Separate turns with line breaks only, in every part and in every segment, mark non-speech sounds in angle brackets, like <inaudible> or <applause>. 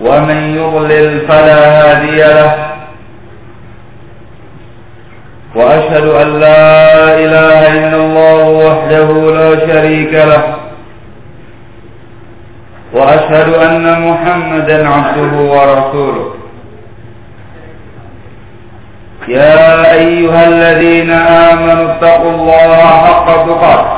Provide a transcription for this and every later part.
ومن يضلل فلا هادي له. وأشهد أن لا إله إلا الله وحده لا شريك له. وأشهد أن محمدا عبده ورسوله. يا أيها الذين آمنوا اتقوا الله حق تقاته.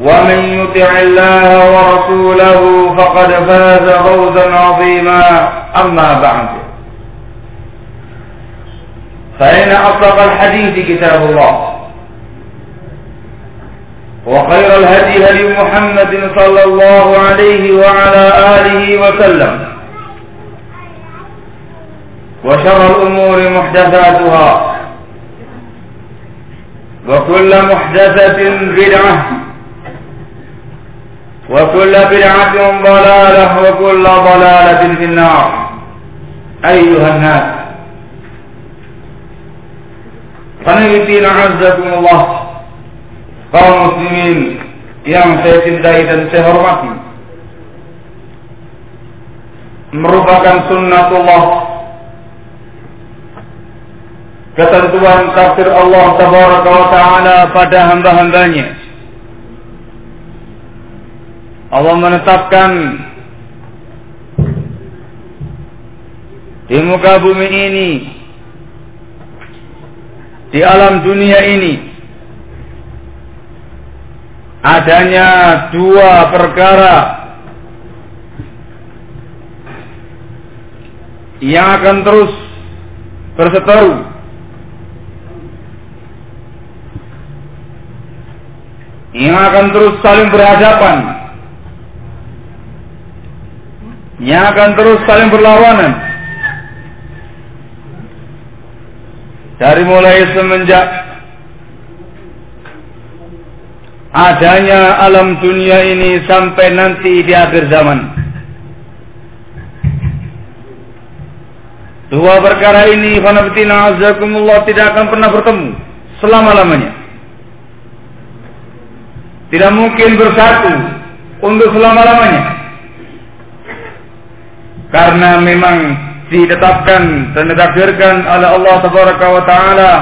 ومن يطع الله ورسوله فقد فاز فوزا عظيما. أما بعد. فإن أصدق الحديث كتاب الله. وخير الهدي هدي محمد صلى الله عليه وعلى آله وسلم. وشر الأمور محدثاتها. وكل محدثة بدعة. وكل بدعة ضلالة وكل ضلالة في النار أيها الناس Qanitin azzakumullah kaum muslimin yang saya cintai dan saya hormati merupakan sunnatullah ketentuan takdir Allah tabaraka wa taala pada hamba-hambanya Allah menetapkan di muka bumi ini di alam dunia ini adanya dua perkara yang akan terus berseteru. Yang akan terus saling berhadapan yang akan terus saling berlawanan dari mulai semenjak adanya alam dunia ini sampai nanti di akhir zaman. Dua perkara ini khanafitina azakumullah tidak akan pernah bertemu selama-lamanya. Tidak mungkin bersatu untuk selama-lamanya. Karena memang ditetapkan dan ditakdirkan oleh Allah Tabaraka wa taala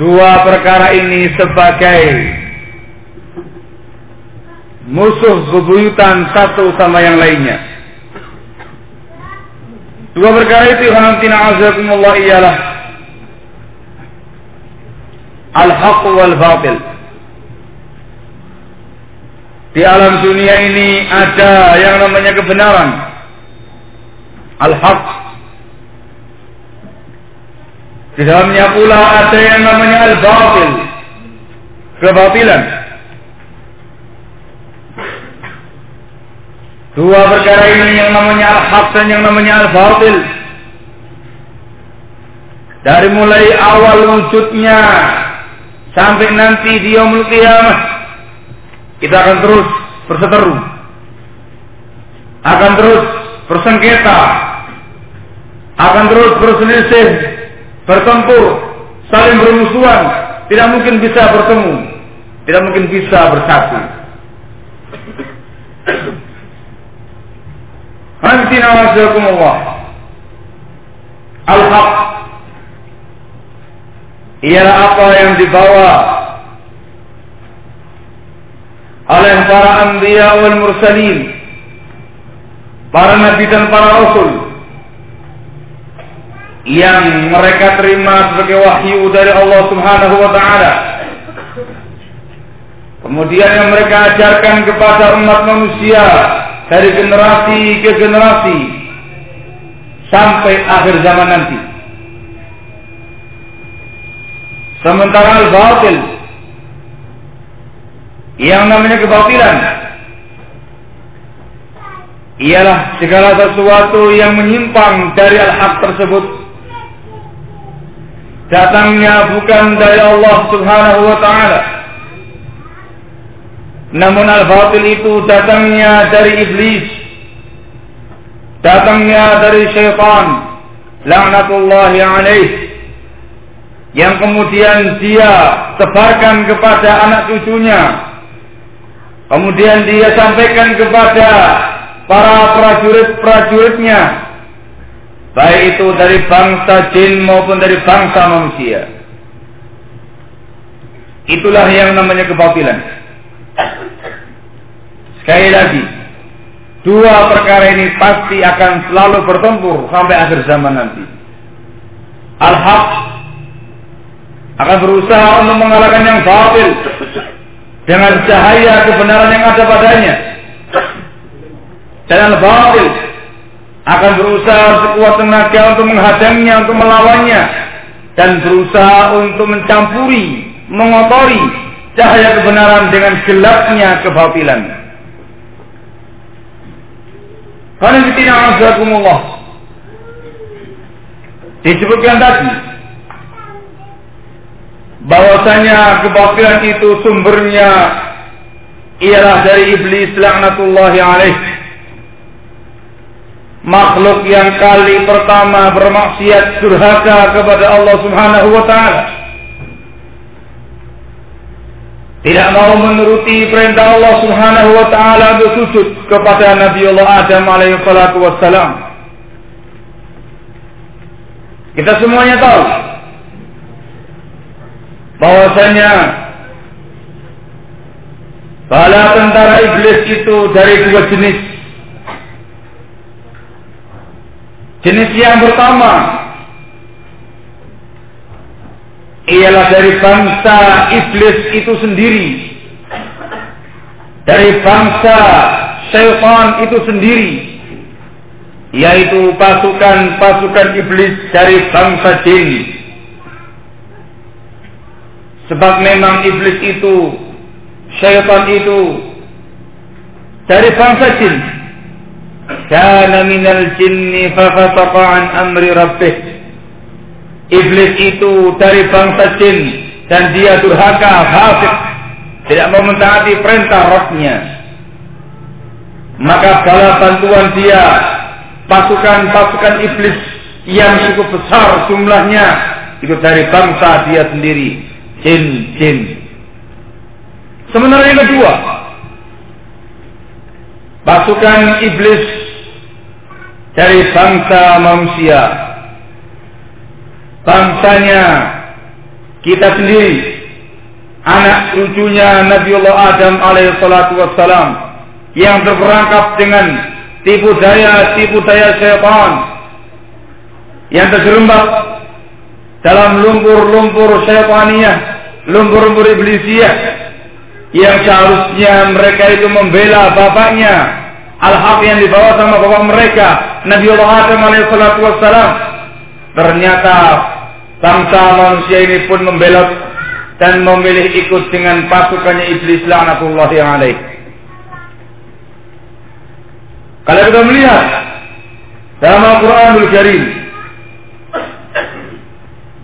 dua perkara ini sebagai musuh bebuyutan satu sama yang lainnya. Dua perkara itu hanamtina azakumullah ialah al-haq wal batil. Di alam dunia ini ada yang namanya kebenaran. Al-haq. Di dalamnya pula ada yang namanya al-batil. Kebatilan. Dua perkara ini yang namanya al-haq dan yang namanya al-batil. Dari mulai awal wujudnya sampai nanti di yaumul qiyamah kita akan terus berseteru. Akan terus bersengketa. Akan terus berselisih bertempur, saling bermusuhan, tidak mungkin bisa bertemu, tidak mungkin bisa bersatu. Hantina wasakumullah. Al-haq ialah apa yang dibawa oleh para anbiya wal mursalin, para nabi dan para rasul yang mereka terima sebagai wahyu dari Allah Subhanahu wa taala. Kemudian yang mereka ajarkan kepada umat manusia dari generasi ke generasi sampai akhir zaman nanti. Sementara al-batil yang namanya kebatilan ialah segala sesuatu yang menyimpang dari al-haq tersebut. Datangnya bukan dari Allah Subhanahu wa taala. Namun al-batil itu datangnya dari iblis. Datangnya dari syaitan. Laknatullahi alaih. Yang kemudian dia sebarkan kepada anak cucunya. Kemudian dia sampaikan kepada para prajurit-prajuritnya. Baik itu dari bangsa jin maupun dari bangsa manusia. Itulah yang namanya kebatilan. Sekali lagi, dua perkara ini pasti akan selalu bertempur sampai akhir zaman nanti. Al-Haq akan berusaha untuk mengalahkan yang batil dengan cahaya kebenaran yang ada padanya. Dan al-batil akan berusaha sekuat tenaga untuk menghadangnya, untuk melawannya dan berusaha untuk mencampuri, mengotori cahaya kebenaran dengan gelapnya kebatilan. Karena tidak Disebutkan tadi bahwasanya kebatilan itu sumbernya ialah dari iblis laknatullahi alaih. Makhluk yang kali pertama bermaksiat durhaka kepada Allah Subhanahu wa taala. Tidak mau menuruti perintah Allah Subhanahu wa taala untuk sujud kepada Nabi Allah Adam alaihi wassalam. Kita semuanya tahu bahwasanya bala tentara iblis itu dari dua jenis. Jenis yang pertama ialah dari bangsa iblis itu sendiri. Dari bangsa syaitan itu sendiri. Yaitu pasukan-pasukan iblis dari bangsa jin Sebab memang iblis itu, syaitan itu dari bangsa jin. Kana minal jinni fafasaqa an amri rabbih. Iblis itu dari bangsa jin dan dia durhaka, fasik, tidak mau mentaati perintah Rabbnya. Maka bala bantuan dia pasukan-pasukan iblis yang cukup besar jumlahnya itu dari bangsa dia sendiri jin-jin. Sementara yang kedua, pasukan iblis dari bangsa manusia. Bangsanya kita sendiri, anak cucunya Nabiullah Adam alaihissalatu wassalam yang terperangkap dengan tipu daya tipu daya syaitan yang terjerembab dalam lumpur-lumpur syaitaniyah, lumpur-lumpur iblisiyah yang seharusnya mereka itu membela bapaknya. Al-haq yang dibawa sama bapak mereka Nabi Allah Adam alaihissalatu ternyata bangsa manusia ini pun membelot dan memilih ikut dengan pasukannya iblis laknatullah yang alaih. Kalau kita melihat dalam Al-Quranul Karim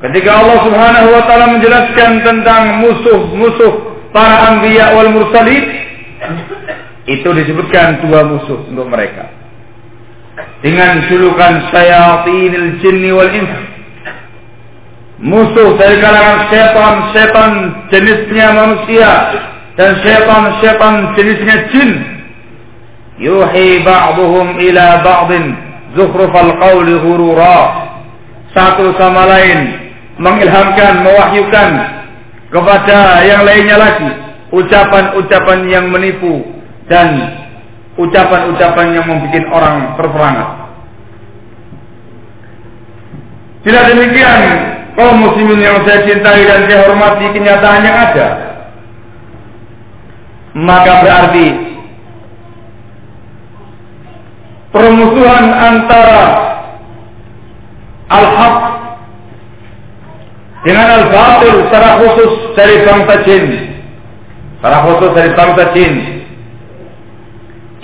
Ketika Allah Subhanahu wa taala menjelaskan tentang musuh-musuh para anbiya wal mursalin, itu disebutkan dua musuh untuk mereka. Dengan julukan syayatinil jinni wal ins. musuh dari kalangan setan-setan jenisnya manusia dan setan-setan jenisnya jin yuhi ba'duhum ila ba'din zukhrufal qawli ghurura satu sama lain mengilhamkan mewahyukan kepada yang lainnya lagi. Ucapan-ucapan yang menipu dan ucapan-ucapan yang membuat orang terperangat. Tidak demikian kaum muslimin yang saya cintai dan saya hormati kenyataannya ada. Maka berarti permusuhan antara al-haq dengan al-batil secara khusus dari bangsa jin secara khusus dari bangsa jin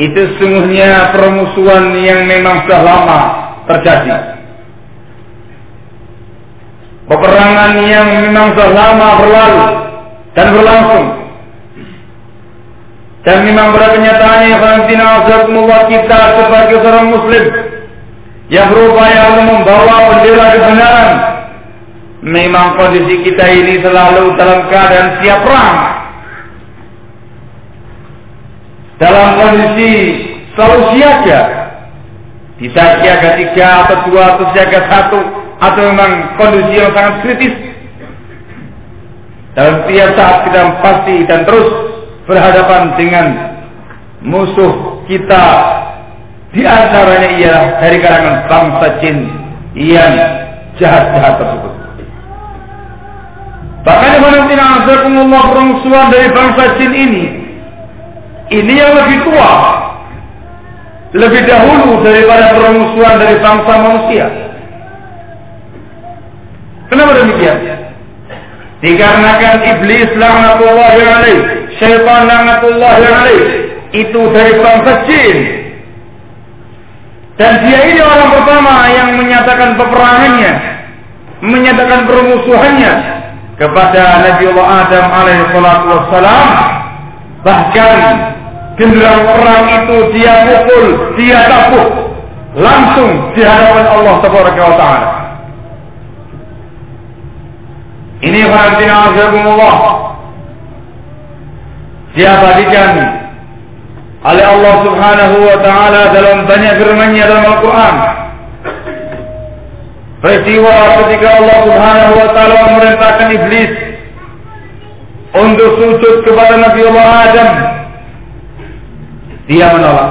itu sungguhnya permusuhan yang memang sudah lama terjadi peperangan yang memang sudah lama berlalu dan berlangsung. Dan memang pada kenyataannya kita sebagai seorang muslim yang berupaya untuk membawa bendera kebenaran. Memang kondisi kita ini selalu dalam keadaan siap perang. Dalam kondisi selalu siaga. Bisa siaga tiga atau dua atau siaga satu atau memang kondisi yang sangat kritis dalam tiap saat kita pasti dan terus berhadapan dengan musuh kita di antaranya ialah dari kalangan bangsa jin yang jahat-jahat tersebut. Bahkan Ikhwanuddin Azzaikumullah permusuhan dari bangsa jin ini ini yang lebih tua lebih dahulu daripada permusuhan dari bangsa manusia. Kenapa demikian? Dikarenakan iblis laknatullah yang alaih, syaitan laknatullah yang alaih, itu dari bangsa jin. Dan dia ini orang pertama yang menyatakan peperangannya, menyatakan permusuhannya kepada Nabi Allah Adam alaihi salatu wassalam. Bahkan genderang perang itu dia pukul, dia tapuk langsung di hadapan Allah Taala wa taala. Ini Fahamtina Azzaikumullah Diabadikan oleh Allah Subhanahu wa taala dalam banyak firman-Nya dalam Al-Qur'an. Peristiwa ketika Allah Subhanahu wa taala memerintahkan iblis untuk sujud kepada Nabi Allah Adam. Dia menolak.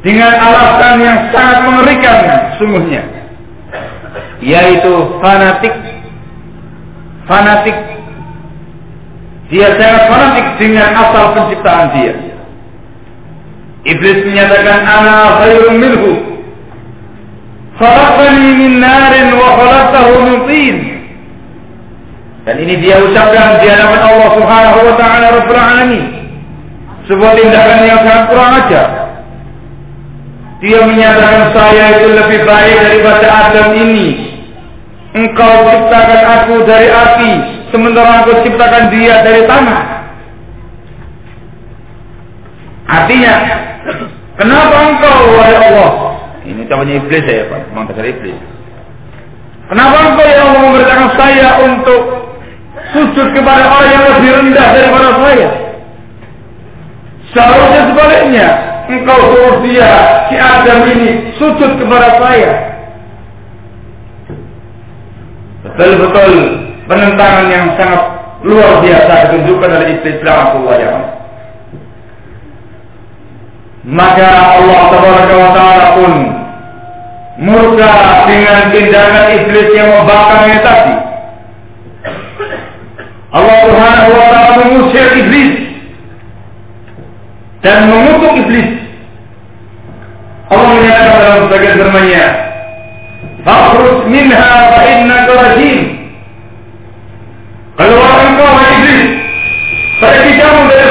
Dengan alasan yang sangat mengerikan sungguhnya yaitu fanatik fanatik dia sangat fanatik dengan asal penciptaan dia iblis menyatakan ana khairun minhu khalaqani min narin wa khalaqtahu min tin dan ini dia ucapkan di hadapan Allah Subhanahu wa taala Rabbul alamin sebuah tindakan yang sangat kurang ajar dia menyatakan saya itu lebih baik daripada Adam ini Engkau ciptakan aku dari api, sementara aku ciptakan dia dari tanah. Artinya, kenapa engkau, wahai Allah? Ini namanya iblis ya, Pak. Memang dasar iblis. Kenapa engkau ya Allah memberitakan saya untuk sujud kepada orang yang lebih rendah daripada saya? Seharusnya sebaliknya, engkau suruh dia, si Adam ini, sujud kepada saya. betul-betul penentangan yang sangat luar biasa ditunjukkan oleh iblis Allah ya maka Allah Taala pun murka dengan tindakan iblis yang membakar tadi. Allah Subhanahu wa taala mengusir iblis dan mengutuk iblis. Allah menyatakan dalam sebagian firman-Nya, Fakhruj minha fa innaka rajim. Keluar engkau wahai iblis. Pergi kamu dari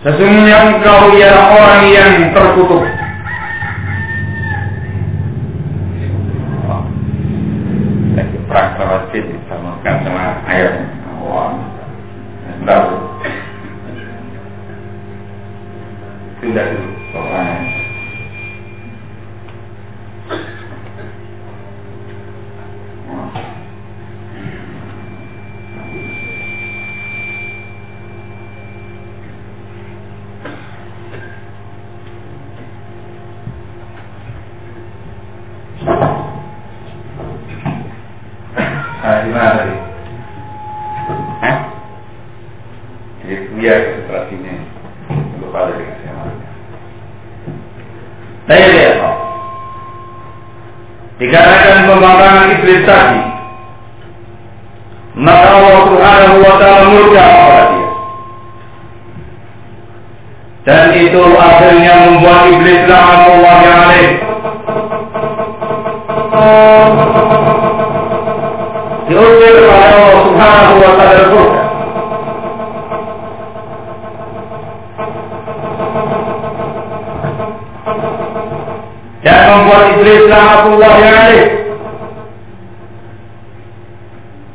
Sesungguhnya engkau ialah orang yang terkutuk. Lagi perang sama sama sama air. Wah, tidak tadi, maka Allah Subhanahu wa taala murka kepada dia. Dan itu akhirnya membuat iblis yang alaih diusir oleh Allah Subhanahu wa taala surga. Dan membuat iblis yang alaih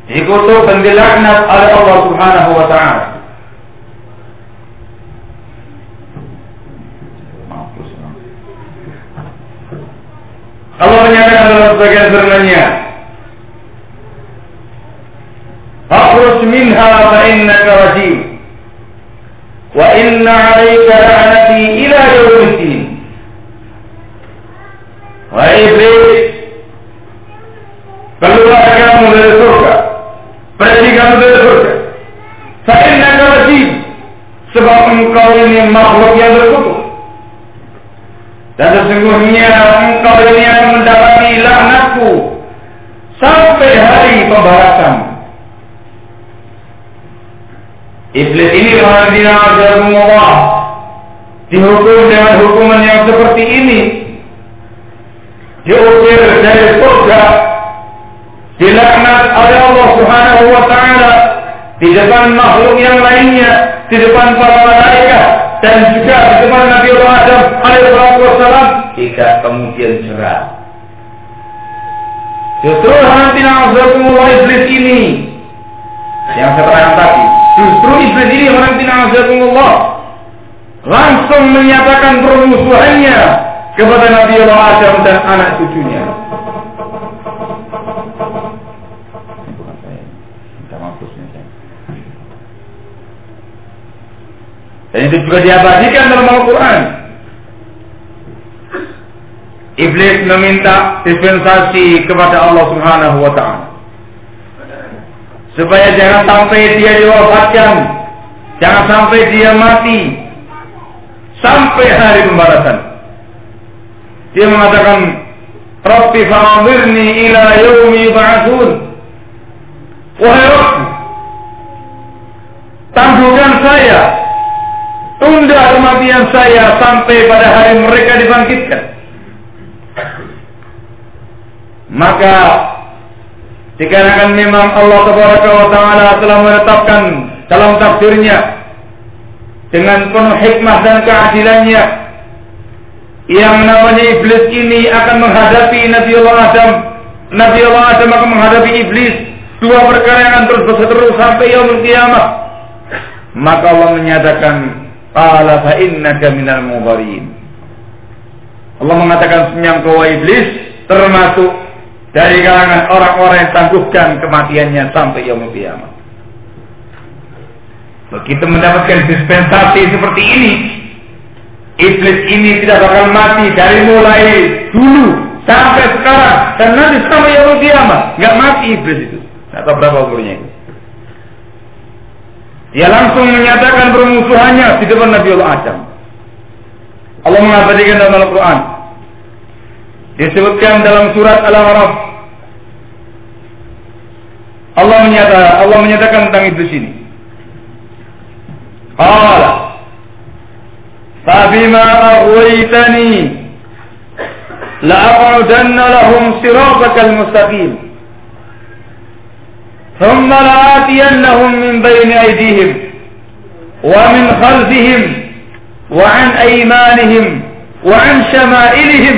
dikutuk dan dilaknat oleh Allah Subhanahu wa taala. Allah menyatakan dalam sebagian firman-Nya, "Akhruj minha fa innaka rajim wa inna 'alayka ini makhluk yang terkutuk. Dan sesungguhnya engkau ini akan mendapati laknatku sampai hari pembalasan. Iblis ini Allah dihukum dengan hukuman yang seperti ini. Diukir dari surga, dilaknat oleh Allah Subhanahu wa taala di depan makhluk yang lainnya, di depan para malaikat, dan juga depan Nabi Allah Adam alaihissalam jika kemudian cerah. Justru nanti na'udzubillah iblis ini yang saya terang tadi. Justru iblis ini nanti na'udzubillah langsung menyatakan permusuhannya kepada Nabi Allah Adam dan anak cucunya. Dan itu juga diabadikan dalam Al-Quran. Iblis meminta dispensasi kepada Allah Subhanahu wa taala. Supaya jangan sampai dia diwafatkan, jangan sampai dia mati sampai hari pembalasan. Dia mengatakan, "Rabbi fa'amvirni ila yaumi ba'atsun." Wahai Rabbi, tangguhkan saya Tunda kematian saya sampai pada hari mereka dibangkitkan. Maka dikarenakan memang Allah Taala telah menetapkan dalam takdirnya dengan penuh hikmah dan keadilannya yang namanya iblis ini akan menghadapi Nabi Allah Adam. Nabi Allah Adam akan menghadapi iblis. Dua perkara yang akan terus berseteru sampai yaumul kiamat maka Allah menyatakan Qala fa innaka minal. Allah mengatakan senyam kau iblis termasuk dari kalangan orang-orang yang tangguhkan kematiannya sampai yaumul kiamat. Begitu mendapatkan dispensasi seperti ini, iblis ini tidak bakal mati dari mulai dulu sampai sekarang dan nanti sampai yaumul kiamat, nggak mati iblis itu. Atau berapa umurnya itu? Dia langsung menyatakan permusuhannya di depan Nabi Allah Adam. Allah mengabadikan dalam Al-Quran. Disebutkan dalam surat Al-Araf. Allah menyatakan, Allah menyatakan tentang iblis ini. Qala Fabima aghwaytani la'aq'udanna lahum siratakal mustaqim ثم لآتينهم من بين أيديهم ومن خلفهم وعن أيمانهم وعن شمائلهم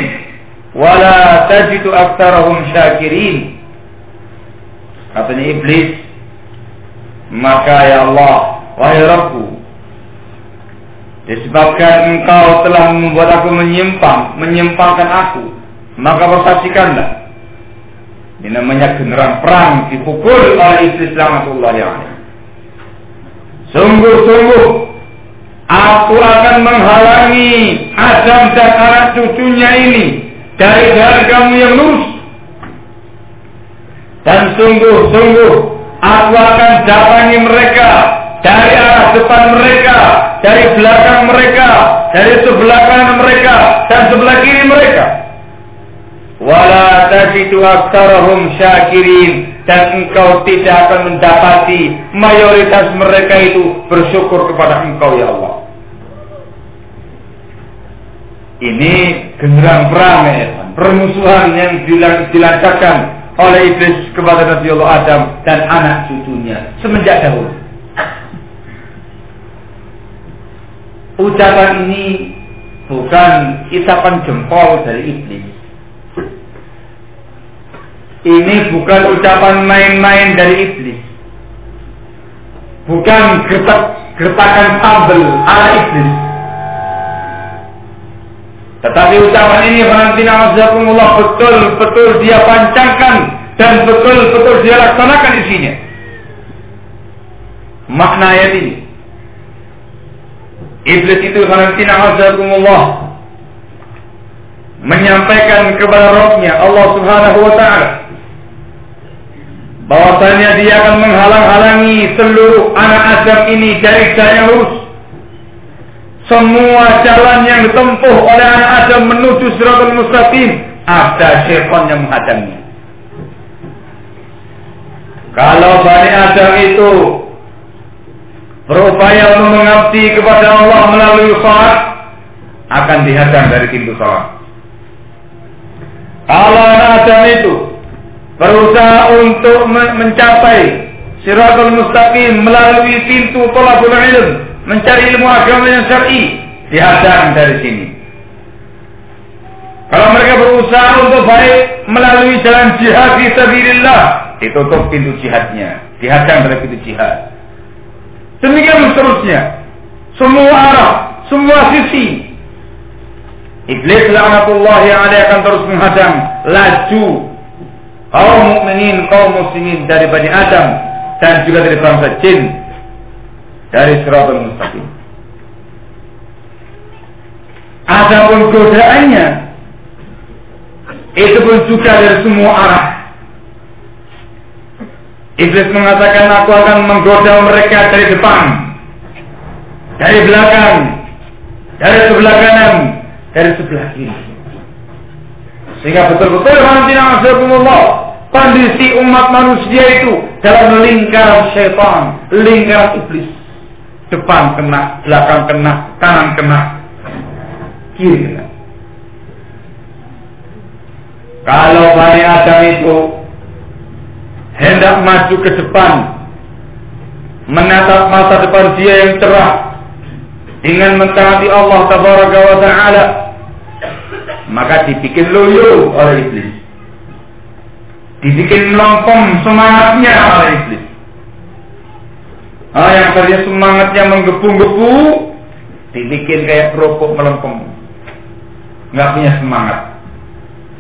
ولا تجد أكثرهم شاكرين katanya iblis maka ya Allah wahai Rabbku disebabkan engkau telah membuat aku menyimpang menyimpangkan aku maka persaksikanlah ini namanya genderang perang dipukul oleh iblis rahmatullahi alaih. Sungguh-sungguh aku akan menghalangi Adam dan anak cucunya ini dari jalan kamu yang lurus. Dan sungguh-sungguh aku akan datangi mereka dari arah depan mereka, dari belakang mereka, dari sebelah kanan mereka, dan sebelah kiri mereka. Wala tajidu aktsarahum syakirin dan engkau tidak akan mendapati mayoritas mereka itu bersyukur kepada engkau ya Allah. Ini genderang perang ya, permusuhan yang dilancarkan oleh iblis kepada Nabi Allah Adam dan anak cucunya semenjak dahulu. Ucapan ini bukan isapan jempol dari iblis. Ini bukan ucapan main-main dari iblis. Bukan gertak, gertakan sambel ala iblis. Tetapi ucapan ini Valentina Azzaikumullah betul-betul dia pancangkan dan betul-betul dia laksanakan isinya. Makna ayat ini Iblis itu Valentina Azzaikumullah menyampaikan kepada rohnya Allah Subhanahu wa taala bahwasanya dia akan menghalang-halangi seluruh anak Adam ini dari jalan lurus. Semua jalan yang ditempuh oleh anak Adam menuju Siratul Mustaqim ada syaitan yang menghadangnya. Kalau Bani Adam itu berupaya untuk mengabdi kepada Allah melalui salat akan dihadang dari pintu salat. Kalau anak Adam itu berusaha untuk mencapai Siratul Mustaqim melalui pintu tolabul ilm, mencari ilmu agama yang syar'i, dihadang dari sini. Kalau mereka berusaha untuk baik melalui jalan jihad di sabilillah, ditutup pintu jihadnya, dihadang dari pintu jihad. Demikian seterusnya. Semua arah, semua sisi. Iblis yang ada akan terus menghadang laju kaum mukminin, kaum muslimin dari Bani Adam dan juga dari bangsa jin dari Siratul Mustaqim. Adapun godaannya itu pun juga dari semua arah. Iblis mengatakan aku akan menggoda mereka dari depan, dari belakang, dari sebelah kanan, dari sebelah kiri. Sehingga betul-betul Allah kondisi umat manusia itu dalam lingkaran syaitan, lingkaran iblis. Depan kena, belakang kena, kanan kena, kiri kena. Kalau Bani Adam itu hendak maju ke depan menatap masa depan dia yang cerah dengan mentaati Allah taala maka dibikin loyo oleh iblis. Dibikin melompong semangatnya oleh iblis. Ah yang tadinya semangatnya menggebu-gebu dibikin kayak kerupuk melempem nggak punya semangat.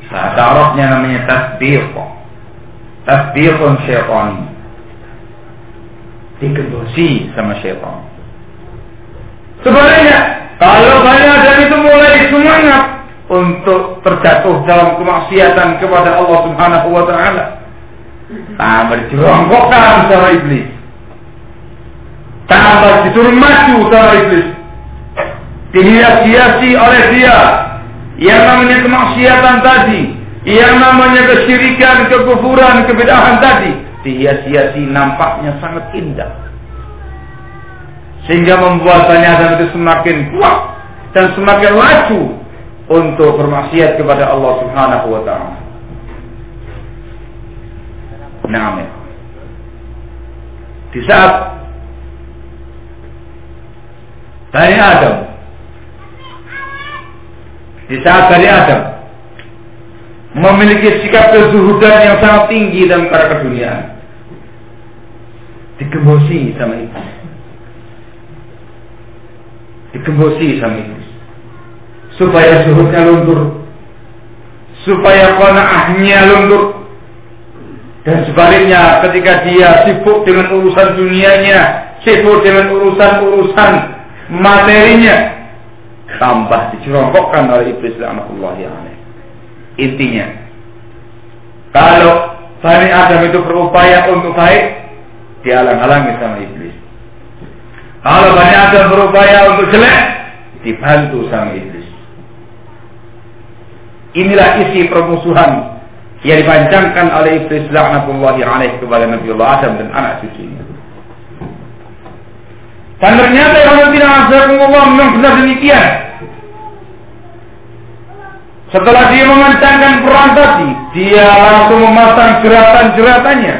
Nah, namanya tasbih. Kok tasbihun syaitan. Digembosi sama syaitan. Sebaliknya kalau banyak dari itu mulai semangat untuk terjatuh dalam kemaksiatan kepada Allah Subhanahu wa taala. Tambah dijerongkokkan sama iblis. Tambah disuruh maju sama iblis. Dihias-hiasi oleh dia. Yang namanya kemaksiatan tadi yang namanya kesyirikan, kekufuran, kebedahan tadi dihias-hiasi nampaknya sangat indah. Sehingga membuat Adam itu semakin kuat dan semakin laju untuk bermaksiat kepada Allah Subhanahu wa taala. Nah, di saat Bani Adam di saat Bani Adam memiliki sikap kezuhudan yang sangat tinggi dalam perkara keduniaan. Digembosi sama itu. Digembosi sama itu. Supaya zuhudnya luntur. Supaya konaahnya luntur. Dan sebaliknya ketika dia sibuk dengan urusan dunianya, sibuk dengan urusan-urusan materinya, tambah dicerongkokkan oleh iblis yang aneh. Intinya, kalau Bani Adam itu berupaya untuk baik, dihalang-halangi sama iblis. Kalau Bani Adam berupaya untuk jelek, dibantu sama iblis. Inilah isi permusuhan yang dipancangkan oleh iblis laknatullahi alaih kepada Nabi Allah Adam dan anak cucunya. Dan ternyata yang tidak Allah memang benar demikian. Setelah dia mengencangkan perang tadi, dia langsung memasang jeratan-jeratannya.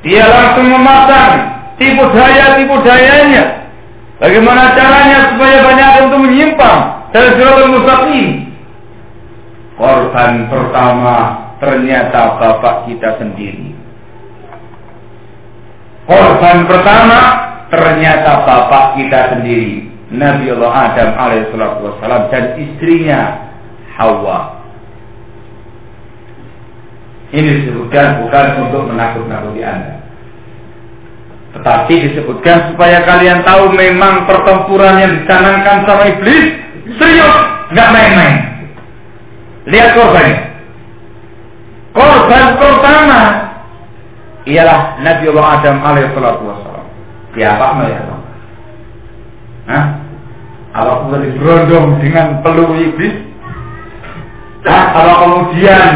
Dia langsung memasang tipu daya-tipu dayanya. Bagaimana caranya supaya banyak untuk menyimpang dari suratul mustaqim. Korban pertama ternyata bapak kita sendiri. Korban pertama ternyata bapak kita sendiri. Nabi Allah Adam alaihissalam dan istrinya Hawa. Ini disebutkan bukan untuk menakut-nakuti Anda. Tetapi disebutkan supaya kalian tahu memang pertempuran yang dicanangkan sama iblis serius, nggak main-main. Lihat korbannya. Korban pertama ialah Nabi Allah Adam alaihissalam. Siapa melihat? Hah? Apa kemudian berondong dengan peluru iblis? Nah, kalau kemudian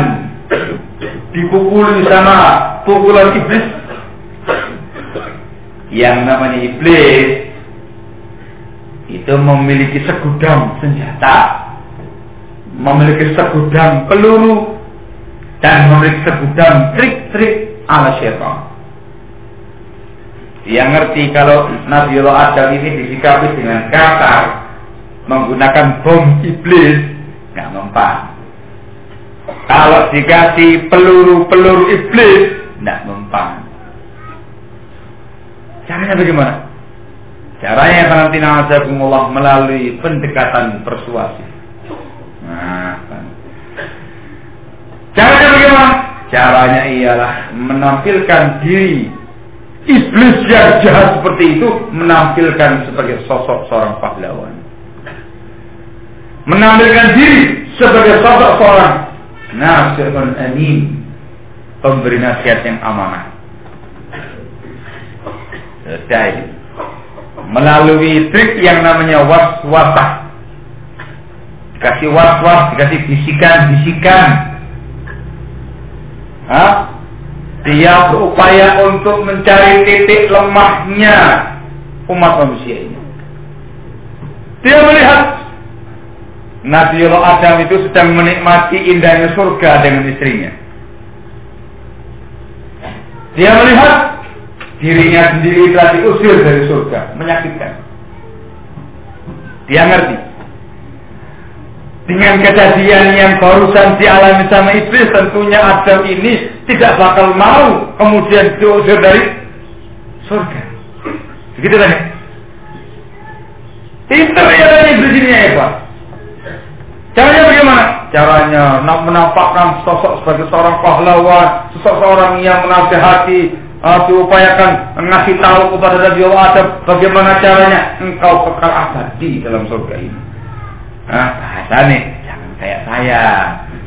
dipukuli sama pukulan iblis, yang namanya iblis itu memiliki segudang senjata, memiliki segudang peluru, dan memiliki segudang trik-trik ala syaitan. Yang ngerti kalau Nabi Allah Adam ini disikapi dengan kasar menggunakan bom iblis nggak mempan. Kalau dikasih peluru-peluru iblis, tidak mempan. Caranya bagaimana? Caranya nanti melalui pendekatan persuasi. Nah. Caranya bagaimana? Caranya ialah menampilkan diri iblis yang jahat seperti itu menampilkan sebagai sosok seorang pahlawan. Menampilkan diri sebagai sosok seorang nasihun amin pemberi nasihat yang amanah selesai melalui trik yang namanya was-wasah dikasih was-was dikasih bisikan-bisikan dia berupaya untuk mencari titik lemahnya umat manusia ini dia melihat Nabiullah Adam itu sedang menikmati indahnya surga dengan istrinya. Dia melihat dirinya sendiri telah diusir dari surga, menyakitkan. Dia ngerti. Dengan kejadian yang barusan dialami sama iblis, tentunya Adam ini tidak bakal mau kemudian diusir dari surga. Begitu kan? Pintar ya dari iblis ini ya Pak. Caranya bagaimana? Caranya menampakkan sosok sebagai seorang pahlawan, sosok seorang yang menasehati, uh, diupayakan ngasih tahu kepada Nabi Adam bagaimana caranya engkau kekal abadi dalam surga ini. Nah, bahasa nih, jangan kayak saya.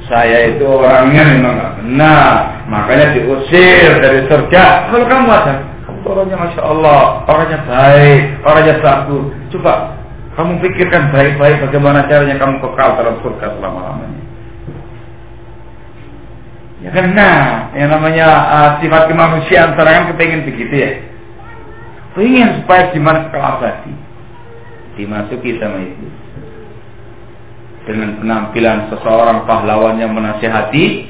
Saya itu orangnya memang nggak benar, makanya diusir dari surga. Kalau kamu ada, kamu orangnya masya Allah, orangnya baik, orangnya bagus. Coba kamu pikirkan baik-baik bagaimana caranya kamu kekal dalam surga selama-lamanya. Ya kan nah, yang namanya uh, sifat kemanusiaan sekarang kan kepingin begitu ya. Pengen supaya gimana kekal abadi. Dimasuki sama itu. Dengan penampilan seseorang pahlawan yang menasihati,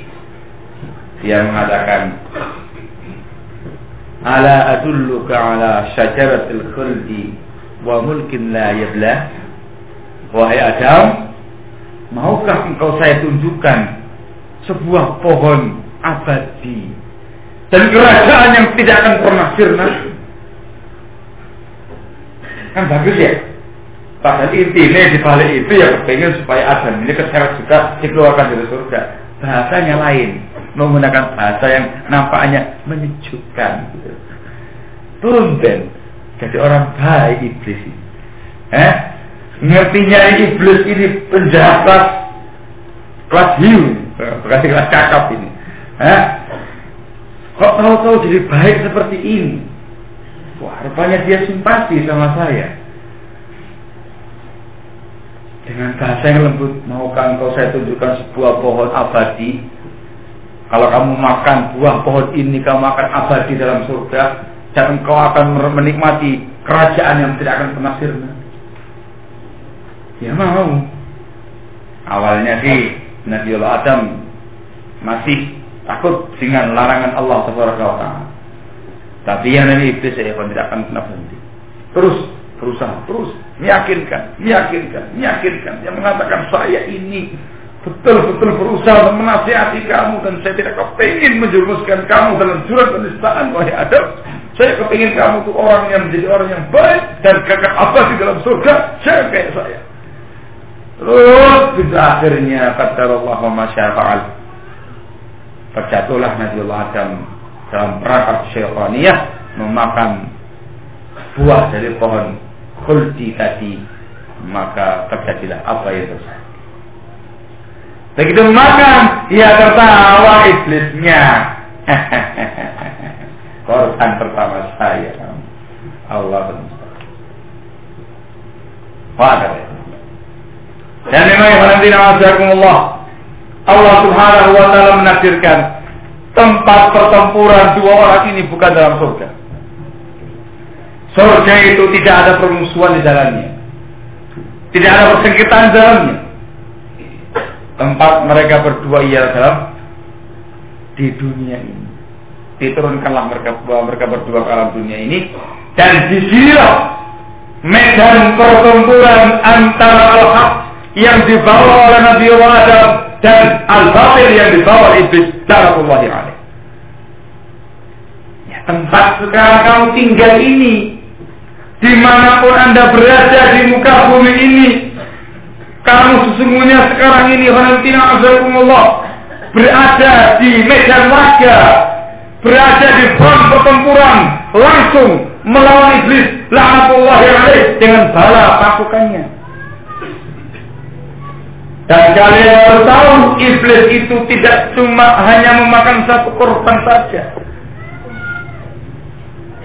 dia mengatakan, Ala adulluka ala syajaratil khuldi wa mulkin la yabla? Wahai Adam maukah engkau saya tunjukkan sebuah pohon abadi dan kerajaan yang tidak akan pernah sirna? Kan bagus ya padahal intinya di balik itu ya pengen supaya Adam ini keseret juga dikeluarkan dari surga bahasanya lain menggunakan bahasa yang nampaknya menyejukkan gitu. turun ben jadi orang baik iblis ini. Eh? Ngertinya iblis ini penjahat kelas kelas hiu, bukan kelas cakap ini. Eh? Kok tahu-tahu jadi baik seperti ini? Wah, rupanya dia simpati sama saya. Dengan bahasa yang lembut maukah engkau saya tunjukkan sebuah pohon abadi kalau kamu makan buah pohon ini kamu akan abadi dalam surga dan engkau akan menikmati kerajaan yang tidak akan pernah sirna ya mau awalnya sih Nabiullah Adam masih takut dengan larangan Allah Subhanahu wa taala. Tapi yang ini iblis saya tidak akan pernah berhenti. Terus berusaha, terus meyakinkan, meyakinkan, meyakinkan. Yang mengatakan saya ini betul-betul berusaha menasihati kamu dan saya tidak kepingin menjerumuskan kamu dalam jurang penistaan wahai Adam. Saya kepingin kamu tuh orang yang menjadi orang yang baik dan kakak apa di dalam surga. Saya kayak saya. Terus bisa akhirnya kata Allah wa fa'al. Terjatuhlah Nabiullah Adam dalam perangkap syaitaniyah memakan buah dari pohon khuldi tadi maka terjadilah apa yang terjadi. Begitu makan, ia tertawa iblisnya. <laughs> Korban pertama saya. Allah Wah, dan memang Allah Allah subhanahu wa ta'ala menakdirkan tempat pertempuran dua orang ini bukan dalam surga. Surga itu tidak ada permusuhan di dalamnya. Tidak ada persengketaan di dalamnya. Tempat mereka berdua ialah dalam di dunia ini. Diturunkanlah mereka mereka berdua ke alam dunia ini dan di sinilah medan pertempuran antara al-haq yang dibawa oleh Nabi Adam dan al-batil yang dibawa oleh iblis daratullahi. Ya, tempat sekarang kamu tinggal ini di mana pun anda berada di muka bumi ini kamu sesungguhnya sekarang ini Valentina Azzaikumullah berada di medan laga berada di front pertempuran langsung melawan iblis laknatullahi alaih dengan bala pasukannya dan kalian harus tahu iblis itu tidak cuma hanya memakan satu korban saja.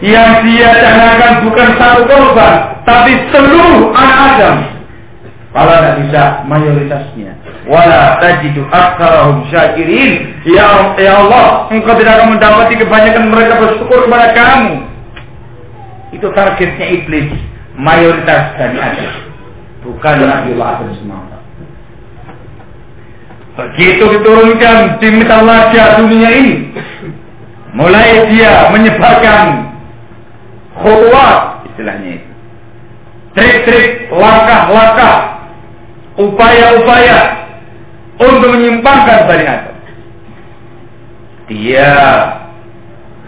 Yang dia canangkan bukan satu korban, tapi seluruh anak Adam. Kalau tidak bisa mayoritasnya. Wala tajidu aktsarahum syakirin. Ya, ya Allah, engkau tidak akan mendapati kebanyakan mereka bersyukur kepada kamu. Itu targetnya iblis. Mayoritas dari Adam. Bukan Nabiullah Adam semata. Begitu diturunkan di mitologi dunia ini, mulai dia menyebarkan khutwat istilahnya itu. Trik-trik, langkah-langkah, upaya-upaya untuk menyimpangkan Adam. Dia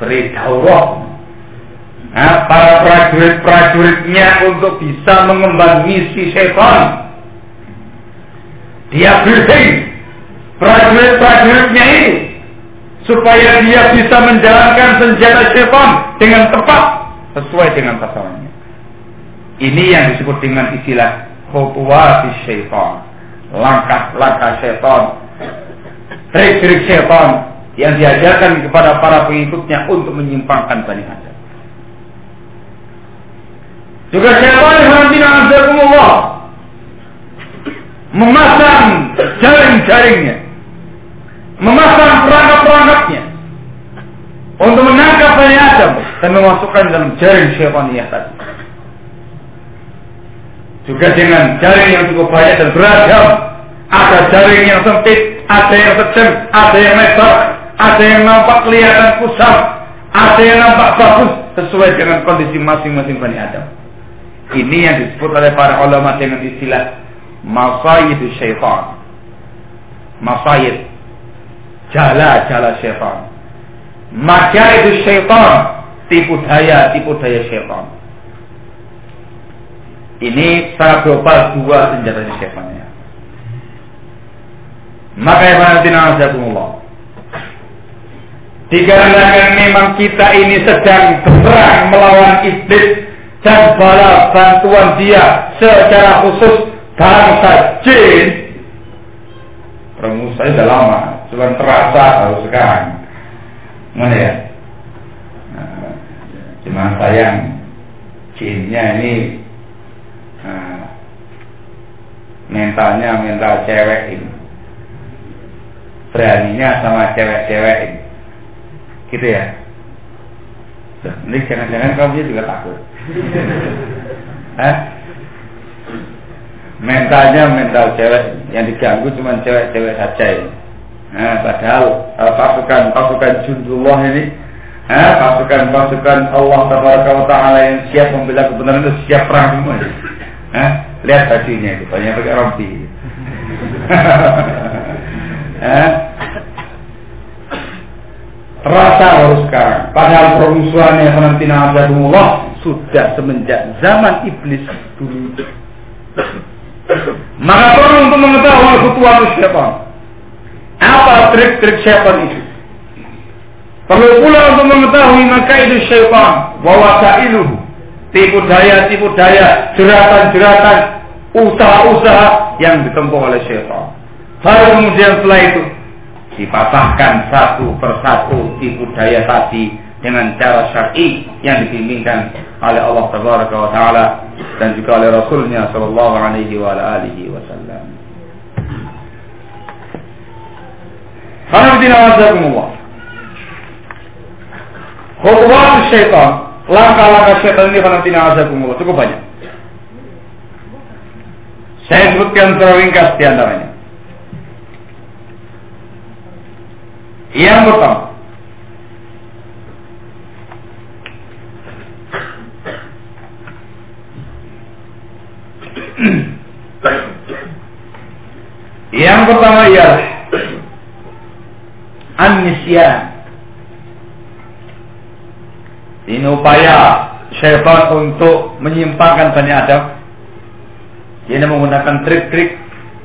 beri daurah nah, para prajurit-prajuritnya untuk bisa mengemban misi setan. Dia briefing prajurit-prajuritnya ini supaya dia bisa menjalankan senjata syaitan dengan tepat sesuai dengan sasarannya. Ini yang disebut dengan istilah khutuwati syaitan. Langkah-langkah syaitan. Trik-trik syaitan yang diajarkan kepada para pengikutnya untuk menyimpangkan Bani Adam. Juga syaitan yang Allah memasang jaring-jaringnya memasang perangkap-perangkapnya untuk menangkap Bani Adam dan memasukkan dalam jaring syaitaniyah tadi. Juga dengan jaring yang cukup banyak dan beragam. Ada jaring yang sempit, ada yang tajam, ada yang lebar, ada yang nampak kelihatan kusam, ada yang nampak bagus sesuai dengan kondisi masing-masing Bani Adam. Ini yang disebut oleh para ulama dengan istilah masayidu syaitan. Masayid jala-jala syaitan. Maka itu syaitan, tipu daya, tipu daya syaitan. Ini secara global dua senjata syaitannya. Maka ya Allah. Dikarenakan memang kita ini sedang berperang melawan iblis dan bala bantuan dia secara khusus bangsa jin. Perang saya sudah lama, cuma terasa baru sekarang. Mana ya? Nah, cuma sayang jinnya ini nah, mentalnya mental cewek ini. Beraninya sama cewek-cewek ini. Gitu ya? Ini jangan-jangan kamu juga takut. <laughs> Hah? mentalnya mental cewek yang diganggu cuma cewek-cewek saja ini nah, padahal uh, pasukan pasukan jundullah ini eh, pasukan pasukan Allah Taala yang siap membela kebenaran itu siap perang semua eh, lihat bajunya itu banyak pakai rompi. <laughs> Eh, terasa baru sekarang. Padahal permusuhannya nanti Allah sudah semenjak zaman iblis dulu. Maka perlu untuk mengetahui ketua syaitan apa trik-trik syaitan itu? Perlu pula untuk mengetahui maka itu syaitan. Wa iluh tipu daya tipu daya jeratan-jeratan usaha-usaha yang ditempuh oleh syaitan. Baru kemudian setelah itu dipatahkan satu persatu tipu daya tadi dengan cara syar'i yang dibimbingkan oleh Allah taala dan juga oleh Rasulnya sallallahu alaihi wasallam. Hadirin wasakumullah. Khutuwat syaitan, langkah-langkah syaitan ini hadirin wasakumullah cukup banyak. Saya sebutkan secara di antaranya. Yang pertama, Yang pertama ialah Anisyan Ini upaya syaitan untuk menyimpangkan Bani Adam Ini menggunakan trik-trik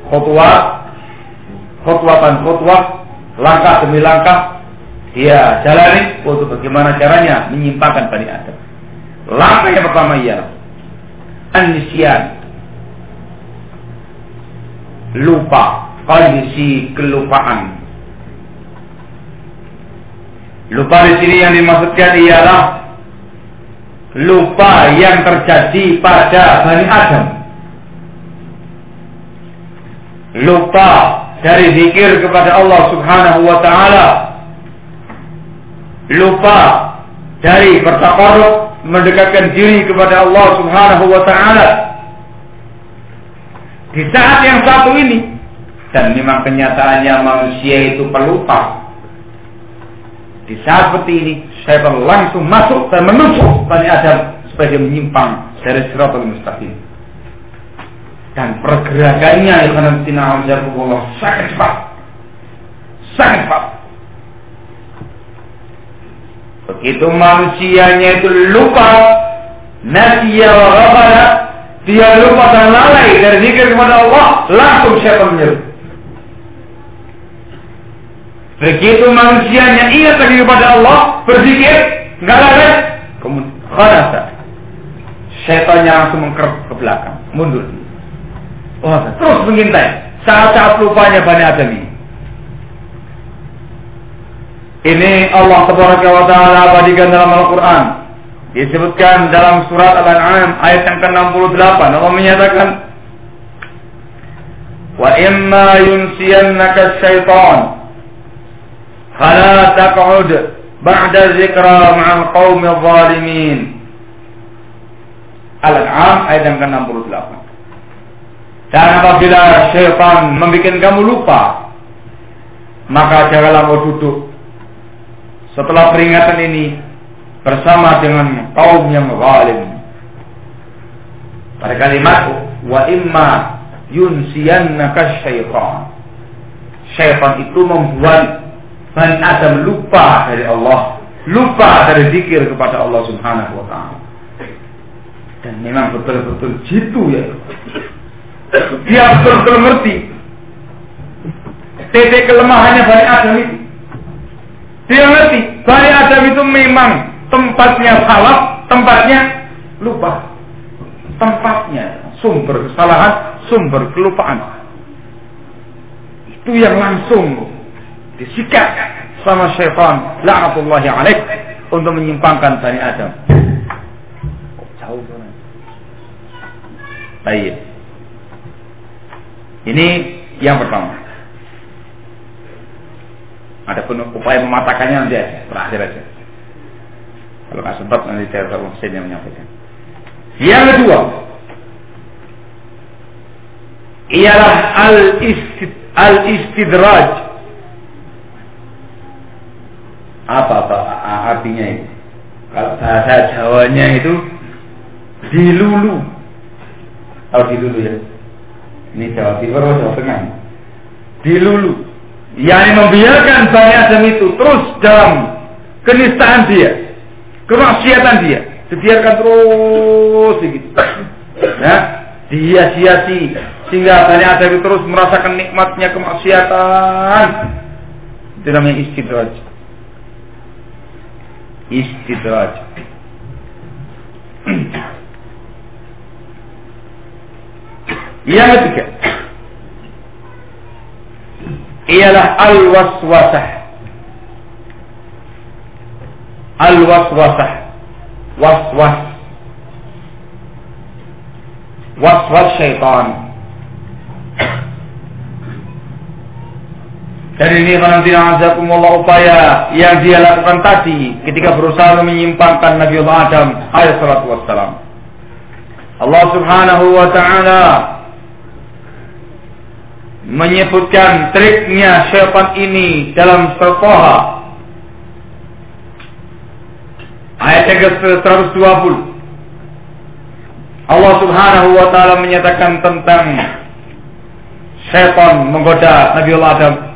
khutwat khutwatan khutwat langkah demi langkah dia jalani untuk bagaimana caranya menyimpangkan Bani Adam. Langkah yang pertama ialah anisian lupa kondisi kelupaan. Lupa di sini yang dimaksudkan ialah lupa yang terjadi pada Bani Adam. Lupa dari zikir kepada Allah Subhanahu wa taala lupa dari bertakarruf mendekatkan diri kepada Allah Subhanahu wa taala di saat yang satu ini dan memang kenyataannya manusia itu pelupa di saat seperti ini saya langsung masuk dan menusuk Bani Adam supaya dia menyimpang dari siratul mustaqim. Dan pergerakannya yang akan Allah sangat cepat. Sangat cepat. Begitu manusianya itu lupa nasiya wa dia lupa dan lalai dari zikir kepada Allah langsung siapa menyerbu begitu manusianya ingat lagi kepada Allah berzikir nggak lalai kemudian khalasa setannya langsung mengkerut ke belakang mundur. Oh, terus mengintai. Saat-saat lupanya Bani Adam ini. Allah wa taala abadikan dalam Al-Qur'an. Disebutkan dalam surat Al-An'am ayat yang ke-68. Allah menyatakan Wa imma yunsiyannaka syaitan fala taq'ud ba'da zikra ma'al qaumi zalimin Al-An'am ayat yang ke-68 dan apabila syaitan membuat kamu lupa, maka janganlah kau duduk setelah peringatan ini bersama dengan kaum yang zalim. Pada kalimat wa imma yunsiyannaka syaitan. Syaitan itu membuat Bani Adam lupa dari Allah, lupa dari zikir kepada Allah Subhanahu wa taala. Dan memang betul-betul jitu ya. Dia betul-betul ngerti titik kelemahannya Bani Adam itu. Dia ngerti Bani Adam itu memang tempatnya salah, tempatnya lupa. Tempatnya sumber kesalahan, sumber kelupaan. Itu yang langsung disikat sama syaitan la'atullahi alaih untuk menyimpangkan Bani Adam. Jauh banget. Baik. Ini yang pertama. Ada pun upaya mematahkannya nanti aja, terakhir aja. Kalau nggak sempat nanti saya Hussein yang menyampaikan. Yang kedua, ialah al-istid al-istidraj. Apa apa artinya itu? Kalau bahasa Jawanya itu dilulu. Tahu dilulu ya? Ini Jawa Timur atau Jawa Tengah? Dilulu. Yang membiarkan Bani Adam itu terus dalam kenistaan dia, kemaksiatan dia, dibiarkan terus. Ya, dihiasi-hiasi sehingga Bani Adam itu terus merasakan nikmatnya kemaksiatan. Itu namanya istidraj. Yang ketiga ialah al-waswasah. Al-waswasah. Was-was. Was-was syaitan. Dan ini azakumullah upaya yang dia lakukan tadi ketika berusaha menyimpangkan Nabi Allah Adam alaihi salatu wassalam. Allah Subhanahu wa taala menyebutkan triknya syaitan ini dalam surah ayat yang ke-120. Allah Subhanahu wa taala menyatakan tentang syaitan menggoda Nabi Allah Adam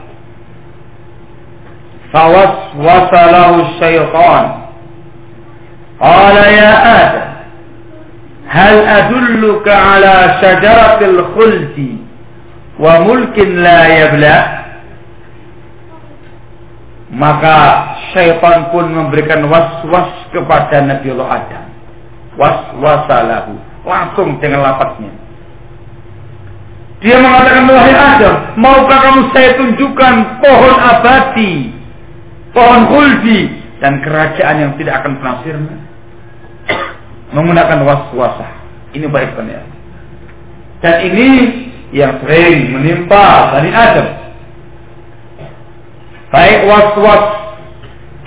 فوسوس له الشيطان قال يا آدم هل أدلك على شجرة الخلد وملك لا يبلى maka syaitan pun memberikan was-was kepada Nabi Allah Adam. Was-wasalahu. Langsung dengan lapatnya. Dia mengatakan, wahai Adam, maukah kamu saya tunjukkan pohon abadi pohon khuldi dan kerajaan yang tidak akan pernah sirna. Menggunakan was-wasah. Ini baik ya dan ini yang sering menimpa Bani Adam. Baik was-was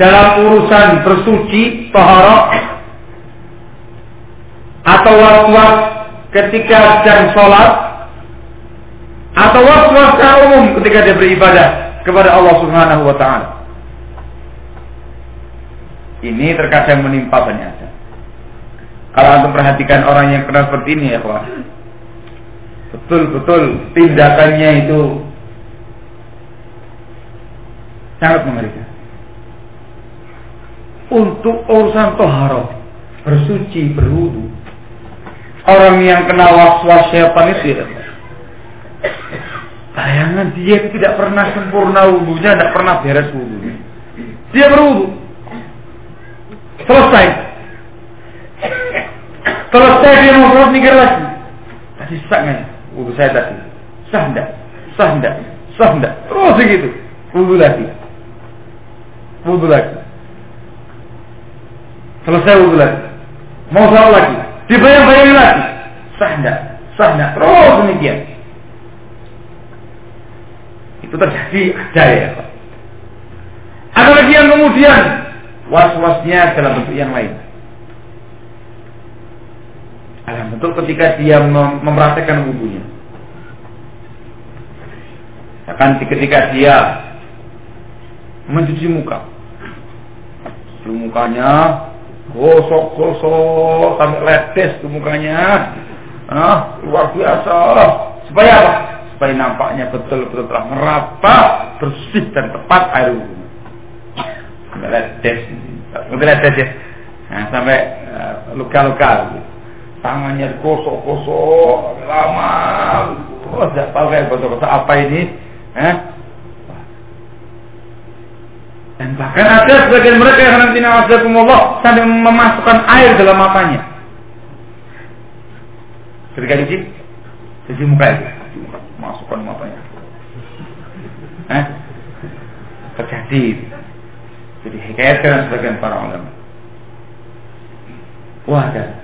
dalam urusan bersuci taharah atau was-was ketika sedang sholat atau was-was umum ketika dia beribadah kepada Allah Subhanahu wa taala ini terkadang menimpa banyak Adam. Kalau antum perhatikan orang yang kenal seperti ini ya Pak. Betul-betul tindakannya itu sangat mengerikan. Untuk urusan toharoh, bersuci, berwudu. Orang yang kena was-was syaitan itu ya, Bayangan dia tidak pernah sempurna wudhunya, tidak pernah beres wudhunya. Dia berwudhu, Selesai. Selesai dia mau sholat mikir lagi. Tadi sah nggak? Wudhu saya tadi. Sah enggak? Sah enggak? Sah enggak? Terus begitu. Wudhu lagi. Wudhu lagi. Selesai wudhu lagi. Mau sholat lagi. Dibayang-bayangin lagi. Sah enggak? Sah enggak? Terus demikian. Itu terjadi ada ya. Ada lagi yang kemudian was-wasnya dalam bentuk yang lain. Dalam bentuk ketika dia mem mempraktekkan wudhunya. Akan ketika dia mencuci muka. Cuci mukanya gosok-gosok sampai letes ke mukanya. Ah, luar biasa. Supaya apa? Supaya nampaknya betul-betul telah merata, bersih dan tepat air wudhu ledes ngerti ledes ya nah, sampai eh, luka-luka. Tangannya kosok-kosok lama. Oh, tidak tahu kayak kosok-kosok apa ini eh? dan bahkan ada sebagian mereka yang nanti Allah sampai memasukkan air dalam matanya. Ketika cuci cuci muka itu. Masukkan matanya. Eh? terjadi jadi hikayatkan sebagian para ulama. Wah, kan.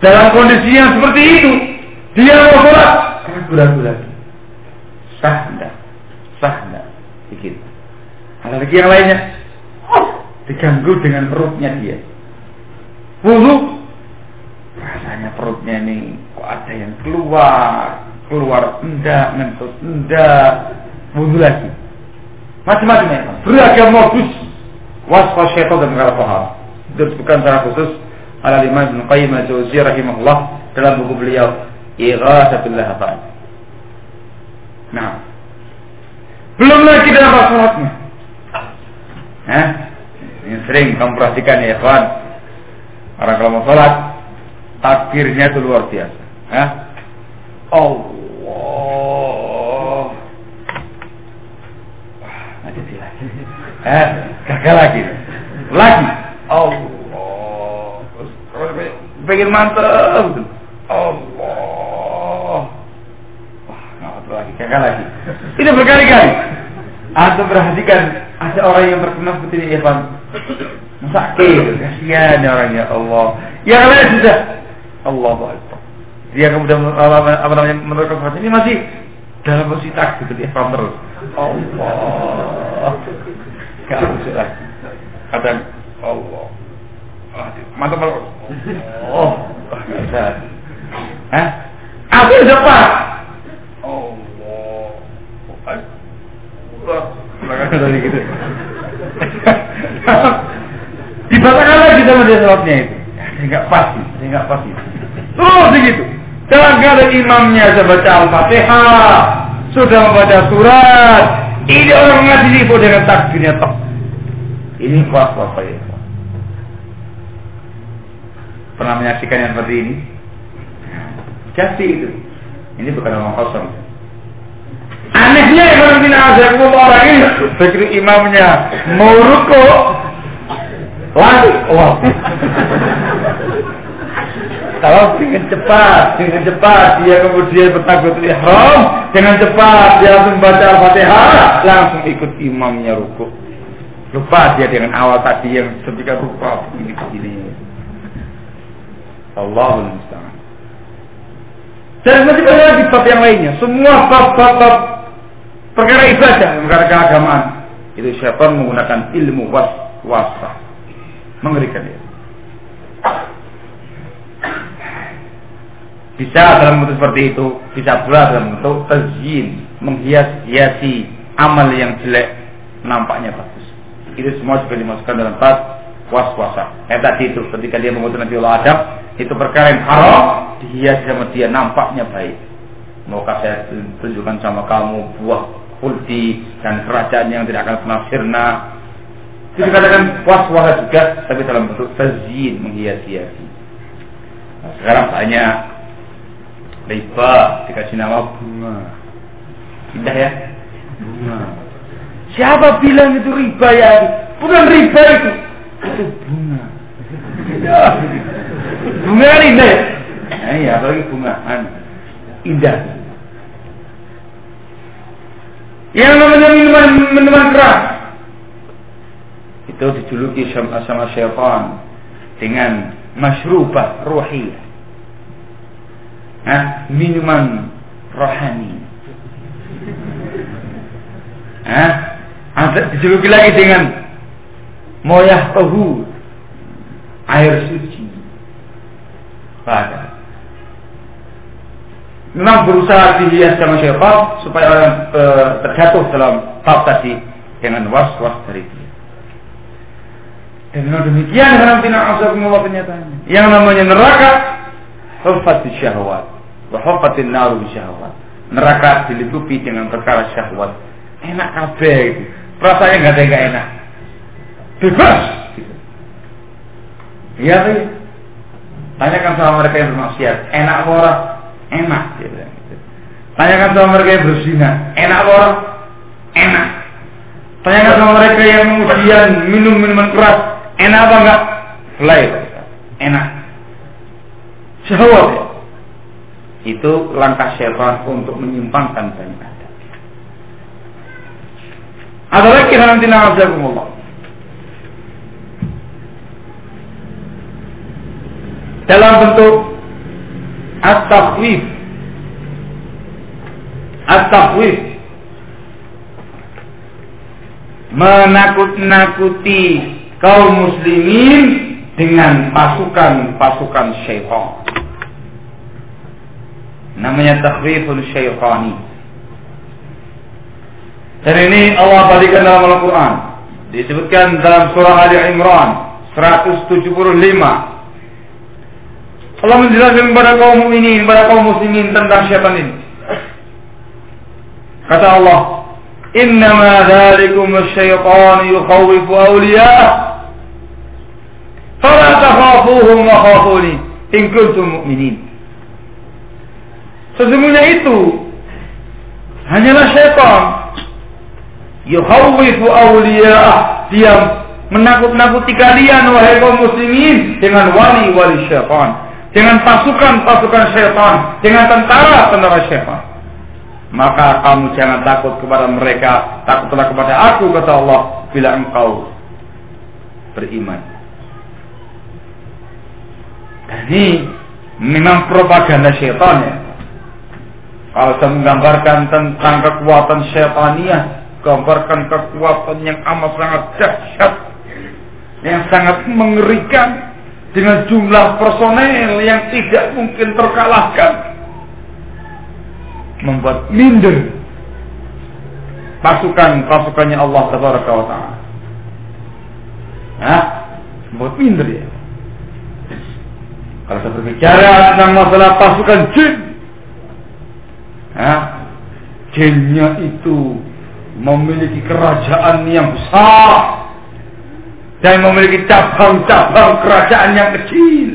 Dalam kondisi yang seperti itu, dia mau sholat, ragu lagi. Sah enggak? Sah enggak? Ada lagi yang lainnya. Oh, diganggu dengan perutnya dia. Wudhu. Rasanya perutnya ini kok ada yang keluar. Keluar enggak, ngentut enggak. Wudhu lagi. Macam-macam ya. Beragam modus. Wasfa syaitan dan perkara paham. Itu bukan secara khusus. Ala lima Ibn Qayyim al-Jawzi rahimahullah dalam buku beliau Ighathatul Lahafan. Nah, belum lagi dalam sholatnya. Hah? Ini sering kamu perhatikan ya kawan. Orang kalau mau sholat, takbirnya itu luar biasa. Hah? Allah. Ada sih lagi. Eh, gagal lagi. Lagi. Allah. Pengen mantap. Allah. Wah, nggak lagi. Gagal lagi. Ini berkali-kali. Atau perhatikan ada orang yang terkena seperti ini Evan. Sakit, kasihan orangnya Allah. Yang lain sudah Allah Akbar. Dia kemudian apa namanya menurut ini masih dalam posisi takbir seperti Evan terus. Allah. Gak masuk lagi. Kadang Allah. Mantap mantap. Oh, bisa. Hah? Aku cepat. tadi gitu. Dibatalkan lagi sama dia sholatnya itu. Saya nggak pasti, saya nggak pasti. Terus begitu. Dalam keadaan imamnya sudah baca al-fatihah, sudah membaca surat. Ini orang ngaji itu dengan takbirnya tok. Ini kuat apa ya? Pernah menyaksikan yang seperti ini? Jadi itu. Ini bukan orang kosong. Anehnya Ibn bin Azakumullah orang ini begitu imamnya mau ruko lari wah kalau dengan cepat, dengan cepat dia kemudian bertakbir ihram, dengan cepat dia langsung baca Al-Fatihah, langsung ikut imamnya ruko. Lupa dia dengan awal tadi yang seperti rupa begini begini. Allahul musta'an. Dan masih banyak lagi bab yang lainnya. Semua bab-bab perkara ibadah, perkara keagamaan. Itu syaitan menggunakan ilmu was wasa. Mengerikan dia. Bisa dalam bentuk seperti itu, bisa pula dalam bentuk tazyin, menghias-hiasi amal yang jelek nampaknya bagus. Itu semua juga dimasukkan dalam bab was-wasa. Eh tadi itu ketika dia mengutus Nabi Allah Adam, itu perkara yang haram dihias sama dia nampaknya baik. Maukah saya tunjukkan sama kamu buah kulti dan kerajaan yang tidak akan pernah sirna. Itu dikatakan was-wasa juga, tapi dalam bentuk tazyin menghias-hiasi. Nah, sekarang banyak riba dikasih nama bunga. Indah ya? Bunga. Siapa bilang itu riba ya? Bukan riba itu. Itu bunga. <laughs> bunga kan indah ya? Nah, iya, apalagi bunga. Indah. Yang namanya minuman minuman keras itu dijuluki sama, sama syaitan dengan masyrubah ruhi. Nah, minuman rohani. Nah, ada dijuluki lagi dengan moyah tahu air suci. Pada memang berusaha dihias sama syaitan supaya orang e, terjatuh dalam bab tadi dengan was-was dari dia. Dan dengan demikian dalam tina azakumullah kenyataannya. Yang namanya neraka hufat syahwat wa naru syahwat. Neraka dilitupi dengan perkara syahwat. Enak kabeh itu. Rasanya nggak ada yang enak. Bebas. Gitu. Iya sih. Tanyakan sama mereka yang bermaksiat. Enak orang enak gitu. Tanyakan sama mereka yang berzina, enak apa orang? Enak. Tanyakan sama mereka yang kemudian minum minuman keras, enak apa enggak? Selai, enak. Syahwat ya. Itu langkah syaitan untuk menyimpangkan banyak ada. Ada lagi nanti na'azakumullah. Dalam bentuk at-takhwif At-tafwid menakut-nakuti kaum muslimin dengan pasukan-pasukan syaitan. Namanya takhwiful syaitani. Dan ini Allah balikan dalam Al-Quran. Disebutkan dalam surah Ali Imran 175. Allah menjelaskan kepada kaum mukminin, kepada kaum muslimin tentang syaitan ini. Kata Allah, "Innama dzalikum asy-syaitan yukhawwifu awliya'ah." Fala takhafuhum wa khafuni in kuntum mu'minin. Sesungguhnya itu hanyalah syaitan yukhawwifu awliya'ah dia menakut-nakuti kalian wahai kaum muslimin dengan wali-wali syaitan dengan pasukan-pasukan syaitan dengan tentara-tentara syaitan maka kamu jangan takut kepada mereka takutlah kepada aku kata Allah bila engkau beriman ini memang propaganda syaitan ya. Kalau saya menggambarkan tentang kekuatan syaitaniah gambarkan kekuatan yang amat sangat dahsyat yang sangat mengerikan dengan jumlah personel yang tidak mungkin terkalahkan membuat minder pasukan-pasukannya Allah Taala. Hah? membuat minder ya kalau saya berbicara tentang masalah pasukan jin Hah? jinnya itu memiliki kerajaan yang besar dan memiliki cabang-cabang kerajaan yang kecil.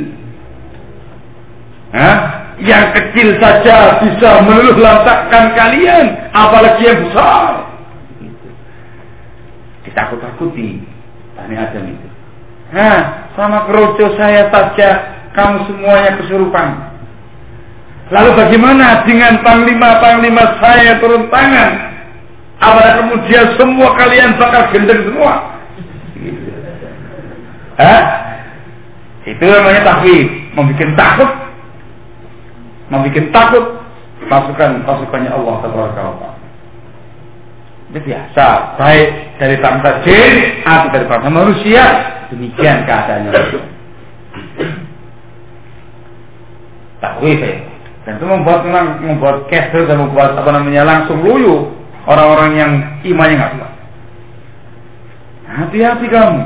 Hah? Yang kecil saja bisa meluluh lantakkan kalian, apalagi yang besar. Ditakut-takuti Tani Adam itu. Hah, sama keroco saya saja kamu semuanya kesurupan. Lalu bagaimana dengan panglima-panglima saya turun tangan Apakah kemudian semua kalian bakal gendeng semua? Hah? Itu namanya takwid, membuat takut, membuat takut pasukan pasukannya Allah Taala. Itu biasa, baik dari bangsa jin atau dari bangsa manusia, demikian keadaannya. Takwid ya. Dan itu membuat membuat kesel dan membuat apa namanya langsung luyu orang-orang yang imannya nggak kuat. Hati-hati kamu.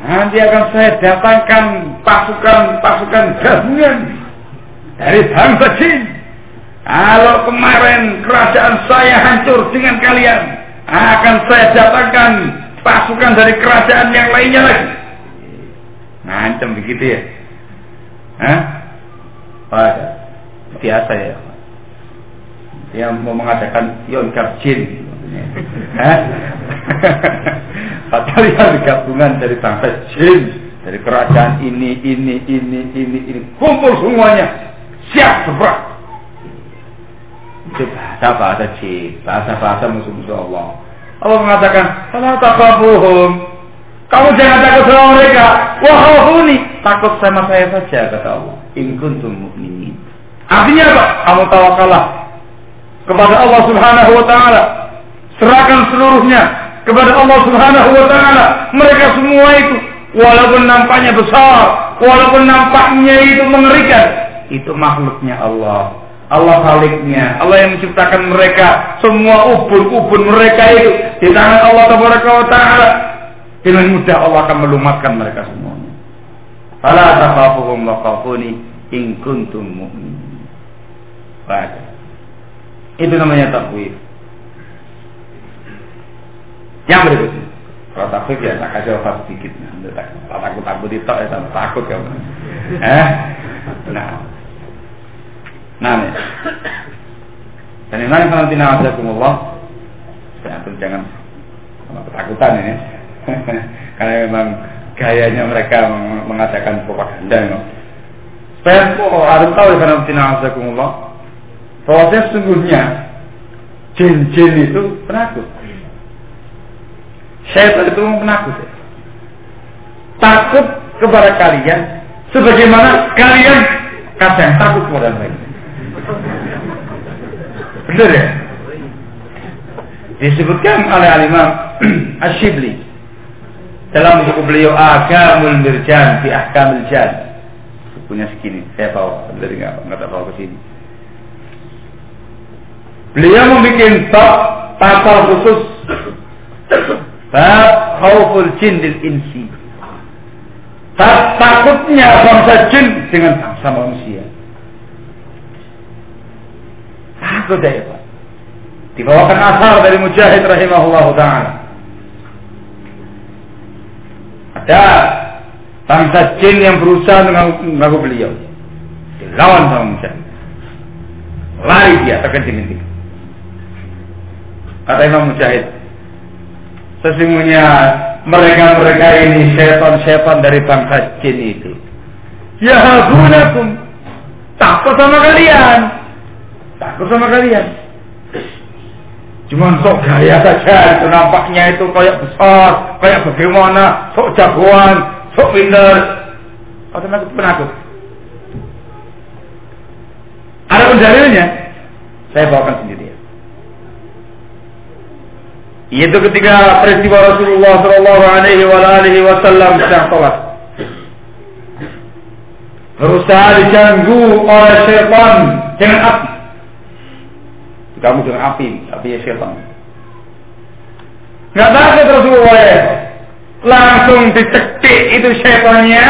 Nanti akan saya datangkan pasukan-pasukan gabungan dari bangsa jin. Kalau kemarin kerajaan saya hancur dengan kalian, akan saya datangkan pasukan dari kerajaan yang lainnya lagi. Ngancam begitu ya? Hah? Pada biasa ya yang mau mengadakan Yon Jin. <laughs> <laughs> Padahal yang gabungan dari bangsa jin, dari kerajaan ini, ini, ini, ini, ini, kumpul semuanya, siap seberang. Itu bahasa bahasa jin, bahasa bahasa musuh-musuh Allah. Allah mengatakan, kalau takabuhum, kamu jangan takut sama mereka. Wahuni, takut sama saya saja kata Allah. In kuntum mu'minin. Artinya apa? Kamu tawakalah kepada Allah Subhanahu wa taala. Serahkan seluruhnya kepada Allah Subhanahu wa taala. Mereka semua itu walaupun nampaknya besar, walaupun nampaknya itu mengerikan, itu makhluknya Allah. Allah khaliknya, Allah yang menciptakan mereka, semua ubun-ubun mereka itu di tangan Allah Taala. Dengan mudah Allah akan melumatkan mereka semuanya. Fala takhafuhum wa khafuni in kuntum mu'minin. Itu namanya takwif. Yang berikutnya. Kalau takwif ya tak kasih obat sedikit. Takut takut itu ya takut ya. Eh? Nah. Nah. Dan ini kalau tidak ada Allah, jangan sama ketakutan ini. <laughs> Karena memang gayanya mereka mengadakan propaganda. Supaya oh, harus tahu karena Allah, bahwasanya sesungguhnya jin-jin itu penakut. Syaitan itu penakut. Ya. Takut kepada kalian sebagaimana kalian kadang takut kepada mereka. Benar ya? Disebutkan oleh Al-Imam <clears throat> Ash-Shibli dalam buku beliau Agamul Mirjan di Ahkamul Jan. Bukunya segini, saya bawa, dari nggak nggak bawa ke sini. Beliau membuat bab pasal khusus bab khauful jin lil insi. takutnya bangsa jin dengan bangsa manusia. Takut ya Pak. Dibawakan asal dari Mujahid rahimahullah ta'ala. Ada bangsa jin yang berusaha mengganggu beliau. Dilawan sama Mujahid. Lari dia terkencing itu. Kata Imam Mujahid. Sesungguhnya mereka-mereka ini setan-setan dari bangsa jin itu. Ya habunakum. Takut sama kalian. Takut sama kalian. Cuma sok gaya saja itu nampaknya itu kayak besar, kayak bagaimana, sok jagoan, sok pinter. Atau penakut penakut. Ada pendalilnya? Saya bawakan sendiri. Yaitu ketika peristiwa Rasulullah Shallallahu Alaihi Wasallam sedang sholat, berusaha diganggu oleh setan dengan api. Kamu dengan api, api ya setan. Nggak takut Rasulullah ya. Langsung dicekik itu setannya,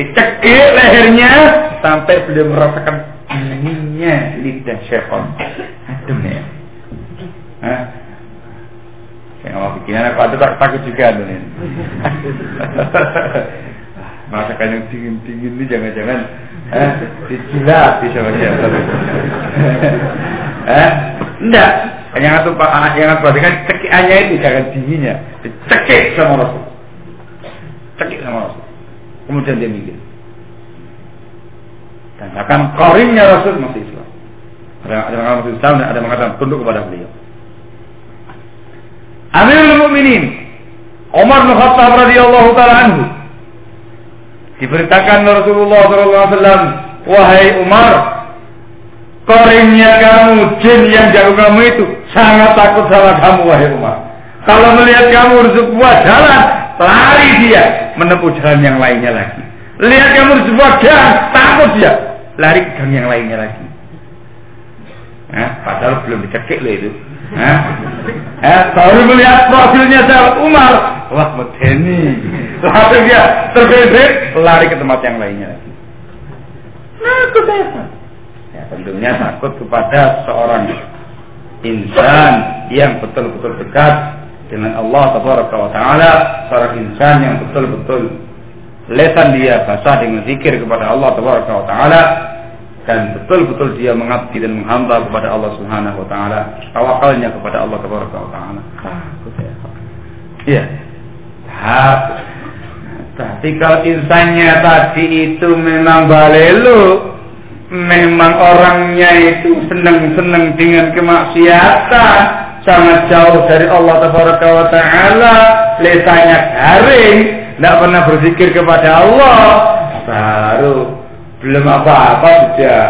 dicekik lehernya sampai beliau merasakan dinginnya lidah setan. Adem ya. Hah? Saya mau pikiran aku ada takut juga tuh <laughs> nih. Masakan yang dingin-dingin ini jangan-jangan eh, dijilat di sama siapa. Eh, enggak. Yang aku yang aku perhatikan cekiannya itu jangan dinginnya, dicekik sama Rasul. Cekik sama Rasul. Kemudian dia mikir. Dan akan korinnya Rasul masih Islam. Ada yang mengatakan masih Islam dan ada yang mengatakan tunduk kepada beliau. Amirul Mukminin Umar bin Khattab radhiyallahu taala anhu diberitakan Rasulullah SAW wahai Umar koringnya kamu jin yang jago kamu itu sangat takut sama kamu wahai Umar. Kalau melihat kamu sebuah jalan lari dia menempuh jalan yang lainnya lagi. Lihat kamu sebuah jalan takut dia lari ke gang yang lainnya lagi. Nah, padahal belum dicekik loh itu. Eh, eh, baru melihat profilnya sahabat Umar, wah medeni. Lalu dia terbebek, lari ke tempat yang lainnya. Takut ya. Ya tentunya takut kepada seorang insan yang betul-betul dekat dengan Allah Taala, seorang insan yang betul-betul lesan dia basah dengan zikir kepada Allah Taala, dan betul-betul dia mengabdi dan menghamba kepada Allah Subhanahu wa taala, tawakalnya kepada Allah Subhanahu wa taala. Iya. Tapi kalau insannya tadi itu memang balelu, memang orangnya itu senang-senang dengan kemaksiatan, sangat jauh dari Allah wa taala, lesanya garing, tidak pernah berzikir kepada Allah, baru belum apa-apa sudah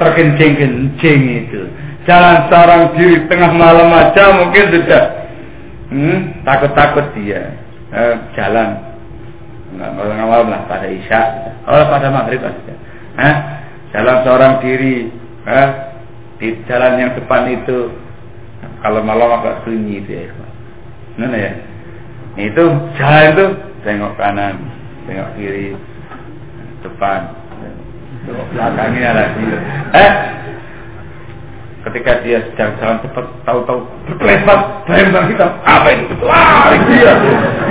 terkencing-kencing itu. Jalan seorang diri tengah malam aja mungkin sudah hmm, takut-takut dia eh, jalan nggak malam lah pada isya, oh pada maghrib aja. Eh, jalan seorang diri eh, di jalan yang depan itu kalau malam agak sunyi itu ya. Ya? Itu jalan itu tengok kanan, tengok kiri, depan, belakangnya lagi eh? Ketika dia sedang jalan cepat tahu-tahu berkelebat bayang hitam. Apa itu? Lari dia.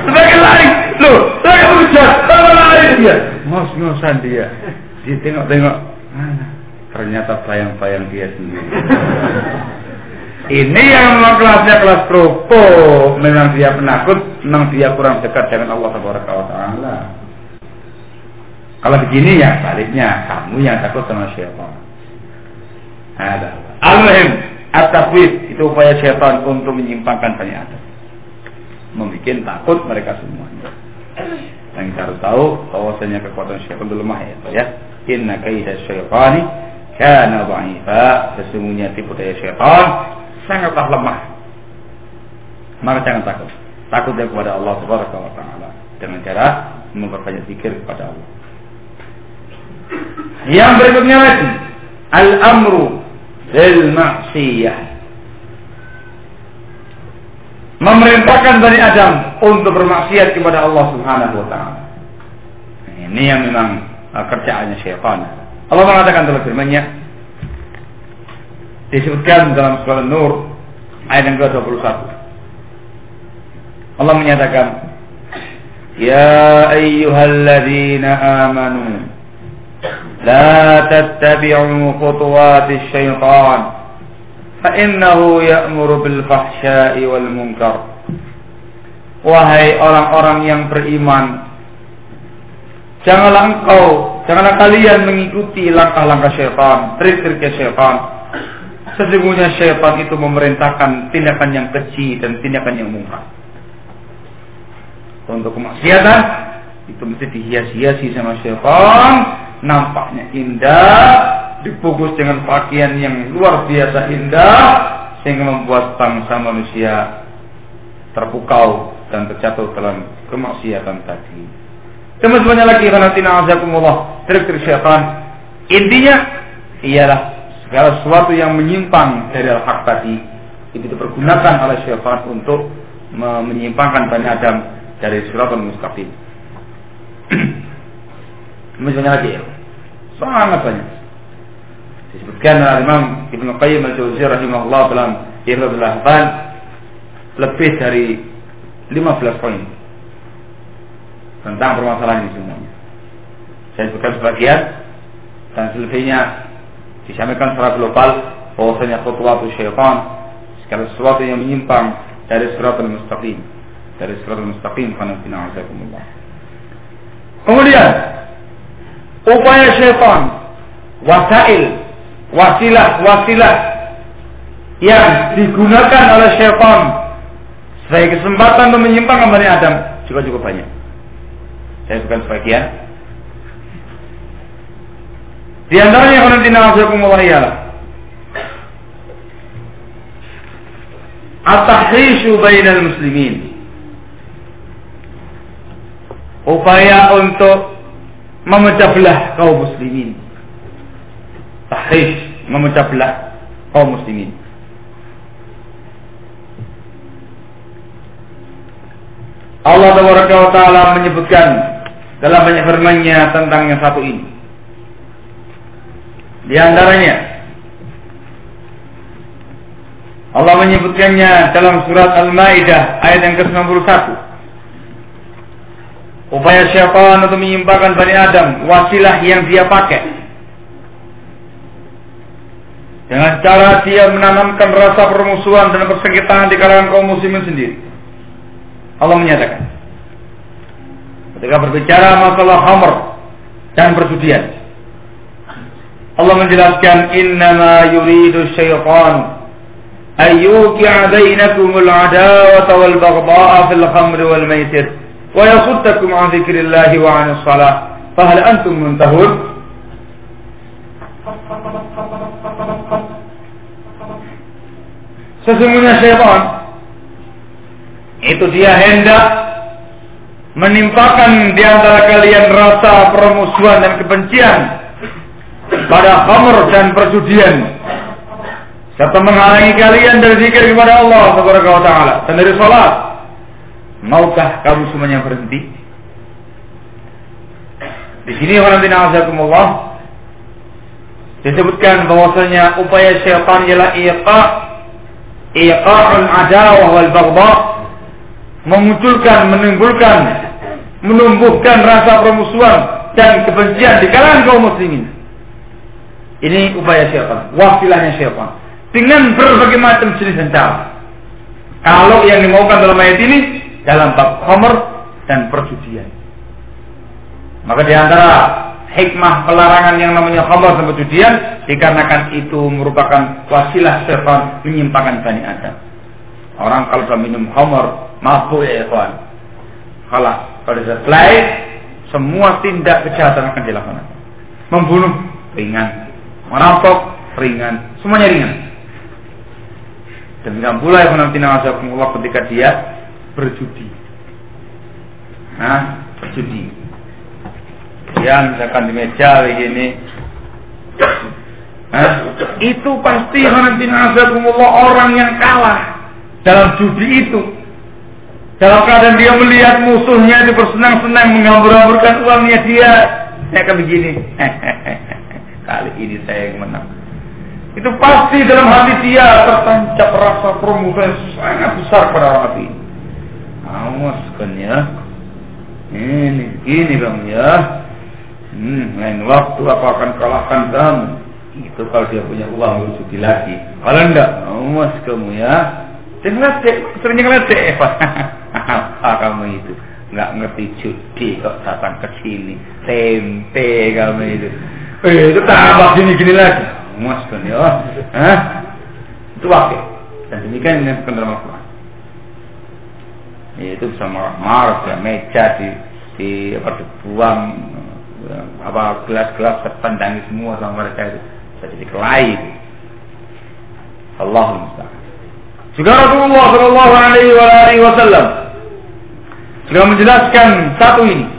Sebagai lari. Loh saya hujan lari dia. Ngos-ngosan dia. Dia tengok-tengok mana ternyata bayang-bayang dia sendiri <laughs> ini yang memang kelasnya kelas propo memang dia penakut memang dia kurang dekat dengan Allah Taala kalau begini ya baliknya kamu yang takut sama syaitan. Ada. Al-muhim at-tafwid itu upaya syaitan untuk menyimpangkan banyak Adam. Membikin takut mereka semuanya. Dan kita harus tahu bahwasanya kekuatan syaitan itu lemah ya. ya. Inna kaidah syaitani kana dha'ifa. Sesungguhnya tipu daya syaitan sangatlah lemah. Maka jangan takut. Takutnya kepada Allah subhanahu wa taala. Dengan cara memperbanyak zikir kepada Allah. Yang berikutnya lagi. Al-amru lil ma'siyah. Memerintahkan Bani Adam untuk bermaksiat kepada Allah Subhanahu wa taala. Ini yang memang uh, kerjaannya syaitan. Allah mengatakan dalam firman-Nya disebutkan dalam surah Nur ayat yang ke-21. Allah menyatakan, "Ya ayyuhalladzina amanu la tattabi'u khutuwatis syaitan bil fahsya'i wal munkar." Wahai orang-orang yang beriman, janganlah engkau Janganlah kalian mengikuti langkah-langkah syaitan, trik-triknya syaitan. Sesungguhnya syaitan itu memerintahkan tindakan yang kecil dan tindakan yang mungkar. Untuk kemaksiatan itu mesti dihias-hiasi sama syaitan, nampaknya indah, dibungkus dengan pakaian yang luar biasa indah sehingga membuat bangsa manusia terpukau dan terjatuh dalam kemaksiatan tadi. Teman-temannya lagi khanatina azakumullah trik-trik syaitan. Intinya ialah segala sesuatu yang menyimpang dari al-haq tadi itu dipergunakan oleh syaitan untuk menyimpangkan Bani Adam dari suratul mustaqim. <clears throat> Misalnya lagi sangat banyak. Disebutkan oleh Imam Ibn Qayyim al-Jauzi rahimahullah dalam Ihlul Ahban lebih dari 15 poin tentang permasalahan ini semuanya. Saya sebutkan sebagian dan selebihnya disampaikan secara global bahwasanya khutwatu syaitan segala sesuatu yang menyimpang dari suratul mustaqim dari suratul mustaqim karena. Kemudian upaya syaitan wasail wasilah-wasilah yang digunakan oleh syaitan sebagai kesempatan untuk menyimpang kembali Adam juga cukup banyak. Saya bukan sebagian. Di antaranya yang dinamakan ialah At-tahrishu bainal muslimin. Upaya untuk memecah belah kaum muslimin. Tahrish memecah belah kaum muslimin. Allah Taala menyebutkan dalam banyak firman-Nya tentang yang satu ini. Di antaranya Allah menyebutkannya dalam surat Al-Maidah ayat yang ke-91. Upaya syaitan untuk menyimpangkan Bani Adam, wasilah yang dia pakai. Dengan cara dia menanamkan rasa permusuhan dan persengketaan di kalangan kaum muslimin sendiri. Allah menyatakan, ketika berbicara masalah khamr dan perjudian. Allah menjelaskan innama yuridu syaitan ayyuki'a bainakumul adawata wal baghdha'a fil khamri wal maisir wa yasuddakum an dzikrillahi wa 'anis salah fahal antum muntahun Sesungguhnya syaitan itu dia hendak menimpakan di antara kalian rasa permusuhan dan kebencian pada khamr dan perjudian serta menghalangi kalian dari zikir kepada Allah Subhanahu wa taala. Dan dari salat maukah kamu semuanya berhenti? Di sini orang Allah disebutkan bahwasanya upaya syaitan ialah iqa iqa'ul adawah wal baghdha memunculkan, menimbulkan, menumbuhkan rasa permusuhan dan kebencian di kalangan kaum muslimin. Ini upaya siapa? Wasilahnya siapa? Dengan berbagai macam jenis cara. Kalau yang dimaukan dalam ayat ini dalam bab khamr dan perjudian. Maka di antara hikmah pelarangan yang namanya khamr dan perjudian dikarenakan itu merupakan wasilah setan menyimpangkan Bani Adam. Orang kalau sudah minum khamr mabuk ya ikhwan. Kalah. Kalau selesai, semua tindak kejahatan akan dilakukan. Membunuh ringan, merampok ringan, semuanya ringan. Demikian pula yang nanti Allah ketika dia berjudi. Nah, berjudi. Dia misalkan di meja begini, nah, itu pasti nanti orang yang kalah dalam judi itu. Dalam keadaan dia melihat musuhnya itu bersenang-senang menghambur-hamburkan uangnya dia, saya akan begini. <laughs> Kali ini saya yang menang. Itu pasti dalam hati dia tertancap rasa promosi sangat besar pada orang hati. Awas kan ya. Ini, ini bang ya. Hmm, lain waktu apa akan kalahkan kamu. Itu kalau dia punya uang bersuci lagi. Kalau enggak, awas kamu ya. Jangan ledek, sering ledek. Apa <laughs> kamu itu? Nggak ngerti judi kok datang ke sini. Tempe kamu itu. Eh, itu tambah gini-gini lagi. Mas kan ya. Hah? Itu wakil. Dan demikian dengan kendaraan Al-Quran. Itu bisa marah, ya, meja di di apa dibuang apa gelas-gelas terpendangi semua sama mereka itu jadi kelahi. Allahumma. Juga Rasulullah Shallallahu Alaihi Wasallam juga menjelaskan satu ini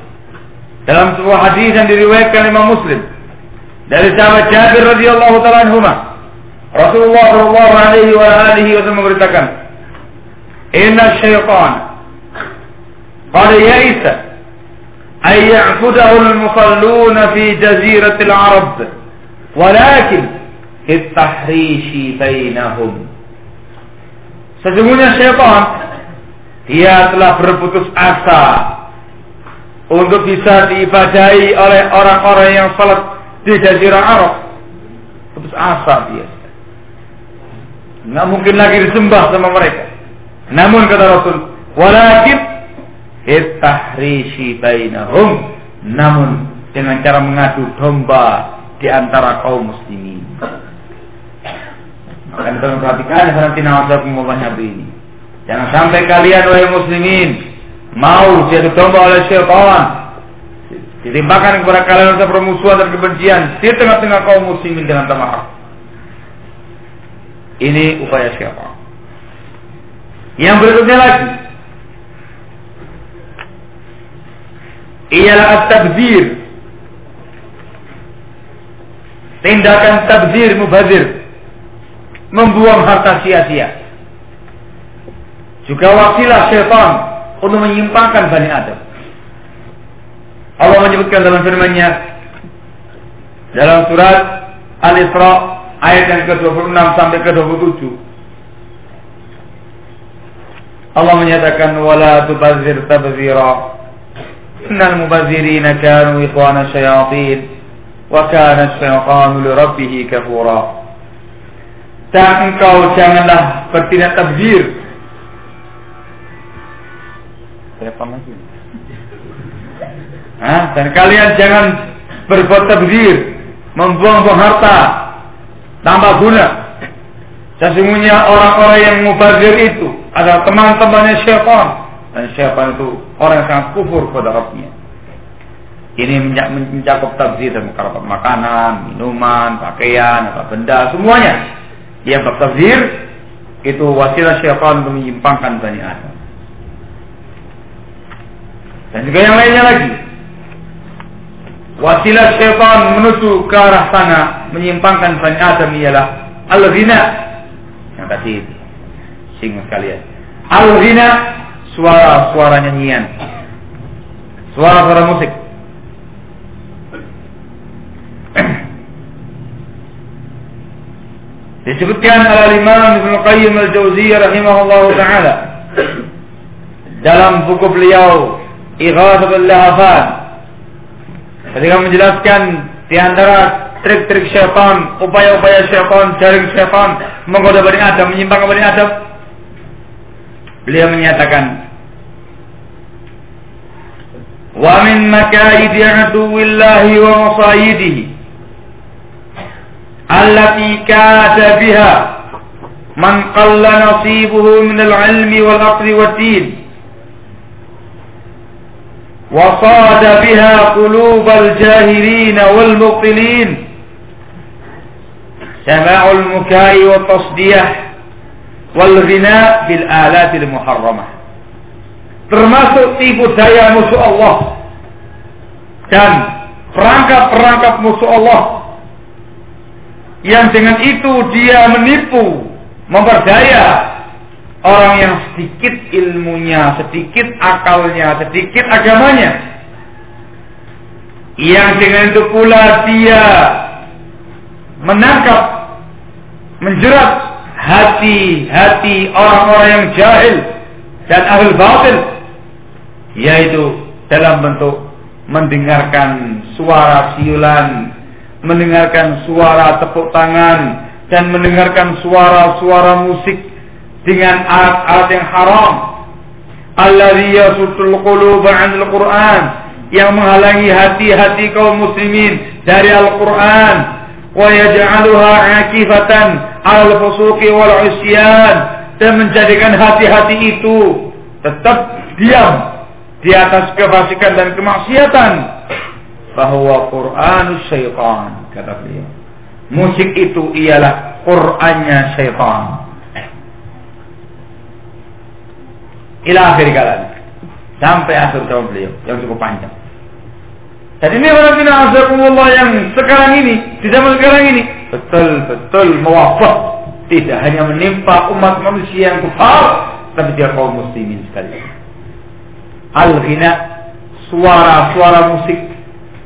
dalam sebuah hadis yang diriwayatkan Imam Muslim dari sahabat Jabir radhiyallahu taala anhu Rasulullah Shallallahu alaihi wasallam memberitakan Inna syaitan qad ya'isa ay ya'budahu al-musallun fi jaziratil Arab walakin التحريش bainahum Sesungguhnya syaitan dia telah berputus asa untuk bisa diibadahi oleh orang-orang yang salat di Jazirah Arab. Putus asa dia. Nggak mungkin lagi disembah sama mereka. Namun kata Rasul, walakin itahrishi bainahum. Namun dengan cara mengadu domba di antara kaum muslimin. Maka kita memperhatikan nawasakumullah ini. Jangan sampai kalian wahai muslimin mau jadi domba oleh syaitan. Ditimpakan kepada kalian rasa permusuhan dan kebencian di tengah-tengah kaum muslimin dengan tamak. Ini upaya siapa? Yang berikutnya lagi ialah at-tabdzir. Tindakan tabdzir mubazir membuang harta sia-sia. Juga wasilah syaitan untuk menyimpangkan Bani Adam. Allah menyebutkan dalam firman-Nya dalam surat Al-Isra ayat yang ke-26 sampai ke-27. Allah menyatakan wala tubazir tabzira. Innal mubazirina kanu ikhwana syayatin wa kana syaitanu li rabbih kafura dan engkau janganlah bertindak tabzir. Hah? Dan kalian jangan berbuat tabzir, membuang-buang harta tanpa guna. Sesungguhnya orang-orang yang mubazir itu adalah teman-temannya syaitan. Dan syaitan itu orang yang sangat kufur kepada Rabbnya. Ini mencakup tabzir dan makanan, minuman, pakaian, atau benda, semuanya yang bertafsir itu wasilah syaitan untuk menyimpangkan Bani Adam. Dan juga yang lainnya lagi. Wasilah syaitan menuju ke arah sana menyimpangkan Bani Adam ialah al-ghina. Yang tadi. Singgung sekalian. Al-ghina suara-suara nyanyian. Suara-suara musik. <clears throat> Disebutkan oleh Imam Ibnu Qayyim Al-Jauziyah rahimahullahu taala dalam buku beliau Ighathatul Lahafan ketika menjelaskan di antara trik-trik syaitan, upaya-upaya syaitan, jaring syaitan menggoda Bani Adam, menyimpang Bani Adam. Beliau menyatakan Wa min makaidi aduwillahi wa masayidihi التي كاد بها من قل نصيبه من العلم والعقل والدين وصاد بها قلوب الجاهلين والمقلين سماع المكاء والتصديح والغناء بالآلات المحرمة. Termasuk tipu daya musuh Allah. Dan perangkap-perangkap musuh Allah. Yang dengan itu dia menipu memperdaya orang yang sedikit ilmunya, sedikit akalnya, sedikit agamanya. Yang dengan itu pula dia menangkap, menjerat hati-hati orang-orang yang jahil dan ahli batil. Yaitu dalam bentuk mendengarkan suara siulan, mendengarkan suara tepuk tangan, dan mendengarkan suara-suara musik dengan alat-alat yang haram. Alladhi yasudul quluba 'anil Qur'an yang menghalangi hati-hati kaum muslimin dari Al-Qur'an wa yaj'aluha 'akifatan 'alal fusuqi wal 'isyan dan menjadikan hati-hati itu tetap diam di atas kefasikan dan kemaksiatan bahwa Quran syaitan kata beliau musik itu ialah Qur'annya syaitan ila akhir kalam sampai akhir zaman beliau yang cukup panjang. Dan ini orang bina azakumullah yang sekarang ini di zaman sekarang ini betul-betul mewafat tidak hanya menimpa umat manusia yang kufar tapi dia kaum muslimin sekali. Al-ghina suara-suara musik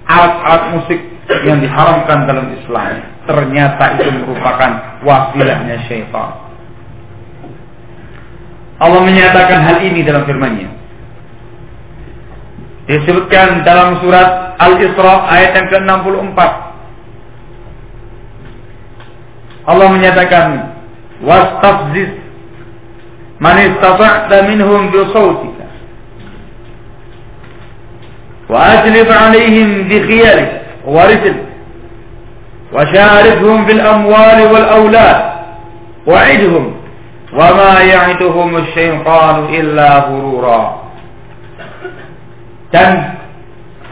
alat-alat musik yang diharamkan dalam Islam ternyata itu merupakan wasilahnya syaitan. Allah menyatakan hal ini dalam firman-Nya. Disebutkan dalam surat Al-Isra ayat yang ke-64. Allah menyatakan wastafziz man istata'ta minhum bi sawtika wa rijl wa sharifhum bil amwali wal awlad wa'idhum وما يعدهم الشيطان إلا غرورا dan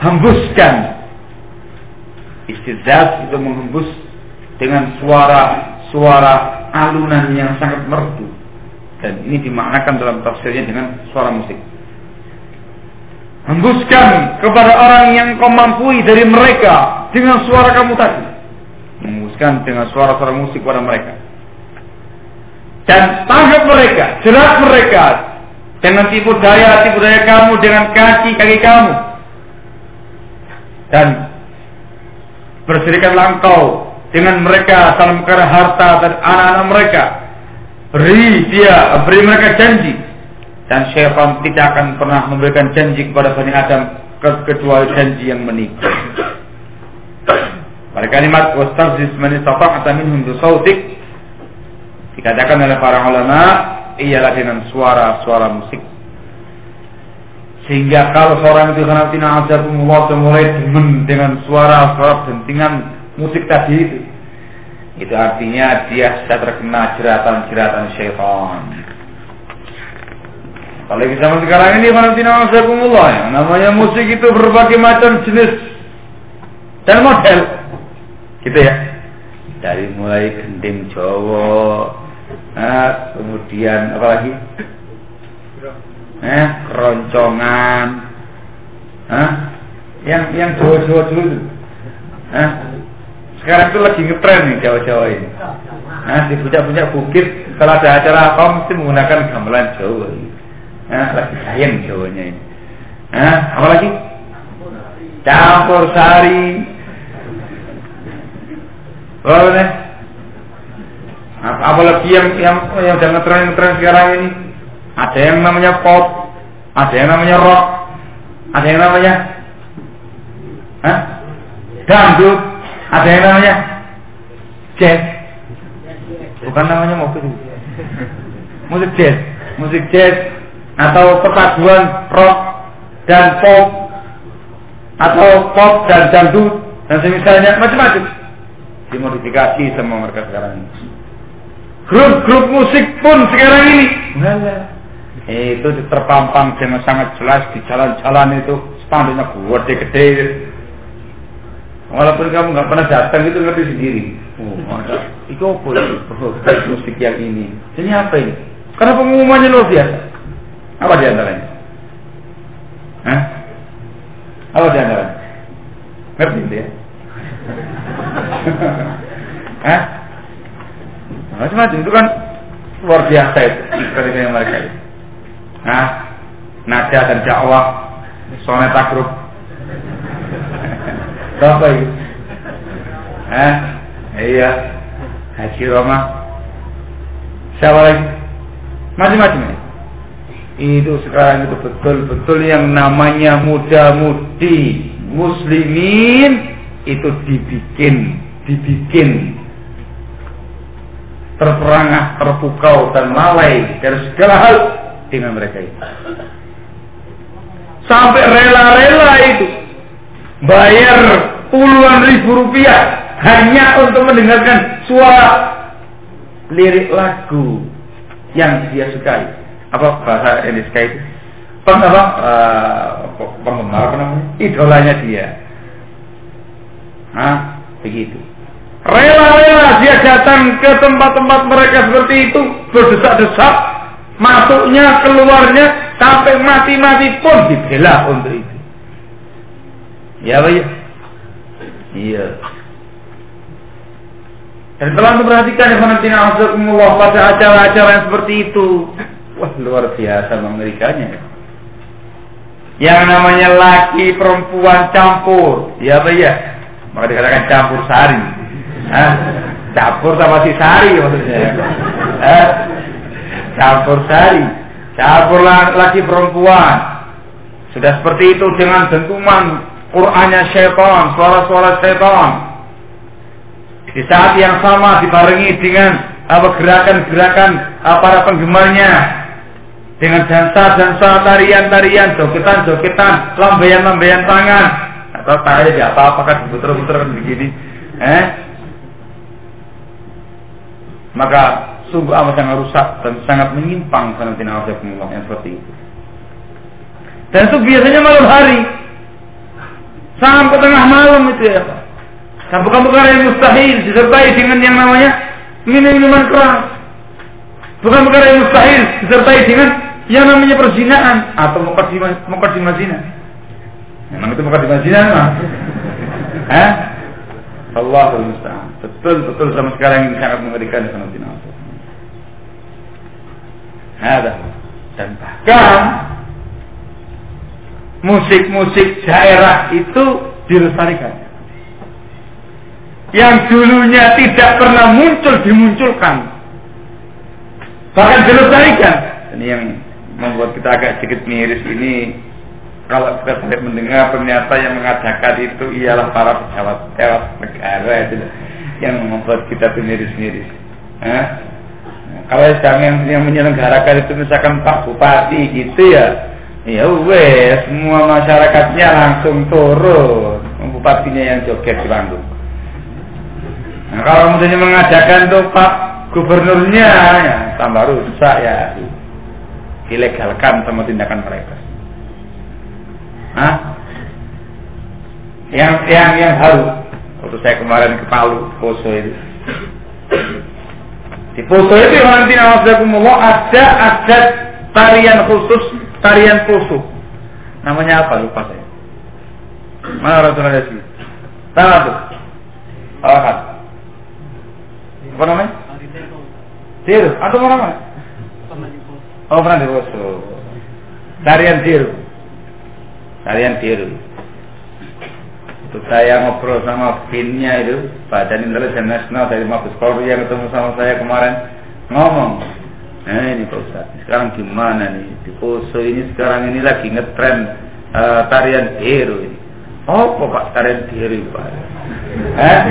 hembuskan istizaz itu menghembus dengan suara-suara alunan yang sangat merdu dan ini dimaknakan dalam tafsirnya dengan suara musik hembuskan kepada orang yang kau mampu dari mereka dengan suara kamu tadi. Menghembuskan dengan suara-suara musik kepada mereka. Dan tangkap mereka, jerat mereka dengan tipu daya tipu daya kamu dengan kaki kaki kamu. Dan berserikat engkau dengan mereka dalam perkara harta dan anak-anak mereka. Beri dia beri mereka janji dan syaitan tidak akan pernah memberikan janji kepada Bani Adam kecuali janji yang menikah pada kalimat wastafziz man istata'ta minhum bisautik Dikatakan oleh para ulama ialah dengan suara-suara musik. Sehingga kalau seorang itu karena tina azabumullah mulai demen dengan suara-suara dentingan musik tadi itu, itu artinya dia sudah terkena jeratan-jeratan syaitan. Apalagi zaman sekarang ini tina azakumullah yang namanya musik itu berbagai macam jenis dan model. Gitu ya. Dari mulai gending Jawa, Nah, kemudian apa lagi? Eh, keroncongan. Hah? Yang yang Jawa-Jawa dulu. Hah? Sekarang itu lagi ngetren nih Jawa-Jawa ini. Nah, di puncak-puncak bukit kalau ada acara apa mesti menggunakan gamelan Jawa. Nah, lagi sayang Jawanya ini. Nah, apa lagi? Campur sari. Oh, nih apalagi yang yang yang udah ngetren ngetren sekarang ini ada yang namanya pop ada yang namanya rock ada yang namanya Hah? dangdut ada yang namanya jazz bukan namanya mobil musik jazz musik jazz atau perpaduan rock dan pop atau pop dan dangdut dan semisalnya macam-macam dimodifikasi sama mereka sekarang ini Grup-grup musik pun sekarang ini itu terpampang dengan sangat jelas di jalan-jalan itu spanduknya gede-gede. Walaupun kamu nggak pernah datang itu ngerti sendiri. Oh. Itu apa? Oh, musik yang ini. Ini apa ini? Karena pengumumannya luar biasa. Apa di antaranya? Hah? Apa di antaranya? Ngerti itu ya? <laughs> Hah? Macam-macam itu kan luar biasa itu iklan mereka itu. Nah, nada dan dakwah, sonet takrub. <laughs> Apa itu? Hah? Iya. Haji Roma. Siapa lagi? Macam-macam ini. Itu sekarang itu betul-betul yang namanya muda-mudi muslimin itu dibikin, dibikin terperangah, terpukau dan lalai dari segala hal dengan mereka itu. Sampai rela-rela itu bayar puluhan ribu rupiah hanya untuk mendengarkan suara lirik lagu yang dia sukai. Apa bahasa ini sukai itu? Peng, apa? Uh, penggemar apa namanya? Idolanya dia. Hah? Begitu. Rela-rela dia datang ke tempat-tempat mereka seperti itu, berdesak-desak, masuknya, keluarnya, sampai mati-mati pun dibela untuk itu. Ya, Pak ya? Iya. Dan telah memperhatikan ya Fantina Azzaikumullah pada acara-acara yang seperti itu. Wah luar biasa mengerikannya. Yang namanya laki perempuan campur. Ya apa ya? Maka dikatakan campur sari. Hah? Campur sama si sari maksudnya. Hah? Campur sari. Campur laki perempuan. Sudah seperti itu dengan dentuman Qur'annya syaitan, suara-suara syaitan di saat yang sama dibarengi dengan apa gerakan-gerakan para penggemarnya dengan dansa-dansa, tarian-tarian, jogetan-jogetan, lambaian-lambaian tangan atau tadi ya apa apakah diputer-puter begini, eh? Maka sungguh amat sangat rusak dan sangat menyimpang tidak yang seperti itu. Dan itu biasanya malam hari sampai tengah malam itu ya. Dan bukan perkara yang mustahil disertai dengan yang namanya minum-minuman keras. Bukan perkara yang mustahil disertai dengan yang namanya perzinaan atau mukadimah zina. Memang itu mukadimah zina mah. <laughs> Hah? Allah musta'an. Betul betul sama sekarang ini sangat mengerikan sama zina. Ada dan bahkan musik-musik daerah itu dilestarikan yang dulunya tidak pernah muncul dimunculkan bahkan dilestarikan ini yang membuat kita agak sedikit miris ini. Kalau kita boleh mendengar ternyata yang mengadakan itu ialah para pejabat-pejabat negara itu yang membuat kita miris-miris nah, kalau yang, yang menyelenggarakan itu misalkan Pak Bupati gitu ya ya wes semua masyarakatnya langsung turun. Bupatinya yang joget di panggung. Nah, kalau misalnya mengadakan tuh Pak Gubernurnya ya tambah rusak ya dilegalkan sama tindakan mereka. Hah? Yang yang yang baru waktu saya kemarin ke Palu Poso itu di Poso itu yang nanti Allah ada ada tarian khusus tarian Poso namanya apa lupa saya mana Rasulullah sih tahu tuh apa namanya? Tiru. Atau mana mana? Oh di Poso. Tarian tiru. Tarian tiru. Itu saya ngobrol sama pinnya itu Badan Intelijen Nasional dari Mabes Polri yang ketemu sama saya kemarin ngomong Nah ini Pak Ustaz, sekarang gimana nih di Poso ini sekarang ini lagi ngetren uh, tarian tiru ini. Oh, Pak tarian tiru Pak? <laughs> Eh?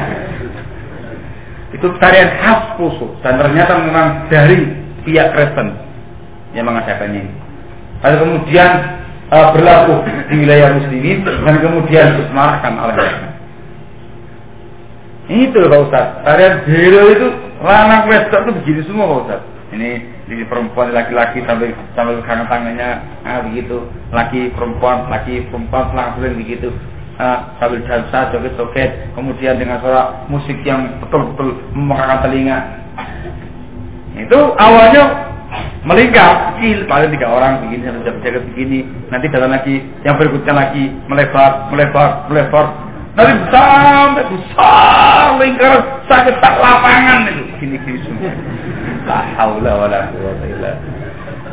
Itu tarian khas Poso dan ternyata memang dari pihak Kristen yang mengadakannya. Lalu kemudian uh, berlaku di wilayah muslimin dan kemudian disemarkan oleh mereka. Itu Pak Ustaz. Tarian Dero itu lanang wedok itu begini semua Pak Ustaz. Ini di perempuan laki-laki sampai sampai tangan tangannya ah begitu laki perempuan laki perempuan langsung begitu uh, sambil dansa joget-joget kemudian dengan suara musik yang betul-betul memekakan telinga itu awalnya melingkar kecil paling tiga orang begini satu jaga begini. Nanti datang lagi yang berikutnya lagi melebar melebar melebar. Nanti sampai besar lingkar sakit tak lapangan itu. Gini gini semua. La wala illa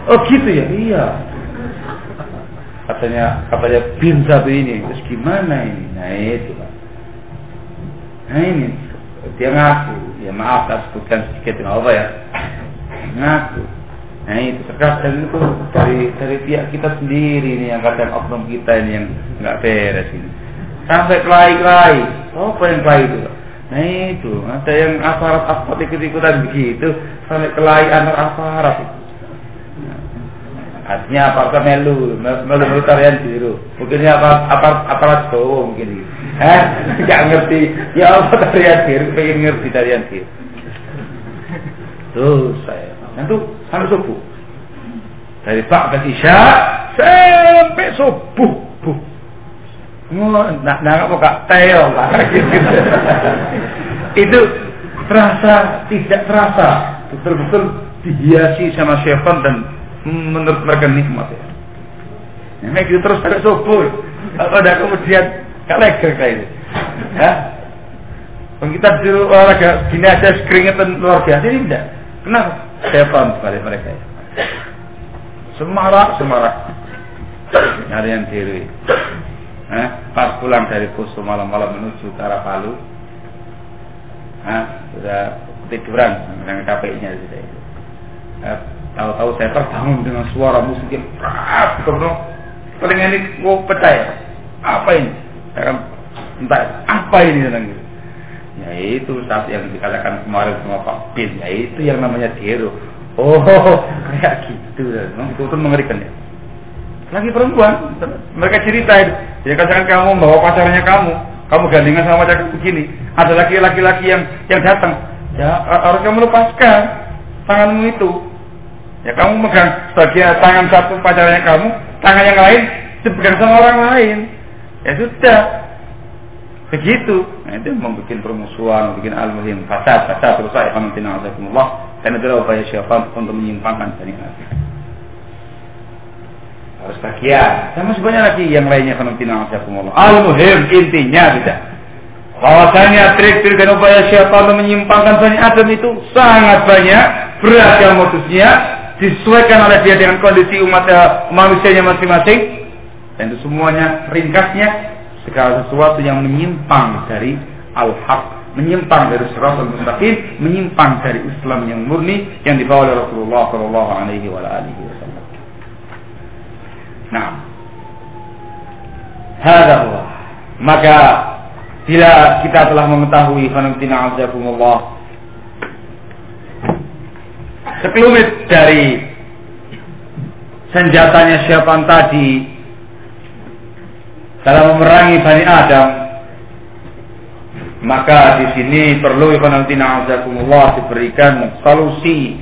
oh gitu ya? Iya. Katanya katanya bin satu ini terus gimana ini? Nah itu nah ini. Dia ngaku. Ya maaf tak sebutkan sedikit apa ya. Ngaku Nah itu terkadang itu dari dari pihak kita sendiri nih yang kadang oknum kita ini yang nggak beres ini. Sampai kelai-kelai, apa yang kelai itu? Nah itu ada yang aparat aparat ikut-ikutan begitu sampai kelai antar aparat. Nah, artinya aparat melu, melu melu tarian biru. Mungkin apa aparat aparat cowok mungkin. Eh, <laughs> nggak ngerti. Ya apa tarian biru, pengen ngerti tarian biru. Tuh saya. Tentu sampai subuh. Dari Ba'da Isya sampai subuh. Buh. Nah, nah apa kak teo <laughs> Itu terasa tidak terasa betul-betul dihiasi sama syaitan dan menurut mereka nikmat ya. Nah, itu terus sampai subuh. Ada kemudian kaleger kayak itu. Ya. Kita di olahraga gini aja keringetan luar biasa ini enggak. Kenapa? Setan sekali mereka ya. Semarak, semarak. Nyari yang diri. Eh, pas pulang dari Poso malam-malam menuju ke arah Palu, eh, sudah tiduran dengan KPI-nya gitu. Eh, tahu-tahu saya terbangun dengan suara musik yang keras, kemudian paling ini mau pecah ya. Apa ini? Saya kan entah apa ini dan gitu yaitu saat yang dikatakan kemarin sama Pak Bin yaitu yang namanya Dero. Oh <laughs> kayak gitu. Memang itu pun mengerikan ya. Lagi perempuan mereka cerita itu. Ya katakan kamu bawa pacarnya kamu. Kamu gandengan sama pacar begini. Ada laki-laki yang yang datang. Ya harus kamu lepaskan tanganmu itu. Ya kamu megang sebagian tangan satu pacarnya kamu. Tangan yang lain dipegang sama orang lain. Ya sudah begitu. Nah, itu membuat permusuhan membuat al-muhim fasad fasad saya akan mentina Allah. Dan adalah upaya syaitan untuk menyimpangkan dari hati harus bahagia. Dan masih banyak lagi yang lainnya mentina Allah. Al-muhim intinya tidak bahwasanya trik-trik dan upaya syaitan untuk menyimpangkan Bani Adam itu sangat banyak beragam modusnya disesuaikan oleh dia dengan kondisi umat uh, manusianya masing-masing. Dan itu semuanya ringkasnya segala sesuatu yang menyimpang dari al-haq, menyimpang dari siratal mustaqim, menyimpang dari Islam yang murni yang dibawa oleh Rasulullah Shallallahu alaihi wasallam. Nah, hadallah. Maka bila kita telah mengetahui fanatina azakumullah sekelumit dari senjatanya syaitan tadi dalam memerangi Bani Adam maka di sini perlu ikhwanatina azakumullah diberikan solusi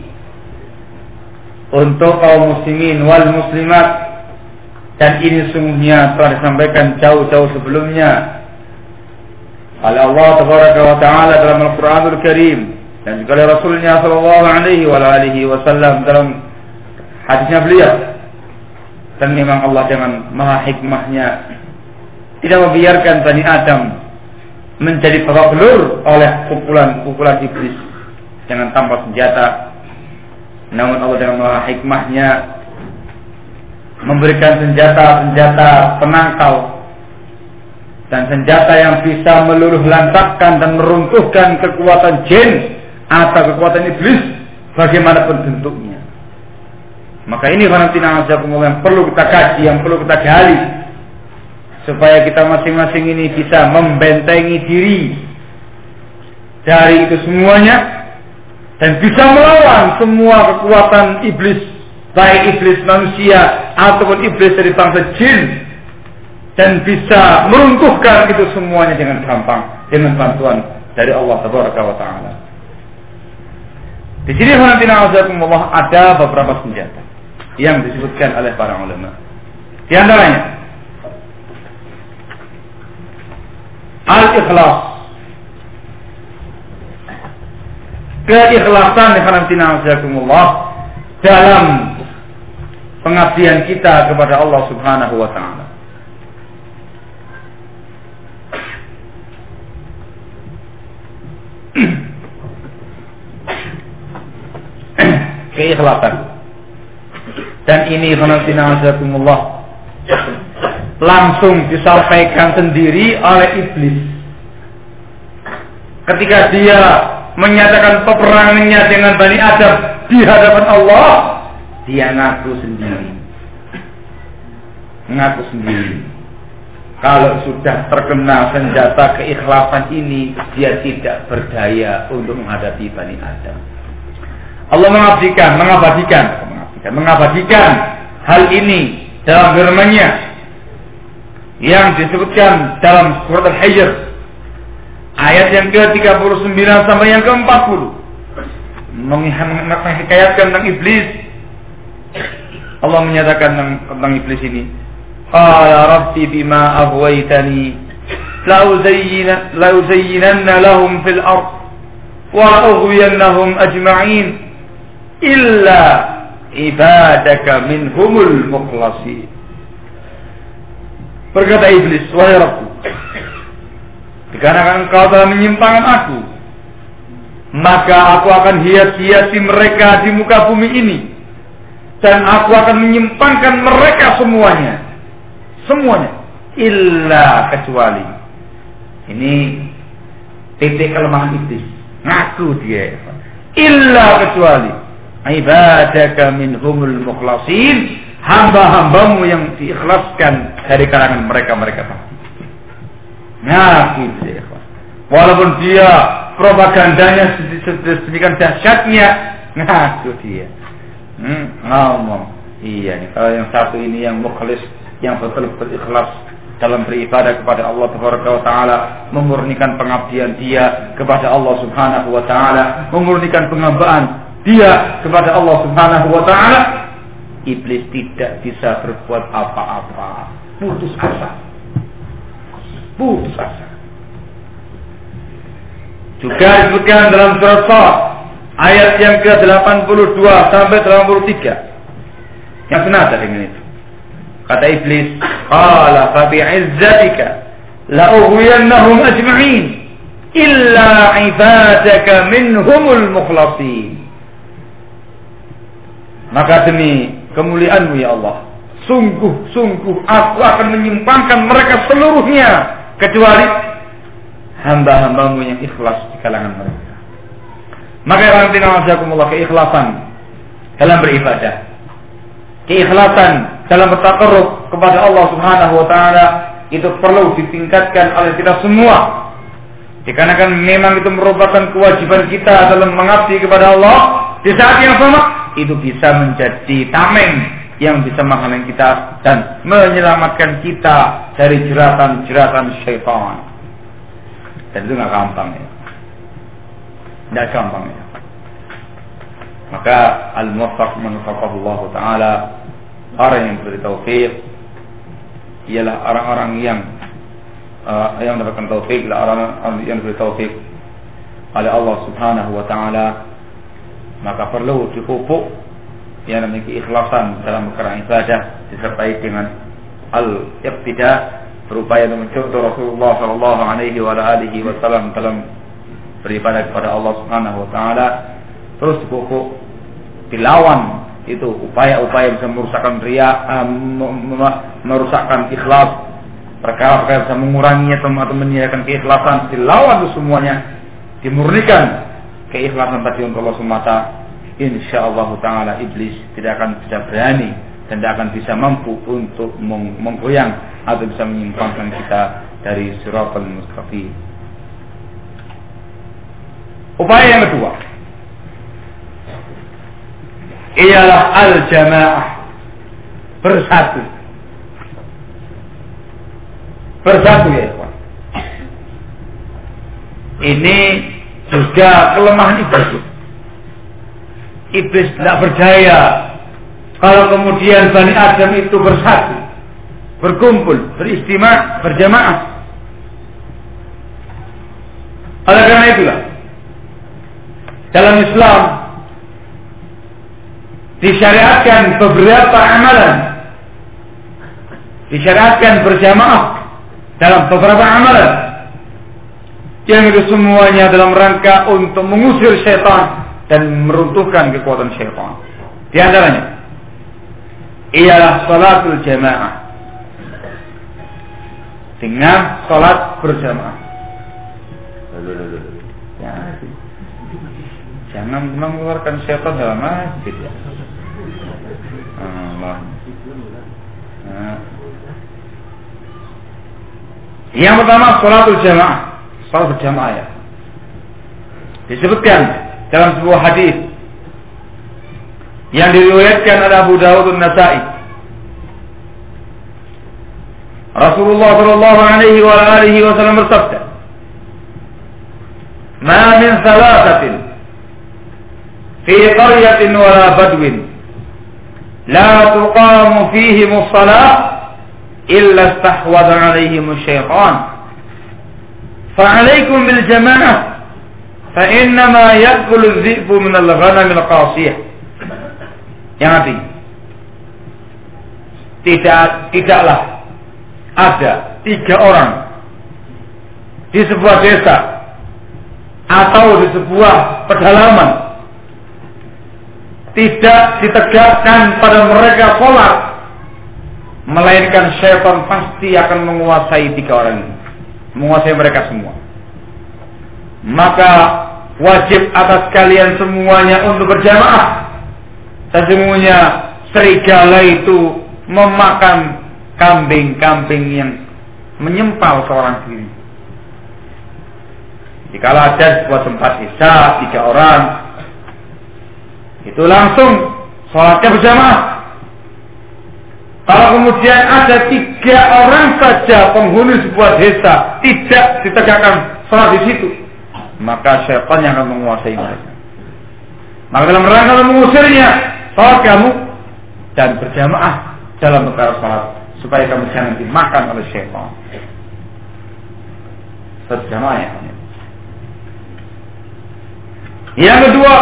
untuk kaum muslimin wal muslimat. Dan ini sungguhnya telah disampaikan jauh-jauh sebelumnya oleh Allah wa taala dalam Al-Qur'anul Karim dan juga oleh Rasulnya sallallahu alaihi wa alihi wasallam dalam hadisnya beliau. Dan memang Allah dengan maha hikmahnya tidak membiarkan Bani Adam menjadi belur oleh pukulan-pukulan iblis dengan tanpa senjata. Namun Allah dengan maha hikmahnya memberikan senjata-senjata penangkal dan senjata yang bisa meluluh lantakkan dan meruntuhkan kekuatan jin atau kekuatan iblis bagaimanapun bentuknya. Maka ini Valentina yang perlu kita kaji, yang perlu kita gali supaya kita masing-masing ini bisa membentengi diri dari itu semuanya dan bisa melawan semua kekuatan iblis baik iblis manusia ataupun iblis dari bangsa jin dan bisa meruntuhkan itu semuanya dengan gampang dengan bantuan dari Allah Taala. Di sini Allah ada beberapa senjata yang disebutkan oleh para ulama. Di antaranya Al-ikhlas. Keikhlasan Allah dalam pengabdian kita kepada Allah Subhanahu wa taala. Keikhlasan. Dan ini Allah langsung disampaikan sendiri oleh iblis. Ketika dia menyatakan peperangannya dengan Bani Adam di hadapan Allah, dia ngaku sendiri. Ngaku sendiri. Kalau sudah terkena senjata keikhlasan ini, dia tidak berdaya untuk menghadapi Bani Adam. Allah mengabdikan, mengabadikan, mengabadikan, mengabadikan hal ini dalam firman-Nya yang disebutkan dalam surat Al-Hijr ayat yang ke-39 sampai yang ke-40 menghikayatkan tentang iblis Allah menyatakan tentang, tentang iblis ini. Qala rabbi bima aghwaytani la uzayyinanna lahum fil ard wa ughwiyannahum ajma'in illa ibadaka minhumul mukhlasin. Berkata iblis, wahai Rabbku, dikarenakan engkau telah menyimpangkan aku, maka aku akan hias-hiasi mereka di muka bumi ini dan aku akan menyimpangkan mereka semuanya. Semuanya. Illa kecuali ini titik kelemahan iblis. Ngaku dia. Illa kecuali ibadaka minhumul mukhlasin hamba-hambamu yang diikhlaskan dari kalangan mereka-mereka ngaku dia walaupun dia propagandanya sedemikian dahsyatnya ngaku dia Hmm, ngomong. Iya nih, kalau yang satu ini yang mukhlis, yang betul-betul ikhlas dalam beribadah kepada Allah Taala, memurnikan pengabdian dia kepada Allah Subhanahu wa taala, memurnikan pengabdian dia kepada Allah Subhanahu wa taala, iblis tidak bisa berbuat apa-apa. Putus asa. Putus asa. Juga disebutkan dalam surat ayat yang ke-82 sampai 83 yang senada dengan itu. Kata iblis, "Qala fa bi'izzatika la ughwiyannahum ajma'in illa 'ibadaka minhumul mukhlasin." Maka demi kemuliaanmu ya Allah, sungguh-sungguh aku akan menyimpangkan mereka seluruhnya kecuali hamba-hambamu yang ikhlas di kalangan mereka. Maka Allah keikhlasan dalam beribadah. Keikhlasan dalam bertakarruf kepada Allah Subhanahu wa taala itu perlu ditingkatkan oleh kita semua. Dikarenakan memang itu merupakan kewajiban kita dalam mengabdi kepada Allah di saat yang sama itu bisa menjadi tameng yang bisa menghalangi kita dan menyelamatkan kita dari jeratan-jeratan syaitan. Dan itu nggak gampang ya. Tidak gampang ya. Maka al-muwaffaq Allah taala orang yang diberi taufik ialah orang-orang yang uh, yang mendapatkan taufik ialah orang yang diberi taufik oleh Allah Subhanahu wa taala maka perlu dipupuk yang memiliki ikhlasan dalam perkara ibadah disertai dengan al-iqtida berupaya untuk mencontoh Rasulullah sallallahu alaihi wasallam dalam beribadah kepada Allah Subhanahu wa taala. Terus dipupuk dilawan. Itu upaya-upaya bisa merusakkan ria merusakkan ikhlas. Perkara-perkara bisa mengurangi atau, atau menyediakan keikhlasan. Dilawan itu semuanya dimurnikan keikhlasan tadi untuk Allah semata insya Allah taala iblis tidak akan bisa berani dan tidak akan bisa mampu untuk menggoyang atau bisa menyimpangkan kita dari siratal mustaqim Upaya yang kedua ialah al-jamaah bersatu. Bersatu ya ikhwan. Ini juga kelemahan iblis. Iblis tidak berdaya. Kalau kemudian Bani Adam itu bersatu, berkumpul, beristimewa, berjamaah. itulah dalam Islam disyariatkan beberapa amalan. Disyariatkan berjamaah dalam beberapa amalan. Yang itu semuanya dalam rangka untuk mengusir syaitan dan meruntuhkan kekuatan syaitan. Di antaranya ialah salatul jamaah dengan salat berjamaah. Jangan mengeluarkan syaitan dalam masjid ya. Allah. Yang pertama salatul jamaah, salat berjamaah ya. Disebutkan dalam sebuah hadis yang diriwayatkan oleh Abu Dawud dan Nasai. Rasulullah Shallallahu Alaihi wa alihi Wasallam bersabda, "Ma min salasatin fi qaryatin wala badwin la tuqamu fihim as-salah illa istahwadha alaihim asy-syaitan." فعليكم بالجماعة فإنما يأكل الذئب من الغنم القاصية yang artinya tidak tidaklah ada tiga orang di sebuah desa atau di sebuah pedalaman tidak ditegakkan pada mereka sholat melainkan syaitan pasti akan menguasai tiga orang ini menguasai mereka semua maka wajib atas kalian semuanya untuk berjamaah Sesungguhnya serigala itu memakan kambing-kambing yang menyempal seorang diri. Jika ada sebuah tempat isya tiga orang, itu langsung sholatnya berjamaah. Kalau kemudian ada tiga orang saja penghuni sebuah desa tidak ditegakkan sholat di situ, maka syaitan yang akan menguasai mereka. Maka dalam rangka mengusirnya, sholat kamu dan berjamaah dalam perkara sholat supaya kamu jangan dimakan oleh syaitan. Berjamaah ya. Yang kedua,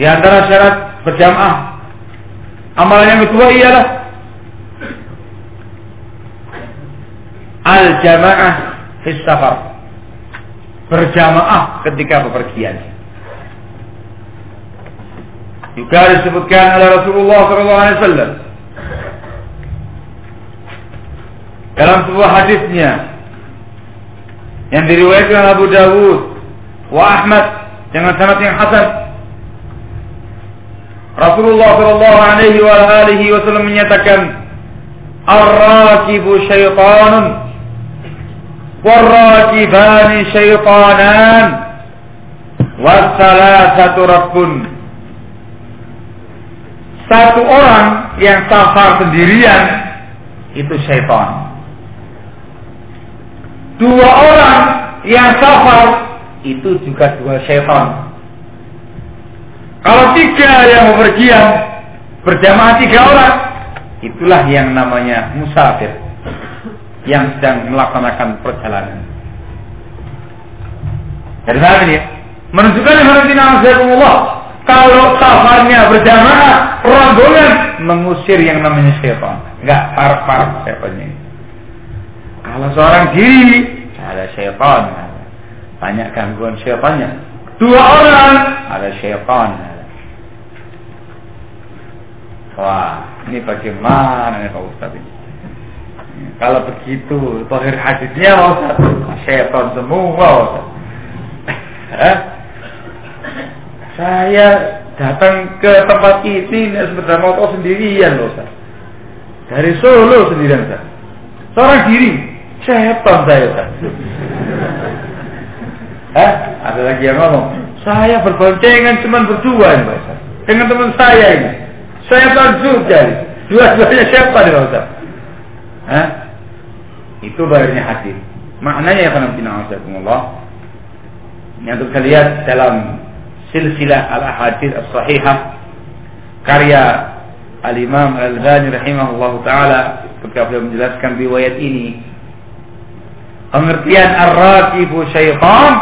di antara syarat berjamaah, amalan yang kedua ialah al-jamaah fis safar. Berjamaah ketika bepergian. Juga disebutkan oleh Rasulullah SAW dalam sebuah hadisnya yang diriwayatkan Abu Dawud wa Ahmad dengan sanad yang hasan. Rasulullah Shallallahu Alaihi Wasallam menyatakan, "Ar-rakibu syaitanun, war-rakibani syaitanan, was-salasatu rabbun." satu orang yang safar sendirian itu syaitan. Dua orang yang safar itu juga dua syaitan. Kalau tiga yang bepergian berjamaah tiga orang, itulah yang namanya musafir yang sedang melaksanakan perjalanan. Dari mana ini? Menunjukkan Allah kalau safarnya berjamaah, rombongan mengusir yang namanya syaitan. Enggak parah-parah syaitannya. Kalau seorang diri, ada syaitan. Banyak gangguan syaitannya. Dua orang, ada syaitan. Wah, ini bagaimana nih Pak Ustaz ini? Kalau begitu, tohir hadisnya Ustaz, syaitan semua? <laughs> Saya datang ke tempat ini sepeda motor sendirian loh Ustaz. Dari Solo sendirian Ustaz. Seorang diri. Setan saya Ustaz. <laughs> Eh, ada lagi yang ngomong. Saya berboncengan cuma berdua Ustaz. Dengan teman saya ini. Saya takjub jadi. Dua-duanya siapa nih Ustaz? Hah? Itu bayarnya hati. Maknanya ya karena Allah. Yang saya lihat dalam silsilah al-ahadith as-sahihah karya al-Imam Al-Albani rahimahullah taala ketika beliau menjelaskan riwayat ini Pengertian ar-raqibu syaitan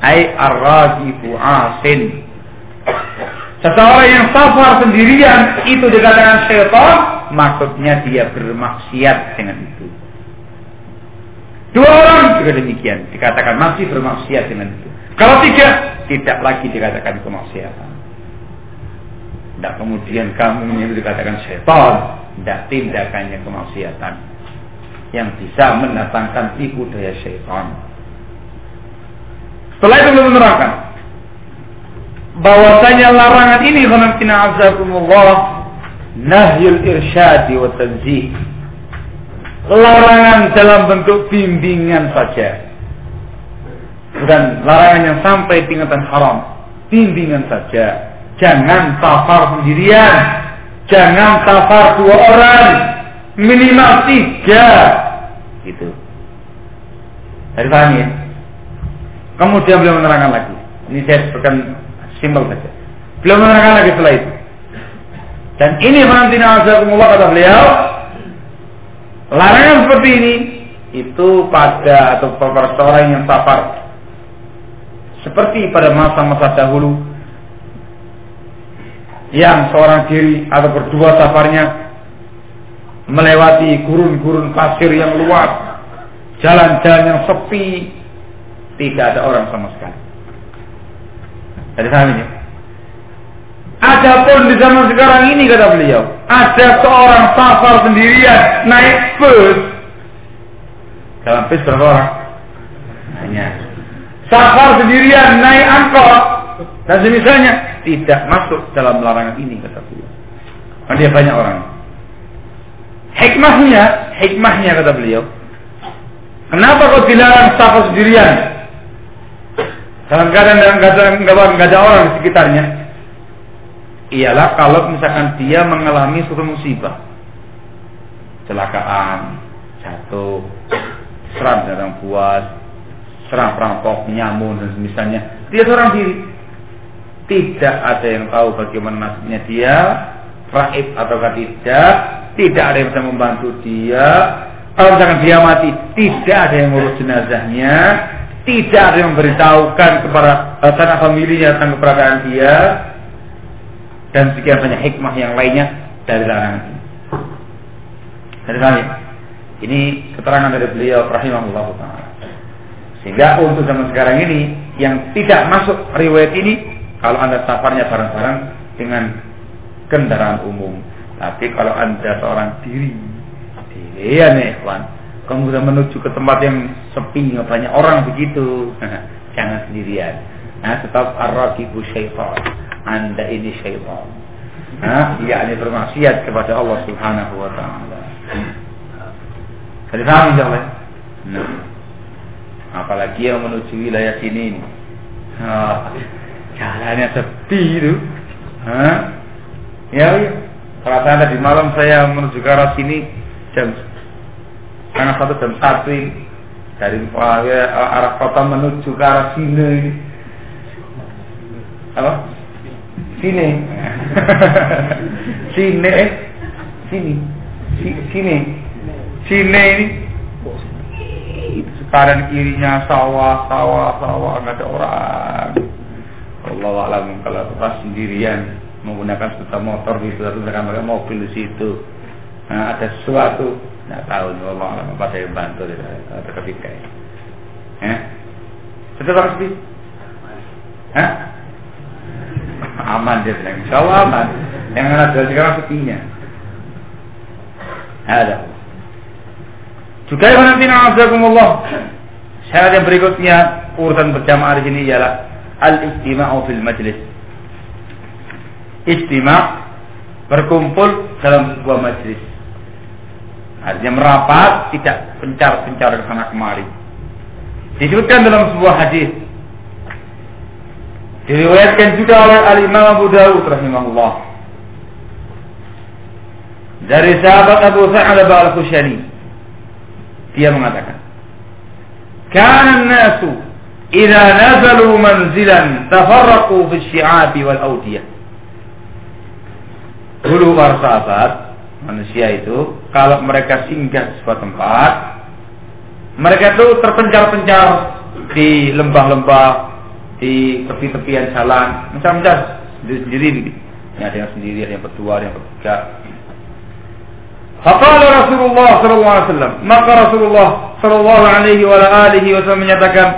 ay ar-raqibu asin. Seseorang yang safar sendirian itu dikatakan syaitan, maksudnya dia bermaksiat dengan itu. Dua orang juga demikian dikatakan masih bermaksiat dengan itu. Kalau tiga, tidak lagi dikatakan kemaksiatan. Tidak kemudian kamu itu dikatakan syaitan. Tidak tindakannya kemaksiatan. Yang bisa mendatangkan tipu daya syaitan. Setelah itu menerangkan bahwasanya larangan ini azakumullah nahyul irsyadi wa tanzih. Larangan dalam bentuk bimbingan saja. Dan larangan yang sampai tingkatan haram. Bimbingan saja. Jangan safar sendirian. Jangan safar dua orang. Minimal tiga. Gitu. Dari paham ya? Kemudian beliau menerangkan lagi. Ini saya sebutkan simpel saja. Beliau menerangkan lagi setelah itu dan ini nanti azakumullah kata beliau larangan seperti ini itu pada atau pada seorang yang safar seperti pada masa-masa dahulu yang seorang diri atau berdua safarnya melewati gurun-gurun pasir yang luas, jalan-jalan yang sepi, tidak ada orang sama sekali. Jadi paham ini? Adapun di zaman sekarang ini kata beliau, ada seorang safar sendirian naik bus. Dalam bus berapa orang? Hanya safar sendirian naik angkot dan semisalnya tidak masuk dalam larangan ini kata beliau. Karena dia banyak orang. Hikmahnya, hikmahnya kata beliau. Kenapa kau dilarang safar sendirian? Dalam keadaan nggak ada orang di sekitarnya. Ialah kalau misalkan dia mengalami suatu musibah, kecelakaan, jatuh, seram datang buas, serang perampok, nyamun dan misalnya dia seorang diri. Tidak ada yang tahu bagaimana nasibnya dia, raib atau tidak, tidak ada yang bisa membantu dia. Kalau misalkan dia mati, tidak ada yang ngurus jenazahnya, tidak ada yang memberitahukan kepada sanak familinya tentang keberadaan dia, dan sekian banyak hikmah yang lainnya dari larangan ini. Dari kami, ini keterangan dari beliau rahimahullah taala. Sehingga untuk zaman sekarang ini yang tidak masuk riwayat ini kalau anda safarnya bareng-bareng dengan kendaraan umum. Tapi kalau anda seorang diri, diri ya nih kawan, kemudian menuju ke tempat yang sepi, banyak orang begitu, <laughs> jangan sendirian. Nah, tetap arrakibu syaitan. Anda ini syaitan. Nah, ini bermaksiat kepada Allah Subhanahu wa taala. Jadi paham insyaallah. Nah apalagi yang menuju wilayah sini oh, jalannya sepi itu Hah? ya, ya. saya tadi malam saya menuju ke arah sini jam setengah satu jam satu ini dari ya, arah kota menuju ke arah sini ini apa? Sini. <laughs> Sini. Eh? Sini. Sini. Sini ini. Kanan kirinya sawah, sawah, sawah, nggak ada orang. Allah alam kalau pas sendirian menggunakan sepeda motor di situ, pakai mobil di situ, nah, ada sesuatu, nggak tahu Allah alam apa saya bantu atau ketika. Ya, sudah pasti. Hah? Aman dia bilang, insya Allah aman. Yang ada sekarang sepinya. Ada. Juga yang nanti na'azakumullah. Syarat yang berikutnya urutan berjamaah di sini ialah al-istima'u fil majlis. Istima' berkumpul dalam sebuah majlis. Artinya merapat, tidak pencar-pencar ke sana kemari. Disebutkan dalam sebuah hadis. Diriwayatkan juga oleh Al-Imam Abu Dawud rahimahullah. Dari sahabat Abu Sa'ad al-Khushani dia mengatakan, "Kana an-nasu idza nazalu manzilan tafarraqu fi syi'abi wal awdiyah." Dulu para sahabat manusia itu kalau mereka singgah di tempat Mereka itu terpencar-pencar di lembah-lembah, di tepi-tepian jalan, macam-macam sendiri-sendiri. Ini ada yang sendiri, ada yang berdua, ada yang bertiga. Faqala Rasulullah sallallahu alaihi wasallam, maka Rasulullah sallallahu alaihi wasallam menyatakan,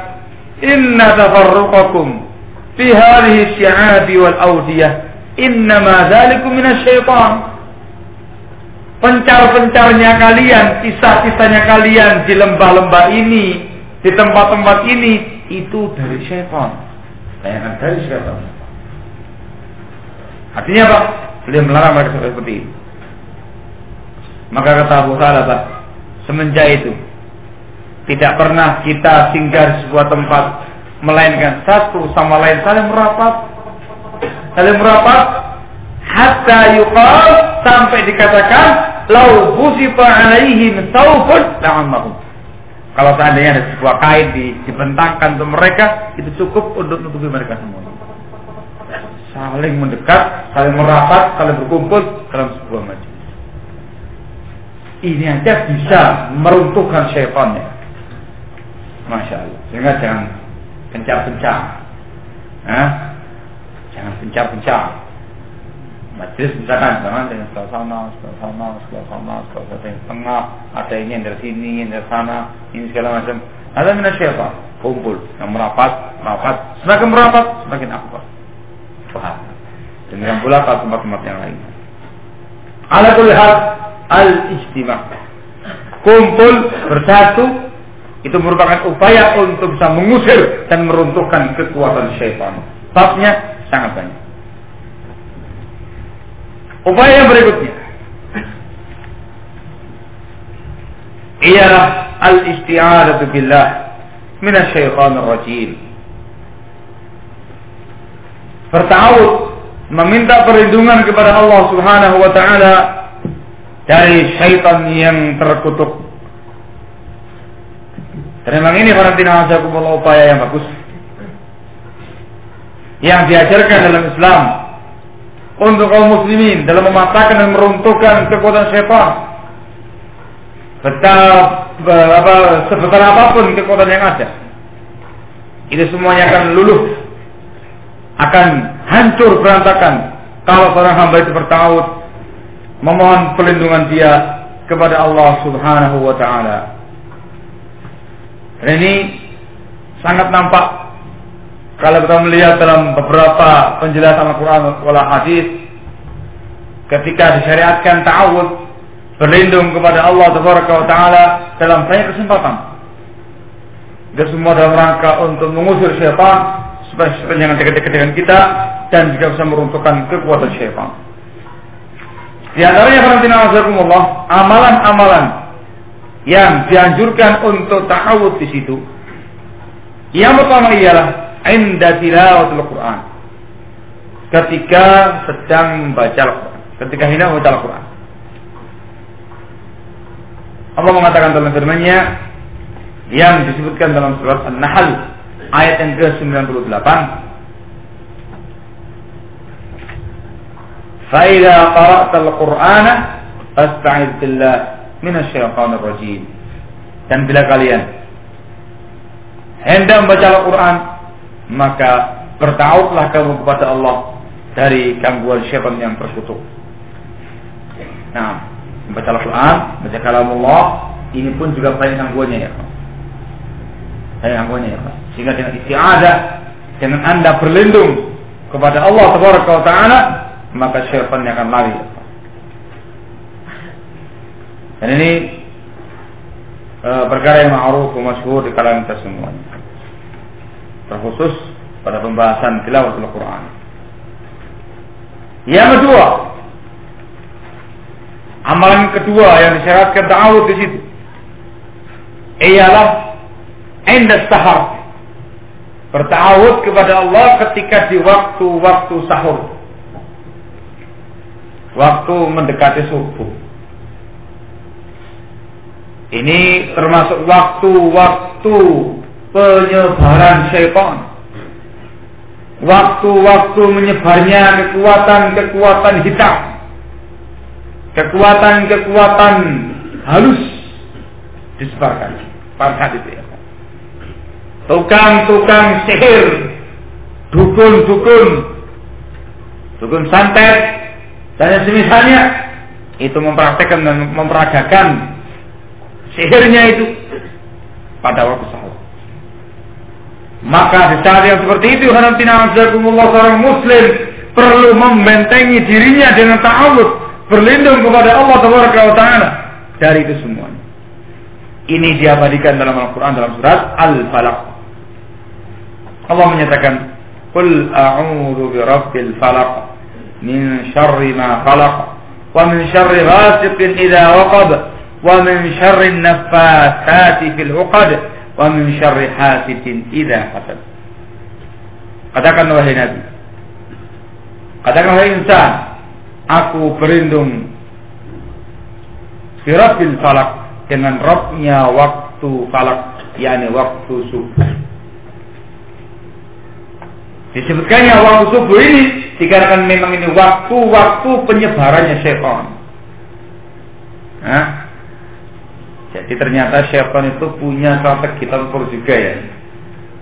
"Inna tafarruqakum fi hadhihi syi'abi wal awdiyah, innama dzalikum minasyaitan." pencar-pencarnya kalian, kisah-kisahnya kalian di lembah-lembah ini, di tempat-tempat ini, itu dari syaitan. Bayangan dari syaitan. Artinya apa? Beliau melarang mereka seperti itu. Maka kata Abu Salabah, semenjak itu tidak pernah kita singgah di sebuah tempat melainkan satu sama lain saling merapat, saling merapat hatta yuqal sampai dikatakan lau busifa alaihim saufun la'ammahum. Kalau seandainya ada sebuah kain di, dibentangkan untuk mereka, itu cukup untuk menutupi mereka semua. Saling mendekat, saling merapat, saling berkumpul dalam sebuah majlis. Ini aja bisa meruntuhkan syaitannya. Masya Allah. Sehingga jangan kencang-kencang. Jangan kencang-kencang majelis misalkan jangan dengan sebelah sana, sebelah sana, sebelah sana, sebelah sana, yang tengah, ada ini yang dari sini, yang dari sana, ini segala macam. Ada mina siapa? Kumpul, yang merapat, merapat, semakin merapat, semakin akbar. Paham? Dengan pula ke tempat-tempat yang lain. Ala kulihat al-istima. Kumpul bersatu itu merupakan upaya untuk bisa mengusir dan meruntuhkan kekuatan syaitan. Babnya sangat banyak. Upaya yang berikutnya ialah al-isti'adatu billah minasyaitonir rajim. Bertawud meminta perlindungan kepada Allah Subhanahu wa taala dari syaitan yang terkutuk. Dan memang ini para upaya yang bagus yang diajarkan dalam Islam untuk kaum muslimin dalam mematahkan dan meruntuhkan kekuatan syaitan. Betapa apa, sebesar apa pun kekuatan yang ada, itu semuanya akan luluh, akan hancur berantakan kalau seorang hamba itu bertaut memohon perlindungan dia kepada Allah Subhanahu wa taala. Ini sangat nampak kalau kita melihat dalam beberapa penjelasan Al-Quran wal hadis, ketika disyariatkan ta'awud, berlindung kepada Allah Taala dalam banyak kesempatan. Dan semua dalam rangka untuk mengusir syaitan supaya syaitan jangan dekat-dekat dengan kita dan juga bisa meruntuhkan kekuatan syaitan. Di antaranya Allah, amalan-amalan yang dianjurkan untuk ta'awud di situ. Yang pertama ialah inda tilawatul Quran. Ketika sedang membaca Al-Quran. Ketika hendak membaca Al-Quran. Allah mengatakan dalam firman-Nya yang disebutkan dalam surat An-Nahl ayat yang ke-98 فَإِذَا قَرَأْتَ الْقُرْآنَ فَاسْتَعِذْ بِاللَّهِ مِنَ الشَّيْطَانِ الرَّجِيمِ Dan bila kalian hendak membaca Al-Quran maka bertautlah kamu kepada Allah dari gangguan syaitan yang terkutuk. Nah, membaca Al-Quran, baca kalam Allah, ini pun juga banyak gangguannya ya. Banyak gangguannya ya. Sehingga dengan istiadah, dengan anda berlindung kepada Allah Taala, maka syaitan akan lari. Dan ini e, perkara yang ma'ruf dan masyhur di kalangan kita semuanya terkhusus pada pembahasan tilawatul Quran. Yang kedua, amalan kedua yang disyaratkan ta'awud di situ ialah inda sahar. Bertawud kepada Allah ketika di waktu-waktu sahur. Waktu mendekati subuh. Ini termasuk waktu-waktu penyebaran syaitan. Waktu-waktu menyebarnya kekuatan-kekuatan hitam. Kekuatan-kekuatan halus disebarkan. pada ya. Tukang-tukang sihir, dukun-dukun, dukun santet, dan semisalnya itu mempraktekkan dan memperagakan sihirnya itu pada waktu. Maka di saat yang seperti itu, hanatina seorang muslim perlu membentengi dirinya dengan ta'awud, berlindung kepada Allah Taala dari itu semuanya. Ini diabadikan dalam Al-Quran dalam surat Al-Falaq. Allah menyatakan, "Qul a'udzu birabbil falaq min syarri ma khalaq wa min syarri ghasiqin idza waqab wa min syarri an-naffatsati fil 'uqad wa min syarri hasidin idza hasad." Katakan wahai Nabi, katakan wahai insan, aku berlindung Birabbil falak dengan Robnya waktu falak yakni waktu subuh. Disebutkannya waktu subuh ini dikarenakan memang ini waktu-waktu penyebarannya syaitan. Nah, jadi ternyata syaitan itu punya strategi tempur juga ya.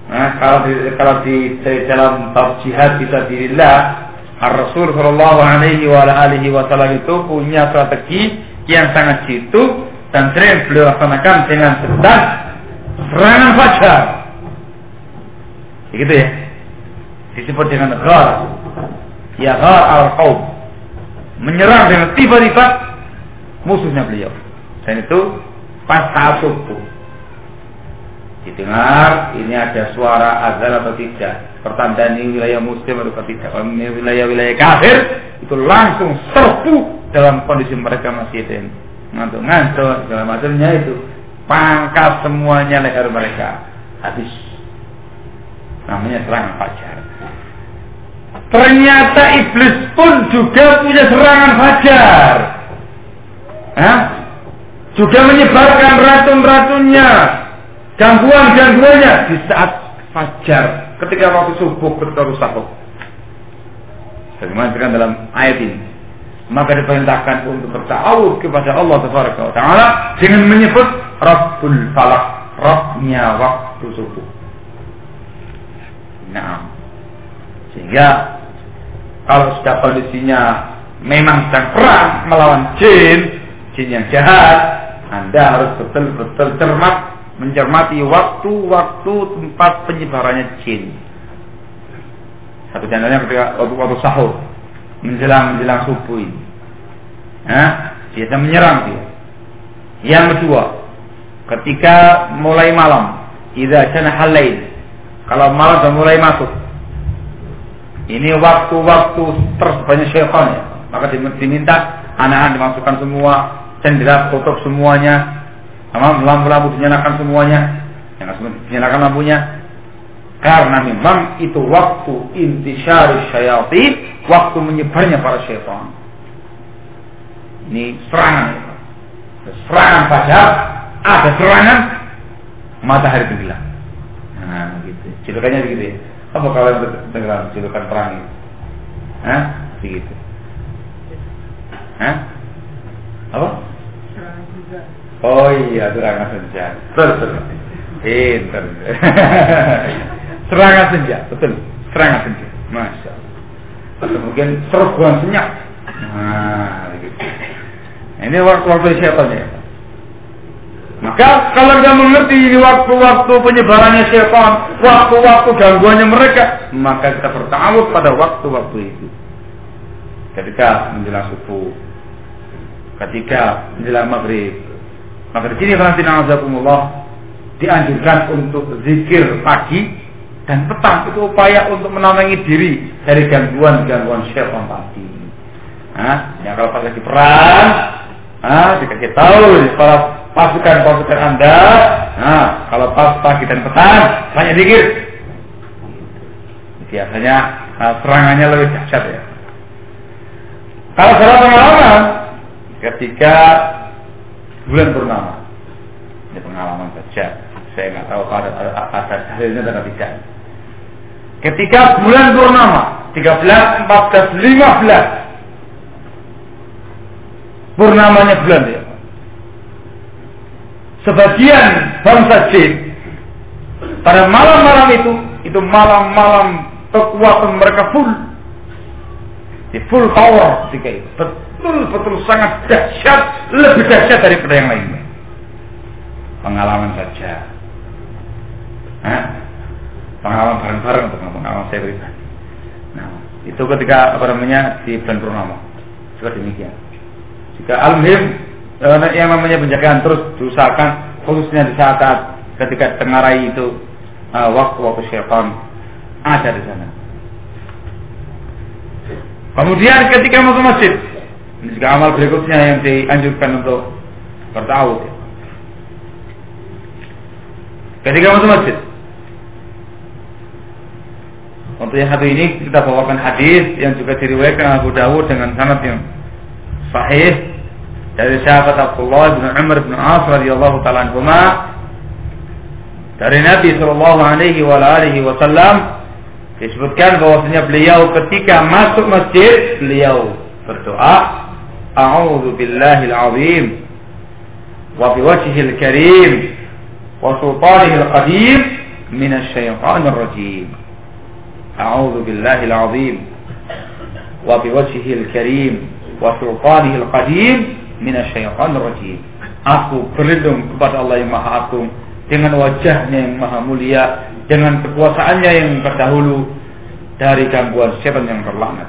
Nah, kalau di, kalau di, di dalam bab jihad bisa dirilah Rasul Shallallahu Alaihi Wasallam itu punya strategi yang sangat jitu dan sering beliau laksanakan dengan sedang serangan fajar. Begitu ya. Disebut dengan ghar. Ya ghar al-qaum. Menyerang dengan tiba-tiba musuhnya beliau. Dan itu pas saat subuh. Didengar ini ada suara azan atau tidak. Pertanda ini wilayah muslim atau tidak. Kalau ini wilayah-wilayah kafir itu langsung serbu dalam kondisi mereka masih ada ngantuk-ngantuk segala macamnya itu pangkas semuanya leher mereka habis namanya serangan fajar ternyata iblis pun juga punya serangan fajar Hah? Juga menyebarkan racun-racunnya. Gangguan-gangguannya di saat fajar ketika waktu subuh ketika sahur bagaimana dalam ayat ini. Maka diperintahkan untuk bertawud kepada Allah Taala dengan menyebut Rabbul Falak, Rabbnya waktu subuh. Nah, sehingga kalau sudah kondisinya memang sedang perang melawan jin, jin yang jahat, Anda harus betul-betul cermat mencermati waktu-waktu tempat penyebarannya jin. Satu contohnya ketika waktu, waktu sahur menjelang menjelang subuh ini. Nah, biasa menyerang dia. Yang kedua, ketika mulai malam, idza kana halain. Kalau malam sudah mulai masuk. Ini waktu-waktu tersebanyak syaitan ya. Maka diminta anak-anak dimasukkan semua, cendera tutup semuanya, sama lampu-lampu dinyalakan semuanya. Yang dinyalakan lampunya, karena memang itu waktu intisyari syaitan, waktu menyebarnya para syaitan. Ini serangan. Serangan pada ada serangan matahari tenggelam. Nah, gitu. Julukannya begitu ya. Apa kalau yang tenggelam? Julukan perang itu. Hah? Begitu. Hah? Apa? Oh iya, serangan senja. Betul, betul. Pinter. <laughs> serangan senja, betul. Serangan senja. Masya Allah. Atau mungkin serbuan senyap. Nah, gitu. Ini waktu-waktu syaitan ya. Maka kalau tidak mengerti ini waktu-waktu penyebarannya syaitan, waktu-waktu gangguannya mereka, maka kita bertawud pada waktu-waktu itu. Ketika menjelang subuh, ketika menjelang maghrib, maka di sini Allah dianjurkan untuk zikir pagi dan petang itu upaya untuk menamengi diri dari gangguan-gangguan syaitan tadi. Nah, ya kalau pas lagi perang, nah, dikasih tahu di para pasukan-pasukan Anda, nah, kalau pas pagi dan petang, banyak dikir. Biasanya nah, serangannya lebih dahsyat ya. Kalau salah pengalaman, ketika bulan purnama, ini pengalaman saja, saya nggak tahu ada ada hasilnya atau tidak. Ketika bulan purnama 13, 14, 15 Purnamanya bulan ya. Sebagian bangsa jin pada malam-malam itu itu malam-malam kekuatan mereka full. Di full power ketika itu betul-betul sangat dahsyat lebih dahsyat daripada yang lainnya. Pengalaman saja. Hah? pengalaman bareng-bareng pengalaman saya berikan nah itu ketika apa namanya di bulan Purnama. Juga demikian. Jika almhim eh, yang namanya penjagaan terus diusahakan khususnya di saat, -saat ketika tengarai itu uh, waktu-waktu syaitan ada di sana. Kemudian ketika masuk masjid, juga amal berikutnya yang dianjurkan untuk bertawud. Ketika masuk masjid, untuk yang satu ini kita bawakan hadis yang juga diriwayatkan Abu Dawud dengan sanad yang sahih dari sahabat Abdullah bin Umar bin As radhiyallahu taala anhuma dari Nabi sallallahu alaihi wa alihi wasallam disebutkan bahwasanya beliau ketika masuk masjid beliau berdoa Billahil azim wa biwajhihil karim wa sultanihil qadim minasyaitonir rajim أعوذ بالله العظيم وبوجهه الكريم وسلطانه القديم من الشيطان الرجيم Aku berlindung kepada Allah yang Maha Agung dengan wajahnya yang Maha Mulia, dengan kekuasaannya yang terdahulu dari gangguan setan yang terlaknat.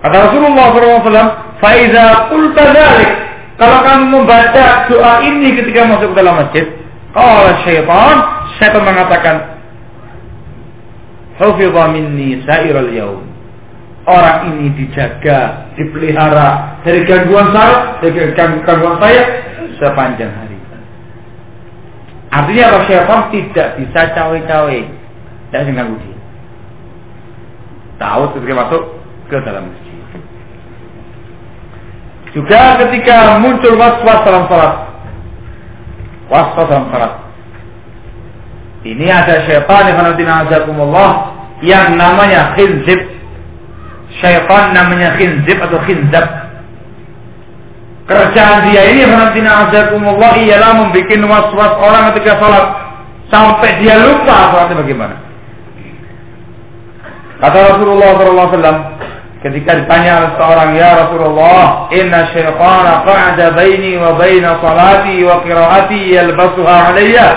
Kata Rasulullah SAW, "Faiza qulta dzalik." Kalau kamu membaca doa ini ketika masuk ke dalam masjid, kalau syaitan, syaitan mengatakan, hafidha minni sa'iral yaum. Orang ini dijaga, dipelihara dari gangguan saya, dari gangguan saya sepanjang hari. Artinya apa syaitan tidak bisa cawe-cawe dan mengganggu dia. Tahu ketika masuk ke dalam masjid. Juga ketika muncul was-was dalam salat. Was-was dalam salat. Ini ada syaitan yang namanya khinzib. Syaitan namanya khinzib atau khinzab. Kerjaan dia ini azakumullah ialah membuat was-was orang ketika salat sampai dia lupa salatnya bagaimana. Kata Rasulullah SAW ketika ditanya seorang ya Rasulullah, inna syaitana qa'ada baini wa baina salati wa qiraati yalbasuha alayya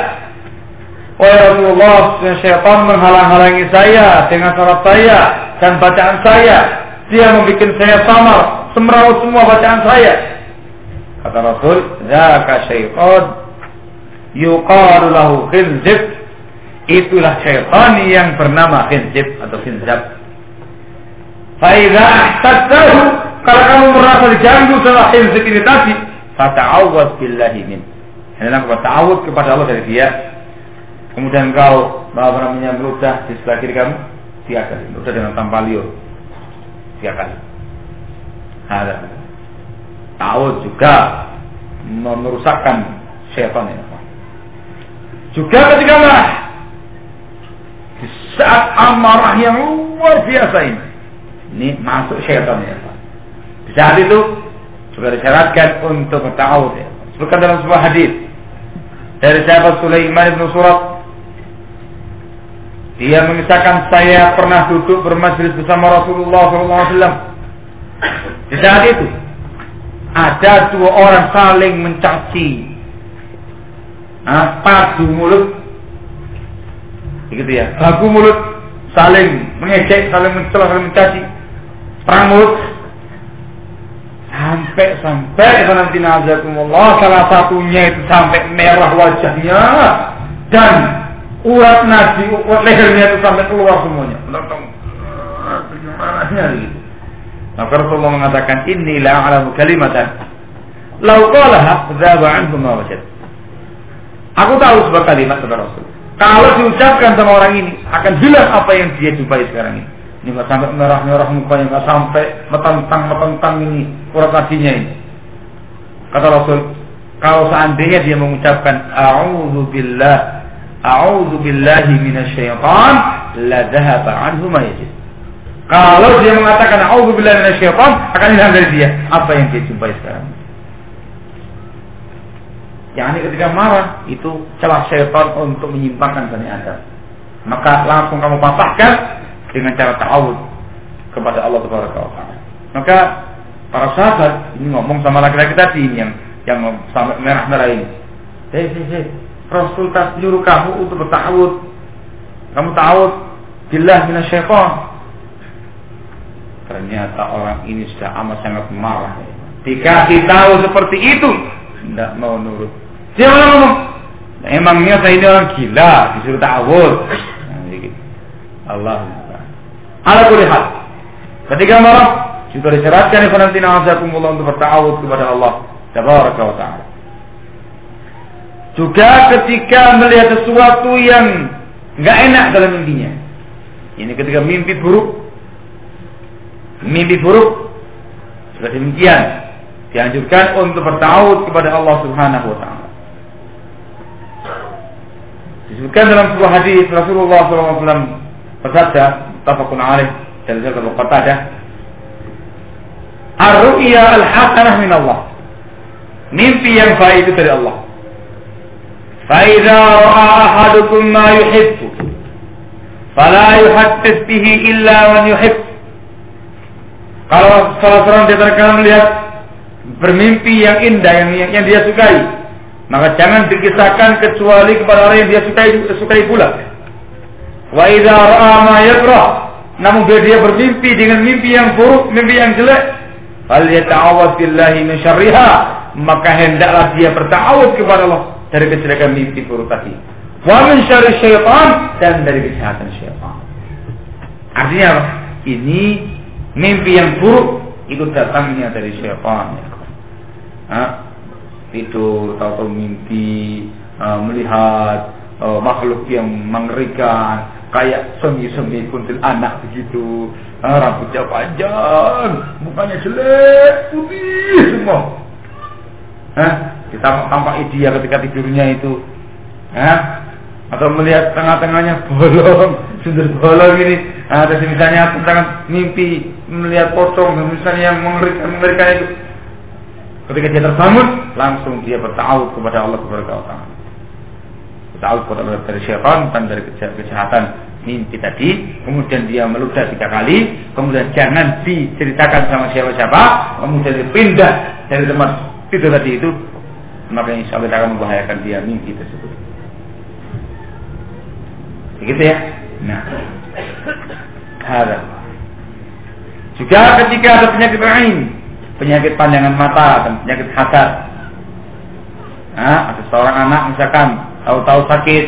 Wahai Rasulullah, syaitan menghalang-halangi saya dengan salat saya dan bacaan saya. Dia membuat saya samar, semeraut semua bacaan saya. Kata Rasul, Zaka syaitan yuqalu lahu khinzib. Itulah syaitan yang bernama khinzib atau khinzab. Faiza tadahu kalau kamu merasa diganggu sama khinzib ini tadi, fata'awwad billahi min. Hendaklah ta'awud kepada Allah dari dia. Kemudian kau apa namanya meludah di sebelah kiri kamu tiga kali meludah dengan tanpa liur. Tiga kali ada. Tahu juga merusakkan syaitan ini. Juga ketika marah. Di saat amarah yang luar biasa ini ini masuk syaitan ya. Di saat itu juga disyaratkan untuk tahu ya. sebutkan dalam sebuah hadis. Dari sahabat Sulaiman bin Surat dia mengisahkan saya pernah duduk bermajlis bersama Rasulullah SAW. Di saat itu ada dua orang saling mencaci, nah, padu mulut, begitu ya, bagu mulut, saling mengejek, saling mencela, saling mencaci, perang mulut, sampai sampai nanti nazakumullah salah satunya itu sampai merah wajahnya dan urat nadi, urat lehernya itu sampai keluar semuanya. Bagaimana gitu. Rasulullah mengatakan inilah alamu kalimatan. Lau qalaha dzaba anhu ma wajad. Aku tahu sebuah kalimat kata Rasul. Kalau diucapkan sama orang ini akan hilang apa yang dia jumpai sekarang ini. Ini nggak sampai merah-merah mukanya, nggak sampai metentang-metentang ini urat nadinya ini. Kata Rasul, kalau seandainya dia mengucapkan A'udzu billah A'udzu billahi minasyaitan la dhahaba anhu ma yajid. Kalau dia mengatakan a'udzu billahi minasyaitan akan hilang dari dia apa yang dia jumpai sekarang. Yang ini ketika marah itu celah syaitan untuk menyimpangkan Bani Adam. Maka langsung kamu patahkan dengan cara ta'awud kepada Allah Taala. Maka para sahabat ini ngomong sama laki-laki tadi ini yang yang sampai merah-merah ini. Hei, hei, hei, Rasul tak nyuruh kamu untuk bertawud. Kamu ta'awud billah syaitan. Ternyata orang ini sudah amat sangat marah. Dikasih tahu seperti itu, tidak mau nurut. Siapa yang ngomong? Emangnya saya ini orang gila, disuruh ta'awud. Nah, gitu. Allah. Ala kulihat. Ketika marah, juga disyaratkan ikhwanatina azakumullah untuk bertawud kepada Allah tabaraka wa ta'ala. Juga ketika melihat sesuatu yang nggak enak dalam mimpinya. Ini ketika mimpi buruk. Mimpi buruk juga demikian dianjurkan untuk bertawud kepada Allah Subhanahu wa taala. Disebutkan dalam sebuah hadis Rasulullah SAW bersabda, tafakun alaih dari Zakat Qatadah, Ar-ru'ya al-hasanah min Allah. Mimpi yang baik itu dari Allah. Ra'a ahadukum ma yuhibbu fala yuhaddits bihi illa man yuhibb. Kalau salah seorang di antara melihat bermimpi yang indah yang, yang, yang dia sukai, maka jangan dikisahkan kecuali kepada orang yang dia sukai sukai pula. Wa idza ra'a ma yakrah, namun bila dia bermimpi dengan mimpi yang buruk, mimpi yang jelek, Fal yata'awad billahi min syarriha, maka hendaklah dia bertawud kepada Allah dari kejelekan mimpi buruk tadi. Wa min syarri syaitan dan dari kejahatan syaitan. Artinya apa? Ini mimpi yang buruk itu datangnya dari syaitan. Ha? Tidur atau mimpi uh, melihat uh, makhluk yang mengerikan kayak semi-semi kuntil anak begitu ah, rambutnya panjang, mukanya jelek, putih semua. Hah? Kita tampak dia ketika tidurnya itu. Hah? Atau melihat tengah-tengahnya bolong, sundel bolong ini. Ada misalnya tentang mimpi melihat pocong, misalnya yang mengerikan, mengerikan itu. Ketika dia terbangun, langsung dia bertaut kepada Allah Subhanahu wa taala. Kepada Allah dari syaitan dan dari kejahatan mimpi tadi, kemudian dia meludah tiga kali, kemudian jangan diceritakan sama siapa-siapa, kemudian dipindah dari tempat tidur tadi itu, maka insya Allah akan membahayakan dia mimpi tersebut. Begitu ya. Nah, ada. Juga ketika ada penyakit lain, penyakit pandangan mata dan penyakit hasad. Nah, ada seorang anak misalkan tahu-tahu sakit,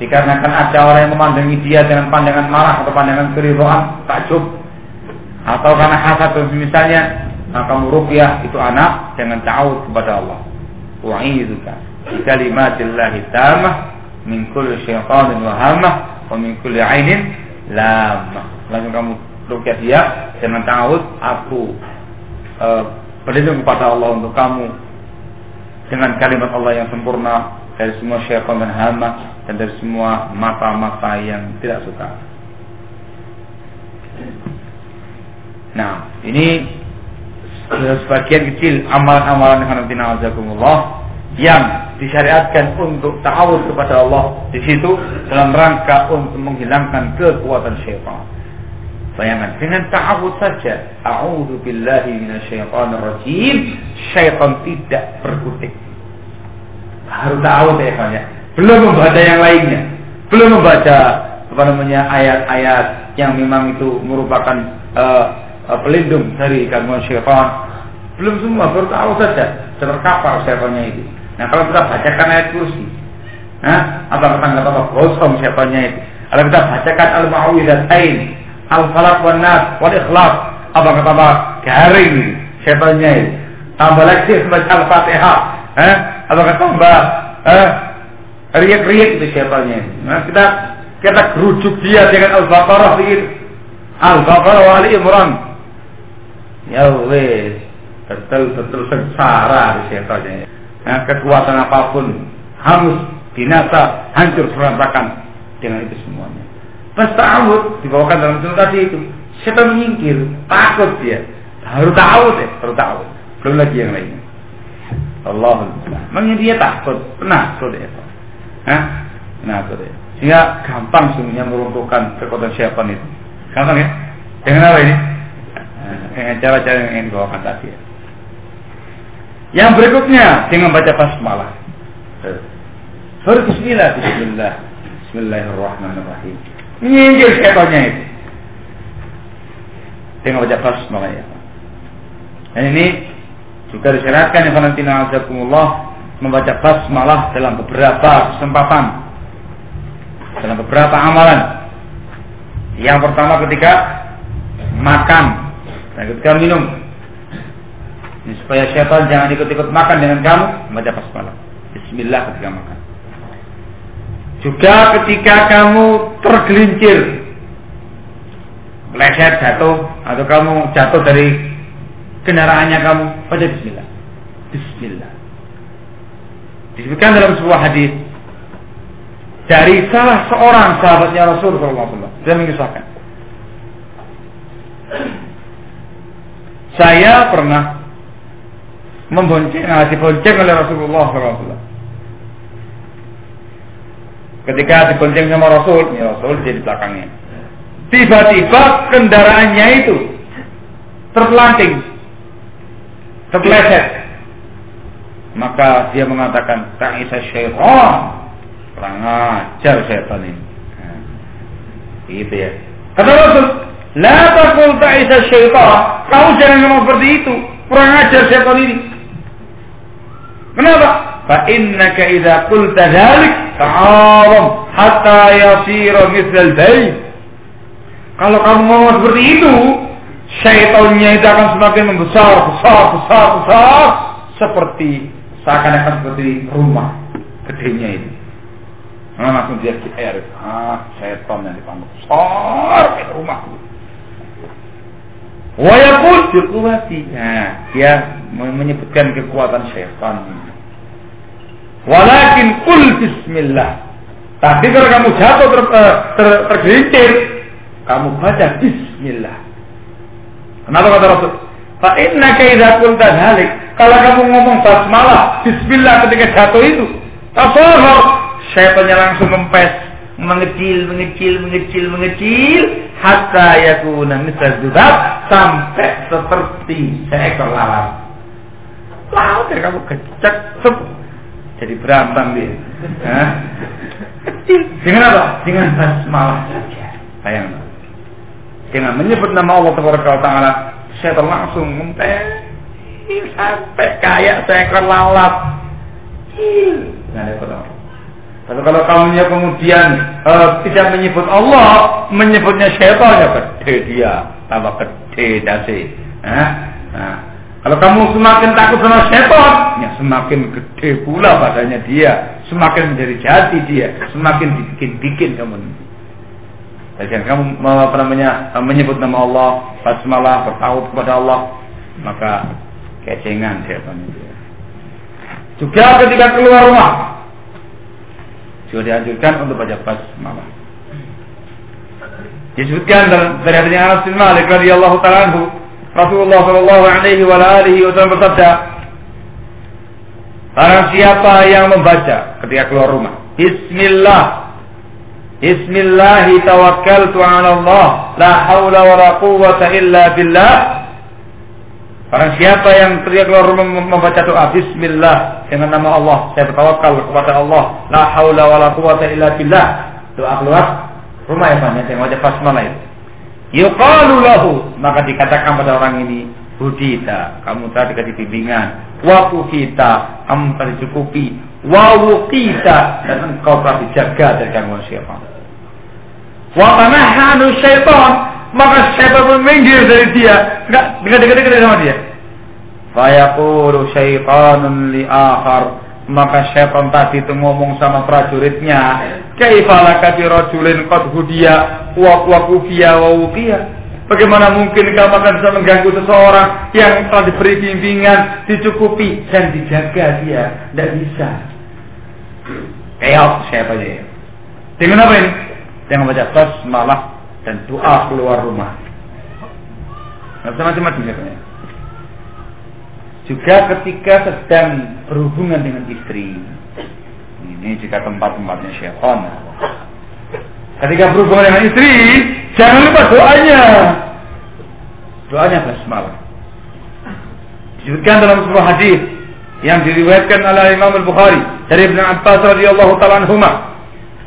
dikarenakan ada orang yang memandangi dia dengan pandangan marah atau pandangan keribuan takjub. Atau karena hasad misalnya maka ruqyah itu anak dengan ta'awud kepada Allah. Wa'iduka kalimatillahi tamah min kulli syaitanin wa hamah wa min kulli ainin lamah langsung kamu ruqyah dia dengan ta'awud aku uh, berlindung kepada Allah untuk kamu dengan kalimat Allah yang sempurna dari semua syaitan dan hama dan dari semua mata-mata yang tidak suka. Nah, ini sebagian kecil amalan-amalan yang nanti na'azakumullah yang disyariatkan untuk ta'awud kepada Allah di situ dalam rangka untuk menghilangkan kekuatan syaitan. Bayangkan dengan ta'awud saja, a'udzu billahi minasyaitonir rajim, syaitan tidak berkutik harus tahu ya ya. Belum membaca yang lainnya. Belum membaca apa namanya ayat-ayat yang memang itu merupakan uh, uh, pelindung dari gangguan syaitan. Belum semua, baru tahu saja terkapar syaitannya itu. Nah kalau kita bacakan ayat kursi, nah, apa kata apa gosong syaitannya itu. Kalau kita bacakan al-ma'uwidatain, al-falaq wan nas wal ikhlas, apa kata apa garing syaitannya itu. Tambah lagi membaca al-fatihah, eh, Apakah tambah eh, riak-riak itu siapanya? Nah, kita kita gerujuk dia dengan Al-Baqarah. Al-Baqarah wa Ali Imran. Ya wes, betul-betul sengsara di setannya. Nah, kekuatan apa pun hangus, binasa, hancur berantakan dengan itu semuanya. Pas ta'awud dibawakan dalam sunnah tadi itu, setan menyingkir, takut dia. Baru tahu deh, baru tahu. Belum lagi yang lainnya. Allah Makanya dia takut, penakut ya. Hah? Penakut ya. Sehingga gampang sebenarnya meruntuhkan kekuatan syaitan itu. Gampang ya? Dengan apa ini? Dengan cara-cara yang ingin dibawakan tadi ya. Yang berikutnya dengan baca basmalah. Bismillah, Bismillah, Bismillahirrahmanirrahim. Nyinggir syaitannya itu. Dengan baca basmalah ya. Dan ini juga disyaratkan yang Valentina Azakumullah membaca basmalah dalam beberapa kesempatan dalam beberapa amalan. Yang pertama ketika makan dan ketika minum. Ini supaya syaitan jangan ikut-ikut makan dengan kamu, membaca basmalah. Bismillah ketika makan. Juga ketika kamu tergelincir, meleset jatuh atau kamu jatuh dari kendaraannya kamu baca bismillah. Bismillah. Disebutkan dalam sebuah hadis dari salah seorang sahabatnya Rasul SAW. Dia mengisahkan. Saya pernah membonceng, nah, dibonceng oleh Rasulullah SAW. Ketika dibonceng sama Rasul, ya Rasul jadi belakangnya. Tiba-tiba kendaraannya itu terpelanting terpeleset. Maka dia mengatakan, Ta'isa syaitan. Kurang ajar syaitan ini. Nah, gitu ya. Kata Rasul, La takul ta'isa syaitan. Kau jangan ngomong seperti itu. Kurang ajar syaitan ini. Kenapa? Fa innaka idza qulta dzalik ta'aram hatta yasira mithl al Kalau kamu ngomong seperti itu, syaitannya itu akan semakin membesar, besar, besar, besar, seperti seakan-akan seperti rumah gedenya ini. Nah, langsung dia di air, ah syaitan yang dipanggil besar kayak rumah. Wayakul dikuati. Dia menyebutkan kekuatan syaitan. Walakin kul bismillah. Tapi kalau kamu jatuh ter, ter, ter, tergelincir, kamu baca bismillah. Kenapa kata Rasul? Fa inna idza kunta halik. Kalau kamu ngomong basmalah, bismillah ketika jatuh itu, tasawwur syaitannya langsung mempes, mengecil, mengecil, mengecil, mengecil hatta yakuna misal dzubab sampai seperti seekor lalat. Laut ya kamu kecek, sup. jadi berambang dia. Hah? Dengan apa? Dengan basmalah saja. Bayang dengan menyebut nama Allah Taala, saya langsung ngempel sampai kayak seekor lalat. Tapi kalau kamunya kemudian uh, tidak menyebut Allah, menyebutnya syaitan ya gede dia, tambah gede dasi. Nah, nah, kalau kamu semakin takut sama syaitan, ya semakin gede pula badannya dia, semakin menjadi jati dia, semakin dibikin-bikin kamu. Dan kamu apa namanya menyebut nama Allah, basmalah, bertaut kepada Allah, maka kecengan setan itu. Juga ketika keluar rumah, juga dianjurkan untuk baca basmalah. Disebutkan dari hadisnya Anas bin Malik radhiyallahu taala anhu, Rasulullah sallallahu alaihi wa alihi wasallam bersabda, Barang siapa yang membaca ketika keluar rumah, Bismillah Bismillahi tawakkaltu ala Allah. La hawla wa la quwwata illa billah. Barang siapa yang teriak keluar rumah membaca doa Bismillah dengan nama Allah Saya bertawakal kepada Allah. La hawla wa la quwwata illa billah. Doa keluar rumah ya Pak. Yang wajah basmalah itu Yuqalu lahu. Maka dikatakan pada orang ini Budita Kamu tadi dikasih bimbingan. Waku kita Kamu telah dicukupi. Wawu kita Dan engkau telah dijaga dari gangguan siapa Wa syaitan maka syaitan pun minggir dari dia, enggak dekat-dekat sama dia. Fayaqulu syaitanun li akhar maka syaitan tadi itu ngomong sama prajuritnya kaifalaka bi rajulin qad hudiya wa wa kufiya wa uqiya Bagaimana mungkin kamu akan bisa mengganggu seseorang yang telah diberi bimbingan, dicukupi dan dijaga dia? Tidak bisa. Kayak siapa aja? Dengan apa ini? Jangan baca basmalah dan doa keluar rumah. Nggak bisa macam-macam katanya. juga ketika sedang berhubungan dengan istri. Ini jika tempat-tempatnya syaitan. Ketika berhubungan dengan istri, jangan lupa doanya. Doanya basmalah. Disebutkan dalam sebuah hadis yang diriwayatkan oleh Imam Al-Bukhari dari Ibn Abbas radhiyallahu taala anhuma.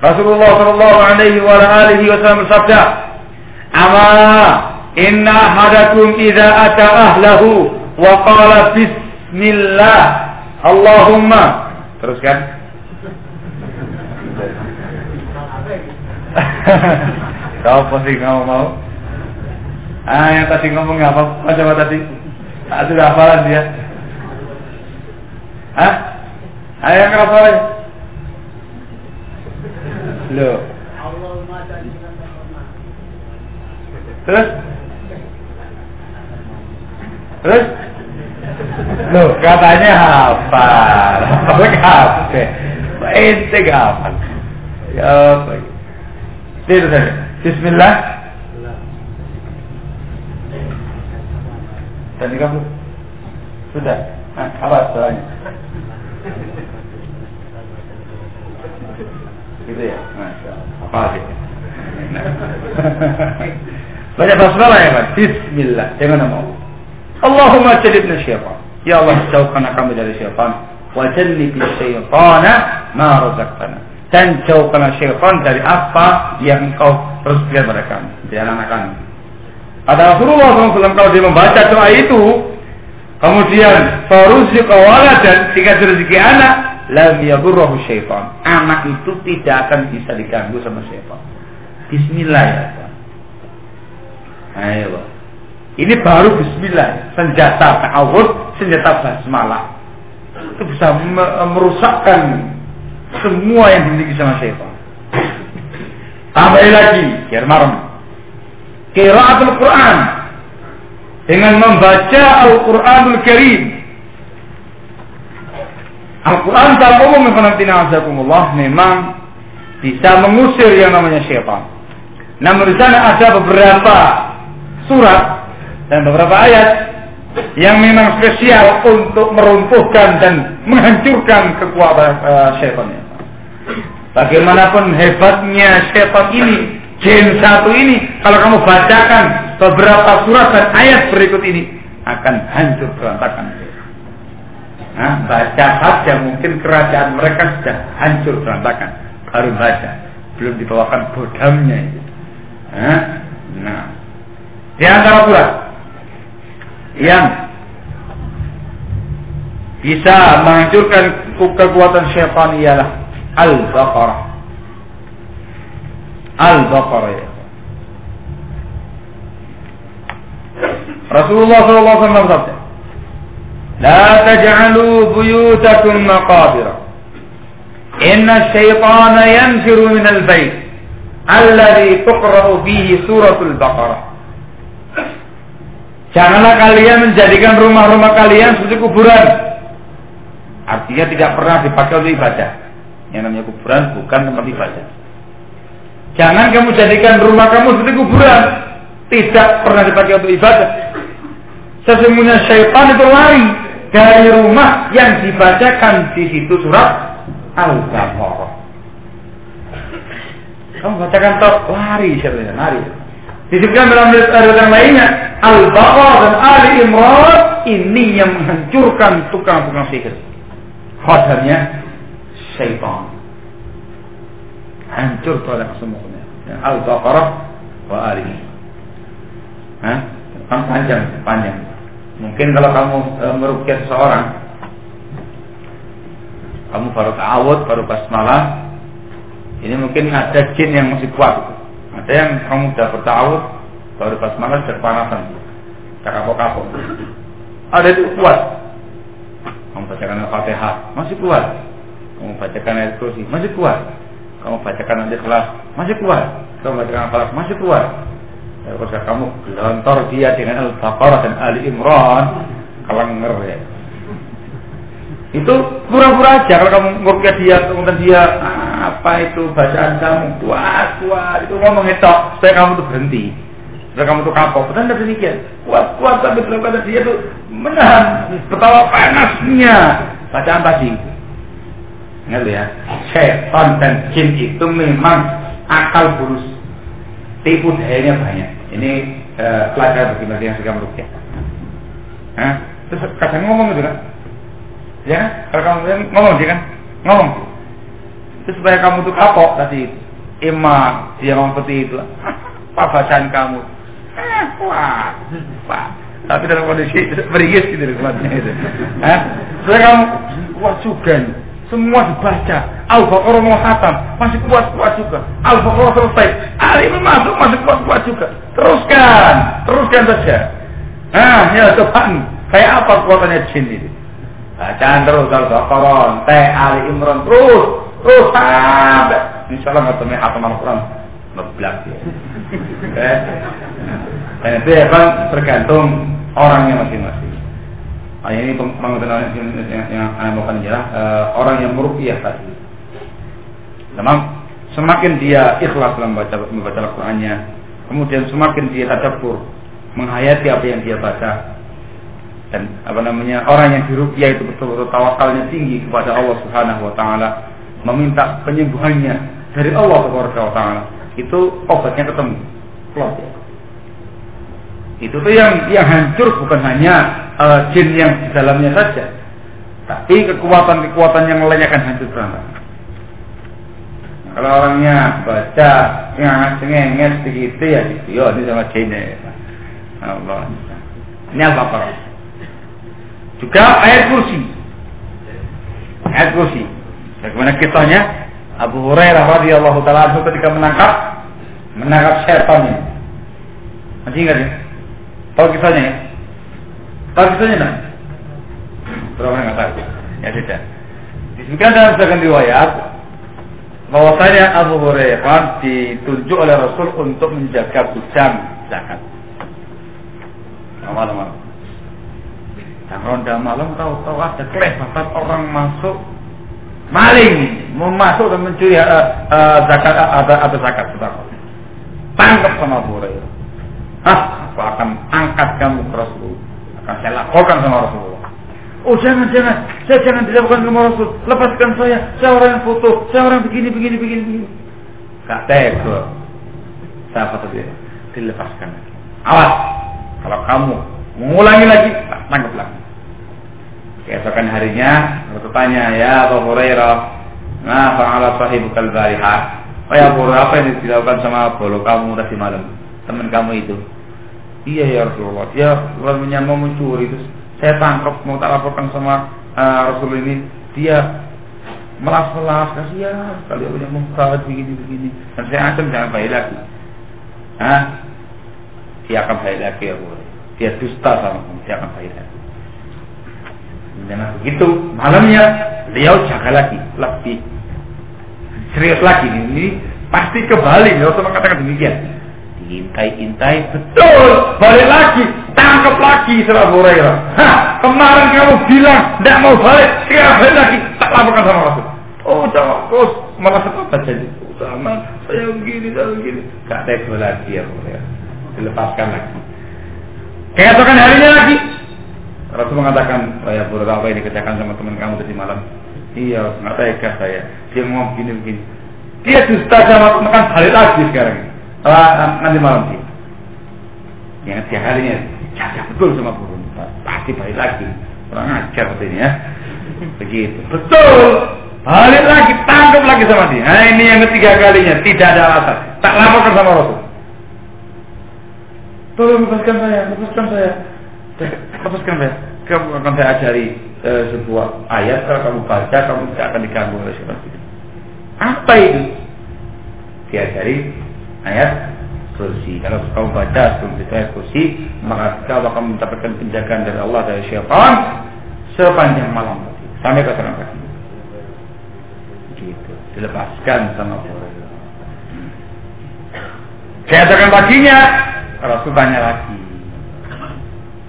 Rasulullah sallallahu alaihi wasallam bersabda, "Ama inna hadakum idza ata ahlahu wa qala bismillah Allahumma." Teruskan. <laughs> Siapa sih kamu mau? Ah, yang tadi ngomong apa? Apa tadi? Ah, sudah hafalan dia. Hah? Ayo yang hafalan. Loh. Terus? Terus? Loh, katanya hafal. Hafal kabeh. Ente hafal. Ya apa? Itu saja. Bismillah. Tadi kamu sudah. Nah, apa soalnya? Gitu ya. Apa sih? <laughs> Banyak basmalah ya Pak. Bismillah. Jangan mau. Allahumma jalibna syaitan. Ya Allah, jauhkan kami dari syaitan. Wa jannibni syaitana ma razaqtana dan jauhkanlah syaitan dari apa yang engkau rezeki pada kami, di anak kami. Ada Rasulullah SAW kalau dia membaca doa itu, kemudian faruziqa dan jika rezeki anak, syaitan. Anak itu tidak akan bisa diganggu sama syaitan. Bismillah ya. Ayo. Ini baru bismillah, senjata ta'awud, senjata basmalah. Itu bisa merusakkan semua yang dimiliki sama syaitan. Tambah lagi, biar marem. Qiraatul Quran dengan membaca Al-Quranul Karim. Al-Quran secara umum azakumullah memang bisa mengusir yang namanya syaitan. Namun di sana ada beberapa surat dan beberapa ayat yang memang spesial untuk meruntuhkan dan menghancurkan kekuatan uh, syaitan. Bagaimanapun hebatnya setan ini, jin satu ini, kalau kamu bacakan beberapa surat dan ayat berikut ini, akan hancur berantakan. Nah, baca saja mungkin kerajaan mereka sudah hancur berantakan. Baru baca, belum dibawakan bodamnya itu. Nah, nah. di antara surat yang bisa menghancurkan kekuatan syaitan ialah Al-Baqarah. Al-Baqarah ya. Rasulullah bersabda, "La taj'alu buyutakum maqabira. Inna syaitana yanfiru min al-bait alladhi tuqra'u fihi suratul Baqarah." Janganlah kalian menjadikan rumah-rumah kalian seperti kuburan. Artinya tidak pernah dipakai untuk ibadah. Yang namanya kuburan bukan tempat ibadah. Jangan kamu jadikan rumah kamu seperti kuburan. Tidak pernah dipakai untuk ibadah. Sesungguhnya syaitan itu lari dari rumah yang dibacakan di situ surat Al-Baqarah. Kamu bacakan top lari sebenarnya lari. Disebutkan dalam ayat yang lainnya Al-Baqarah dan Ali Imran ini yang menghancurkan tukang-tukang sihir. Khadarnya syaitan. Hancur pada semuanya. Al-Baqarah wa Ali. Hah? Panjang, panjang. Mungkin kalau kamu e, merukyah seseorang, kamu baru ta'awud, baru basmalah, ini mungkin ada jin yang masih kuat. Ada yang kamu sudah bertawud, baru basmalah sudah kepanasan. Kapok-kapok. Ada itu kuat. Kamu bacakan Al-Fatihah, masih kuat. Kamu bacakan ayat kursi, masih kuat. Kamu bacakan nanti kelas, masih kuat. Kamu bacakan kelas, masih kuat. Ya, kalau kamu gelontor dia dengan Al-Baqarah dan Ali Imran, kelenger ya. Itu pura-pura aja kalau kamu nguruskan dia, kemudian dia apa itu bacaan kamu kuat kuat itu ngomong itu supaya kamu tuh berhenti. Sudah kamu tuh kapok, betul tidak demikian. Kuat-kuat tapi dalam kata dia tuh menahan betapa panasnya bacaan tadi. Ingat ya, setan dan jin itu memang akal bulus. Tipu dayanya banyak. Ini uh, pelajaran bagi mereka yang suka merukyah. Hah? Terus kadang ngomong itu kan? Ya, kalau kamu ngomong dia kan? Ngomong. Terus supaya kamu tuh kapok tadi. Ima dia ngomong seperti itu. <laughs> Apa bacaan kamu? Eh, wah, wah. Tapi dalam kondisi beringis gitu kuatnya itu. Hah? Supaya kamu kuat juga nih. Semua dibaca. Al-Baqarah mau masih kuat-kuat juga. Al-Baqarah selesai. Ali masuk, masih kuat-kuat juga. Teruskan, teruskan saja. Nah, ya Tuhan, kayak apa kuatannya jin ini? Bacaan terus Al-Baqarah, Teh Ali Imran terus, terus sampai. Insya Allah nggak temen hatam Al-Quran. Ngeblak ya. Eh, dan itu ya kan tergantung orangnya masing-masing. Nah, ini pengertian yang, yang, yang mau adalah uh, orang yang merupiah tadi. Memang semakin dia ikhlas dalam membaca membaca Al-Qur'annya, kemudian semakin dia tadabbur, menghayati apa yang dia baca, dan apa namanya orang yang dirupiah itu betul-betul tawakalnya tinggi kepada Allah Subhanahu wa taala meminta penyembuhannya dari Allah Subhanahu wa taala itu obatnya ketemu plot ya. Itu tuh yang yang hancur bukan hanya uh, jin yang di dalamnya saja. Tapi kekuatan-kekuatan yang lainnya akan hancur berantakan. kalau orangnya baca yang cengenges begitu ya gitu, yo ini sama jinnya. Ya. Allah. Ini apa Juga ayat kursi. Ayat kursi. Bagaimana kisahnya? Abu Hurairah radhiyallahu taala ketika menangkap menangkap setan ini. Masih ingat ya? Tahu kisahnya ya? Tahu kisahnya enggak? Berapa nggak tahu? Ya sudah. Disebutkan dalam sebagian riwayat bahwasanya Abu Hurairah ditunjuk oleh Rasul untuk menjaga gudang zakat. Malam-malam. Dan ronda malam tahu-tahu ada kelebatan orang masuk maling mau masuk dan mencuri uh, uh, zakat uh, ada ada zakat sudah tangkap sama Abu Hurairah. Hah, aku akan angkat kamu ke Rasul akan saya laporkan sama Rasulullah. Oh jangan jangan, saya jangan dilakukan sama Rasul. Lepaskan saya, saya orang yang foto, saya orang begini begini begini begini. Gak tega. Saya kata dia, dilepaskan. Awas, kalau kamu mengulangi lagi, tangkap lagi. Keesokan harinya, aku tanya, ya Abu Hurairah, nah fa'ala sahibukal barihah. Oh ya Abu apa yang dilakukan sama bolo kamu tadi malam? Teman kamu itu. Iya ya Rasulullah. Dia lalunya mau mencuri itu saya tangkap mau tak laporkan sama uh, Rasul ini. Dia melas-melas kasihan kali punya muka begini begini. Dan saya ancam jangan baik lagi. Hah? Dia akan baik lagi ya. Dia dusta sama kamu, dia akan baik lagi. Jangan begitu. Malamnya beliau jaga lagi, lebih serius lagi ini pasti kembali. Rasul mengatakan demikian Intai-intai betul balik lagi tangkap lagi Saudara Hurairah. Hah, kemarin kamu bilang tidak mau balik, sekarang balik lagi tak laporkan sama Rasul. Oh, jangan terus malah sepakat jadi sama saya begini, saya begini. Gak tega lagi ya Hurairah. Dilepaskan lagi. Keesokan harinya lagi Rasul mengatakan, oh ya Hurairah apa ini kerjakan sama teman kamu tadi malam? Iya, nggak tega saya. Dia ngomong begini begini. Dia dusta sama teman balik lagi sekarang nanti malam sih. Yang tiap harinya jaga betul sama burung. Pasti balik lagi. Kurang ajar ini ya. Begitu. Betul. Balik lagi, tangkap lagi sama dia. Nah ini yang ketiga kalinya, tidak ada alasan. Tak laporkan sama Rasul. Tolong lepaskan saya, lepaskan saya. Lepaskan saya. Kamu akan saya ajari e, sebuah ayat, kalau kamu baca, kamu tidak akan diganggu oleh siapa Apa itu? Diajari ayat kursi. Kalau kamu baca sebelum ayat kursi, maka kau akan mendapatkan penjagaan dari Allah dari syaitan sepanjang malam sampai ke pagi. Gitu, dilepaskan sama Allah. Keesokan paginya, Rasul tanya lagi.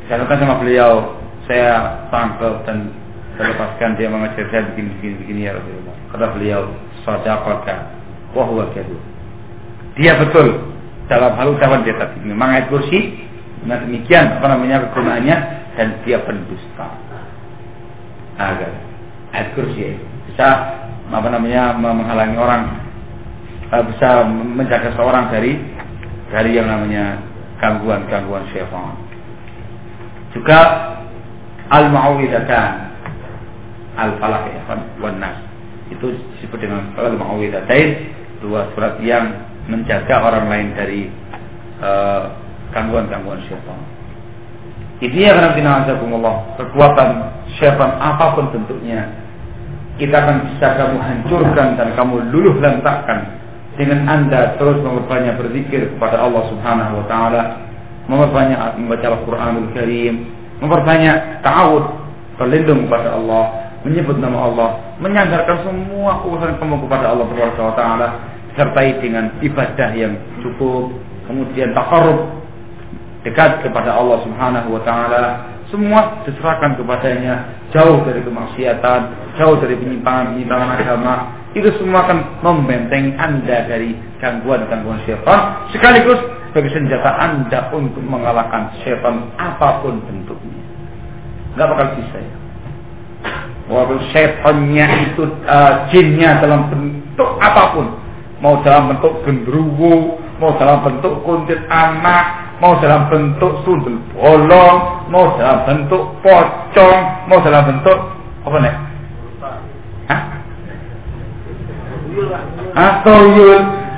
Saya katakan sama beliau, saya tangkap dan saya lepaskan dia mengajar saya begini begini begini ya Rasulullah. Kata beliau, sadaqaka wa huwa kadhub. Dia betul dalam hal ucapan dia tadi. Memang ayat kursi, nah demikian apa namanya kegunaannya dan dia pendusta. Agar ayat kursi bisa apa namanya menghalangi orang eh, bisa menjaga seorang dari dari yang namanya gangguan-gangguan syaitan. Juga al-ma'uwidatan al-falaq ya wan nas. Itu disebut dengan al-ma'uwidatain dua surat yang menjaga orang lain dari eh, gangguan-gangguan uh, syaitan. Yang akan Allah kekuatan syaitan apa pun bentuknya kita akan bisa kamu hancurkan dan kamu luluh lantakkan dengan anda terus memperbanyak berzikir kepada Allah Subhanahu Wa Taala, memperbanyak membaca Al-Quranul Karim, memperbanyak ta'awud berlindung kepada Allah, menyebut nama Allah, menyandarkan semua urusan kamu kepada Allah Subhanahu Wa Taala, sertai dengan ibadah yang cukup, kemudian takarub dekat kepada Allah Subhanahu Wa Taala, semua diserahkan kepadanya jauh dari kemaksiatan jauh dari penyimpangan-penyimpangan agama. Itu semua akan membentengi anda dari gangguan-gangguan syaitan sekaligus sebagai senjata anda untuk mengalahkan syaitan apa pun bentuknya. Nggak bakal bisa ya. Walaupun syaitannya itu uh, jinnya dalam bentuk apa pun mau dalam bentuk gendruwo mau dalam bentuk kuntit anak mau dalam bentuk sundel bolong, mau dalam bentuk pocong, mau dalam bentuk apa nih? Hah? Ah,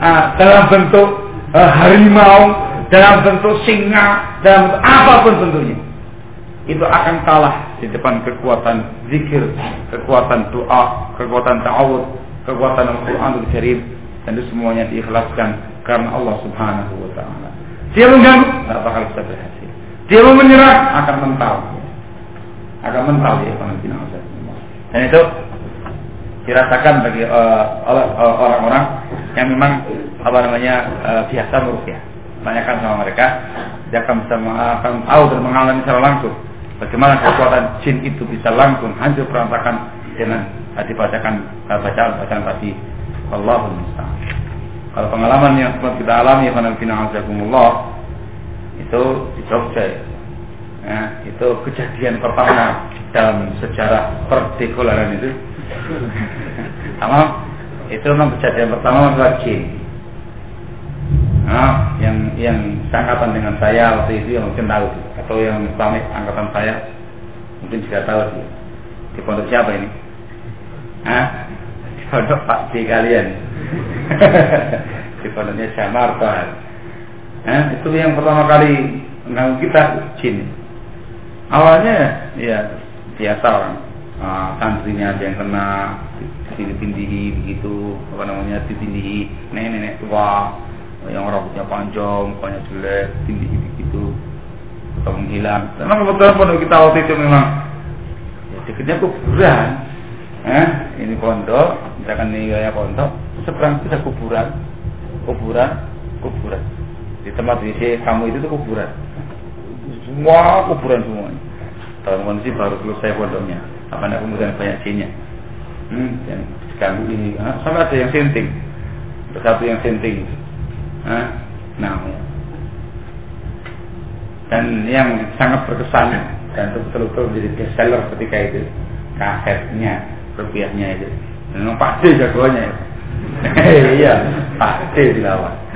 ah, dalam bentuk uh, harimau, dalam bentuk singa, dalam bentuk apa pun bentuknya. Itu akan kalah di depan kekuatan zikir, kekuatan doa, kekuatan ta'awud, kekuatan Al-Quranul Karim dan itu semuanya diikhlaskan karena Allah Subhanahu wa taala. Dia mengganggu, tidak bakal bisa berhasil. Dia mau menyerah, akan mental. Akan mental ya, Dan itu dirasakan bagi uh, orang-orang yang memang apa namanya uh, biasa merupiah. Tanyakan sama mereka, dia akan bisa akan tahu dan mengalami secara langsung bagaimana kekuatan jin itu bisa langsung hancur berantakan dengan dibacakan bacaan-bacaan tadi. Allahumma musta'an. Kalau pengalaman yang sempat kita alami Fanafina Azakumullah itu di Jogja ya, itu kejadian pertama dalam sejarah perdekolaran itu <laughs> sama itu memang kejadian pertama jin nah, yang yang sangkatan dengan saya waktu itu yang mungkin tahu atau yang pamit angkatan saya mungkin juga tahu di pondok siapa ini Hah? Pondok Pak D kalian <laughs> di pondoknya Jamarta. Eh, itu yang pertama kali mengganggu kita jin. Awalnya ya biasa orang uh, santrinya ada yang kena ditindihi begitu apa namanya ditindihi nenek-nenek tua yang rambutnya panjang, mukanya jelek, tindihi begitu atau menghilang. Memang kebetulan pondok kita waktu itu memang ya, dekatnya kuburan. Eh, ini pondok, misalkan ini wilayah pondok, seberang kita kuburan, kuburan, kuburan. Di tempat WC kamu itu tuh kuburan. Semua kuburan semuanya. Dalam kondisi baru selesai pondoknya. Apa nak kemudian banyak jinnya. Hmm, yang ganggu ini. Ah, sama ada yang senting. Ada satu yang senting. Ah, nah. Dan yang sangat berkesan dan betul-betul menjadi bestseller ketika itu kasetnya rupiahnya itu. Memang pasti jagoannya itu. <laughs> Iya. Pasti dilawan. <laughs>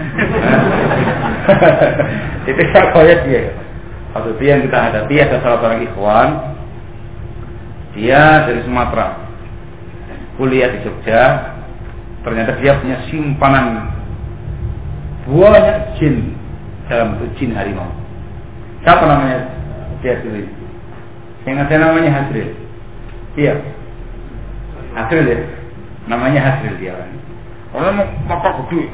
Itu saya dia. Waktu itu yang kita hadapi ada salah seorang ikhwan. Dia dari Sumatera. Kuliah di Jogja. Ternyata dia punya simpanan banyak jin dalam bentuk jin harimau. Siapa namanya dia dulu yang ada namanya Hasril. Iya Hasril ya namanya Hasril dia kan Orang mata gede,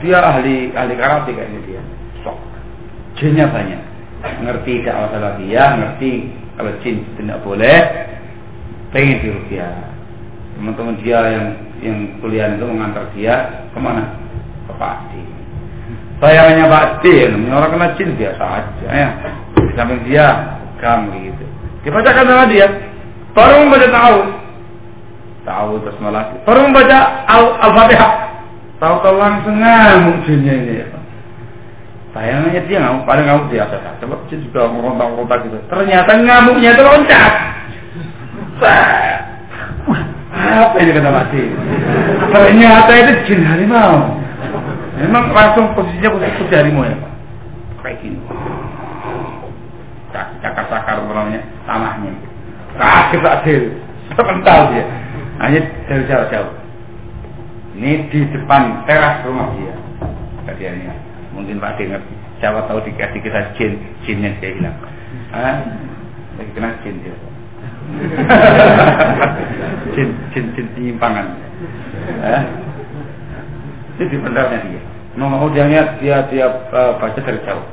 dia ahli ahli karate kayaknya dia. Sok. Jinnya banyak. Ngerti dakwah salah dia, ngerti kalau jin tidak boleh, pengen di rupiah. Teman-teman dia yang yang kuliah itu mengantar dia ke mana? Ke Pak Adi. Sayangnya Pak Adi, orang kena jin biasa aja ya. Di samping dia, kamu gitu. Dibacakan sama dia, baru membaca tahu tahu terus malah baru membaca al-fatihah tahu-tahu langsung ngamuk jinnya ini Bayangannya dia ngamuk, paling ngamuk biasa saja. Coba jin juga merontak-rontak gitu. Ternyata ngamuknya itu loncat. Apa ini kata Pak Ternyata itu jin harimau. Memang langsung posisinya posisi harimau ya Pak. Kayak gini. Cakar-cakar namanya tanahnya. Kaget Pak Sil. Sebentar dia. Hanya dari jauh-jauh. Ini di depan teras rumah dia. Kejadiannya. Mungkin Pak D ngerti. Siapa tahu dikasih kita jin, jinnya dia hilang. Ah, lagi kena jin dia. <laughs> jin, jin, jin penyimpangan. Ah, itu di bendarnya dia. Mau mau dia dia dia uh, baca dari jauh.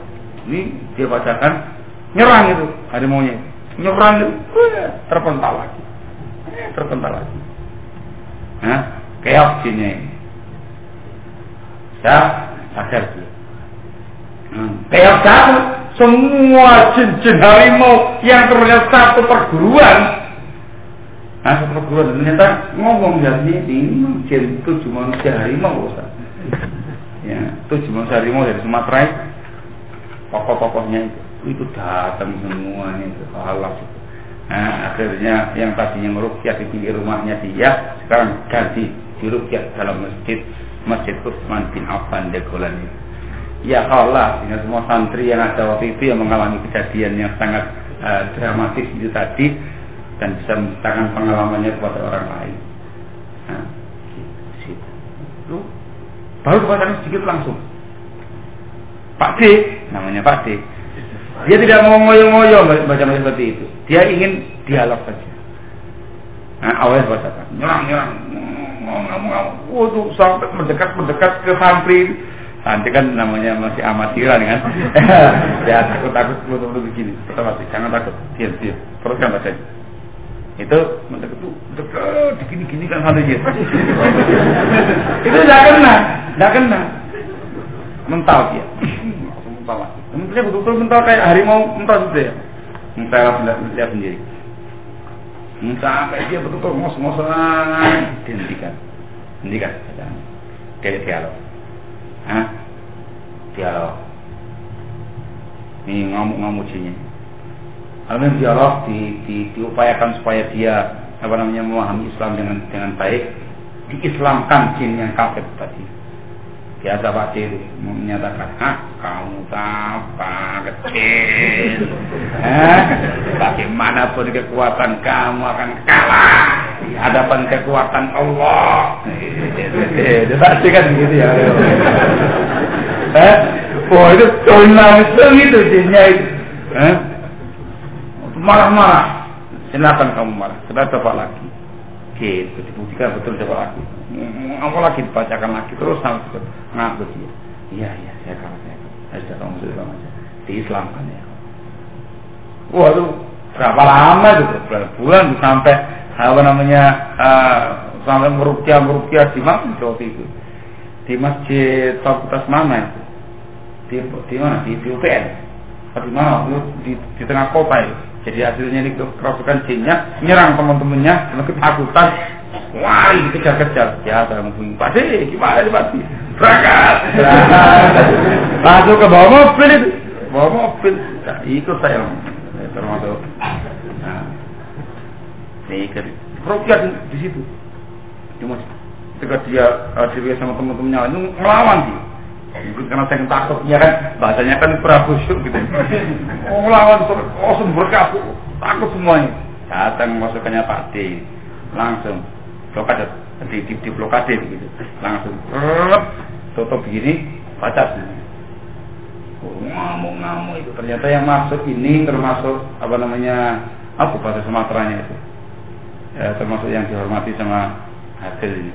Ini dia bacakan nyerang itu harimaunya. Nyerang itu terpental lagi. Terpental lagi. Nah, keok jinnya ini. Ya, sadar dia. Hmm. Keok semua jin-jin harimau yang terlihat satu perguruan. Nah, satu perguruan ternyata ngomong ya ini, ini itu cuma manusia harimau, Ustaz. Ya, tujuh manusia harimau dari Sumatera pokok-pokoknya itu itu datang semuanya itu Allah Nah, akhirnya yang tadinya merukyat di pinggir rumahnya dia sekarang ganti dirukyat dalam masjid Masjid Utsman bin Affan Degolan itu. Ya Allah, dengan semua santri yang ada waktu itu yang mengalami kejadian yang sangat uh, dramatis itu tadi dan bisa menceritakan pengalamannya kepada orang lain. Nah, gitu. Baru sedikit langsung. Pak D, namanya Pak D, dia tidak mau ngoyo-ngoyo baca seperti itu. Dia ingin dialog saja. Nah, awalnya bacakan, nyerang, nyerang, waduh, sampai mendekat, mendekat ke santri. Santri kan namanya masih amatiran kan. <laughs> ya takut, takut, betul-betul begini. Pertama jangan takut, diam, diam. Teruskan bacanya. Itu mendekat tuh, dekat, gini-gini kan santrinya. <laughs> itu tidak kena, tidak kena. Mental dia. <laughs> Langsung mental. Mentalnya betul-betul mental kayak harimau mental gitu ya. Mental lihat sendiri. Sampai dia betul-betul ngos-ngosan dihentikan. Hentikan. Kayak dialog. Hah? Dialog. Ini ngamuk-ngamuk jinnya. Alhamdulillah dialog di, di, diupayakan supaya dia apa namanya memahami Islam dengan dengan baik diislamkan jin yang kafir tadi biasa Pak D menyatakan ah kamu apa kecil. Eh, bagaimanapun kekuatan kamu akan kalah di hadapan kekuatan Allah. Itu pasti kan gitu ya. Eh oh itu itu itu jinnya itu. Eh marah-marah. Silakan kamu marah. Kita coba lagi gitu dibuktikan betul coba lagi? Apa lagi dibacakan lagi? Terus sampai itu ngaku dia. Iya iya saya kalah saya saya sudah tahu muslim aja. Diislamkan ya. Waduh berapa lama itu? Bulan sampai apa namanya uh, sampai merukyah merukyah di mana waktu itu? Di masjid fakultas mana itu? Di, di mana? Di, di UPN atau di mana? Di, di tengah kota itu jadi hasilnya ini kerasukan jinnya nyerang teman-temannya ketakutan. Lari dikejar-kejar. Ya saya Pak D gimana Pak D berangkat. <laughs> Langsung ke bawah mobil itu. Bawa mobil. Nah, ikut saya. Termasuk. Nah, ini Rukyat di situ. Cuma ketika dia uh, dia sama teman-temannya itu melawan dia karena saya takutnya kan bahasanya kan Prabu Syuk gitu. <laughs> Oh melawan langsung berkabut takut semuanya. Datang masukannya Pak D langsung blokade di, di, di blokade begitu langsung rep, tutup begini baca oh, ngamuk-ngamuk itu ternyata yang masuk ini termasuk apa namanya apa bahasa Sumateranya itu ya, termasuk yang dihormati sama hasil ini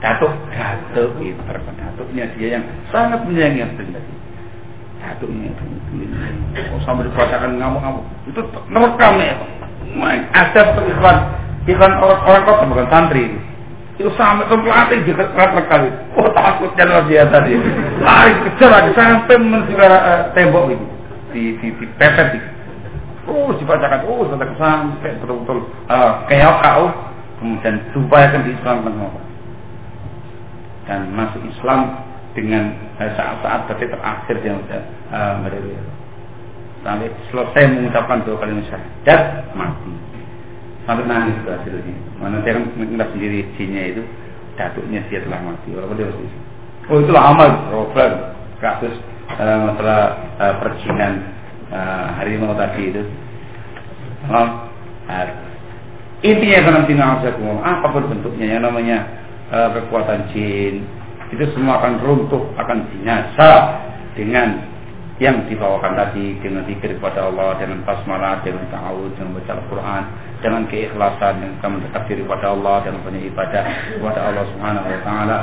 datuk datuk itu terkait datuknya dia yang sangat menyayangi hasil tadi datuknya itu oh, sampai dibacakan ngamuk-ngamuk itu nerekam ya ada ikhwan Ikan orang-orang kota bukan santri. Itu sampai ke pelatih juga kerat kali. Oh takutnya luar biasa dia. Lari kejar lagi sampai uh, eh, tembok itu di di, di pepet itu. Oh dibacakan, oh sampai betul-betul uh, keok kau kemudian diupayakan di Islam dan masuk Islam dengan eh, saat-saat detik terakhir yang sudah uh, sampai selesai mengucapkan dua kalimat syahadat mati sampai nangis itu hasilnya mana saya kan melihat sendiri jinnya itu datuknya dia telah mati walaupun dia masih oh itulah amal problem kasus uh, masalah uh, perjinan uh, harimau tadi itu oh, uh, intinya nanti apa pun bentuknya yang namanya uh, kekuatan jin itu semua akan runtuh akan binasa dengan yang dibawakan tadi dengan zikir kepada Allah, dengan basmalah, dengan ta'awud, dengan baca Al-Quran, dengan keikhlasan kita mendekat diri kepada Allah, dengan banyak ibadah kepada Allah Subhanahu Wa Taala.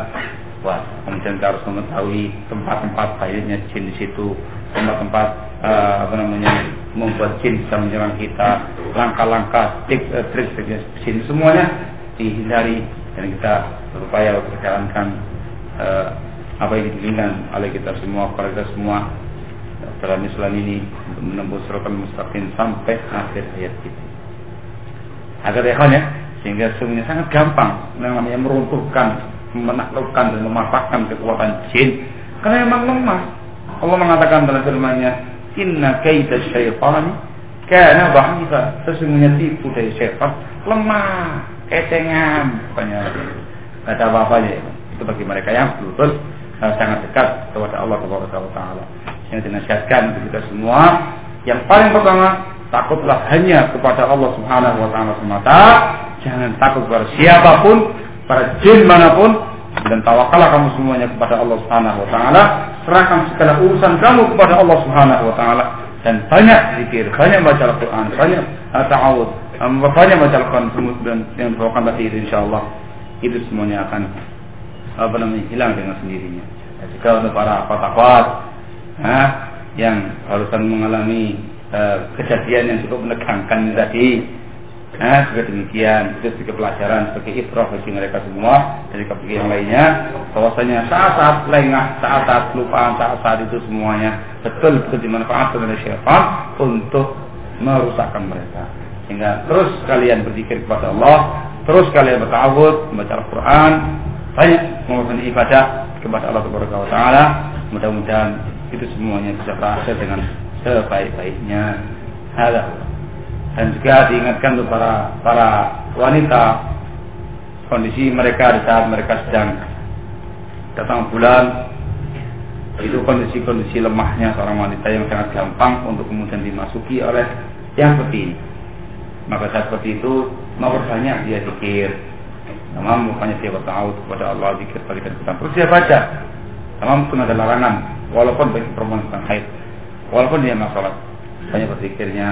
Wah, kemudian kita harus mengetahui tempat-tempat baiknya jin di situ, tempat-tempat uh, apa namanya membuat jin bisa menyerang kita, langkah-langkah, trik, uh, trik, trik jin semuanya dihindari dan kita berupaya untuk menjalankan uh, apa yang diinginkan oleh kita semua, kepada kita semua dalam Islam ini untuk menembus suratul mustaqim sampai akhir ayat itu. Agar ya, sehingga semuanya sangat gampang yang namanya meruntuhkan, menaklukkan dan mematahkan kekuatan jin karena memang lemah. Allah mengatakan dalam firman-Nya, "Inna kaida syaitani kana dha'ifa." Sesungguhnya tipu dari syaitan lemah, kecengan, banyak. Tidak ada apa-apanya itu bagi mereka yang betul sangat dekat kepada Allah Taala yang dinasihatkan untuk kita semua. Yang paling pertama, takutlah hanya kepada Allah Subhanahu wa taala semata. Jangan takut kepada siapa pun, para jin mana pun dan tawakallah kamu semuanya kepada Allah Subhanahu wa taala. Serahkan segala urusan kamu kepada Allah Subhanahu wa taala dan banyak zikir, banyak baca Al-Qur'an, banyak ta'awud, banyak baca Al-Qur'an dan yang dibawakan tadi itu insyaallah itu semuanya akan apa namanya hilang dengan sendirinya. Juga untuk para fatakwat Hah? yang barusan mengalami uh, kejadian yang cukup menegangkan tadi. Nah, sebagai demikian, itu sebagai pelajaran, sebagai ibrah bagi mereka semua, dari bagi yang lainnya, bahwasanya saat-saat lengah, saat-saat lupa, saat-saat itu semuanya betul betul dimanfaatkan oleh syaitan untuk merusakkan mereka. Sehingga terus kalian berzikir kepada Allah, terus kalian bertawud, membaca Al-Quran, banyak melakukan ibadah kepada Allah Subhanahu wa taala. Mudah-mudahan itu semuanya bisa berakhir dengan sebaik-baiknya. Ada dan juga diingatkan untuk para para wanita kondisi mereka di saat mereka sedang datang bulan itu kondisi-kondisi lemahnya seorang wanita yang sangat gampang untuk kemudian dimasuki oleh yang seperti ini maka saat seperti itu banyak dia zikir. Tamam, makanya dia bertahu kepada Allah zikir dan terus dia baca. Tamam pun ada larangan. Walaupun bagi perempuan sedang haid. Walaupun dia nggak sholat. Banyak berzikirnya.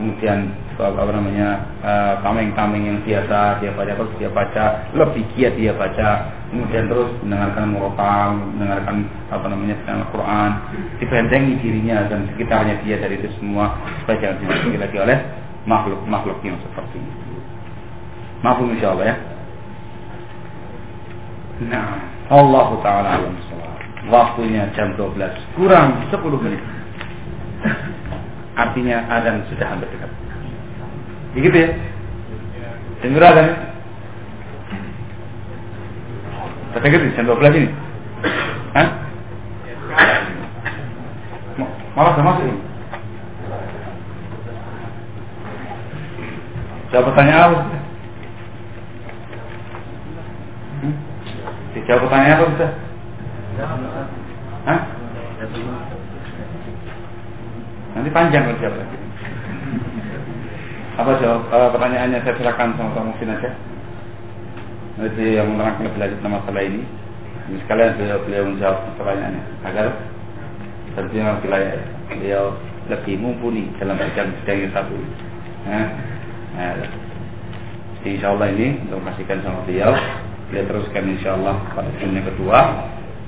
Kemudian apa namanya uh, tameng-tameng yang biasa dia baca terus dia baca. Lebih giat dia baca. Kemudian terus mendengarkan murotal mendengarkan apa namanya Al-Quran. Dibentengi dirinya dan sekitarnya dia dari itu semua. Supaya jangan lagi oleh makhluk-makhluk yang seperti ini maafum insya Allah ya? Nah Allah Ta'ala alam waktunya jam 12 kurang 10 menit. Artinya adan sudah hampir dekat. Begitu ya? Dengar adan saya dengar jam 12 ini. Hah? malah sudah masuk ini Jawab pertanyaan apa? Hmm? Dijawab pertanyaan apa bisa? Hah? Nanti panjang kalau jawab lagi. Apa jawab uh, pertanyaannya saya silakan sama Pak Muhsin aja. Nanti yang menerangkan lebih lanjut masalah ini. Ini sekalian beliau, beliau menjawab pertanyaannya agar tentunya beliau lebih mumpuni dalam bidang-bidang yang satu. Nah, nah, insya Allah ini untuk memastikan sama beliau, beliau teruskan insya Allah pada yang kedua.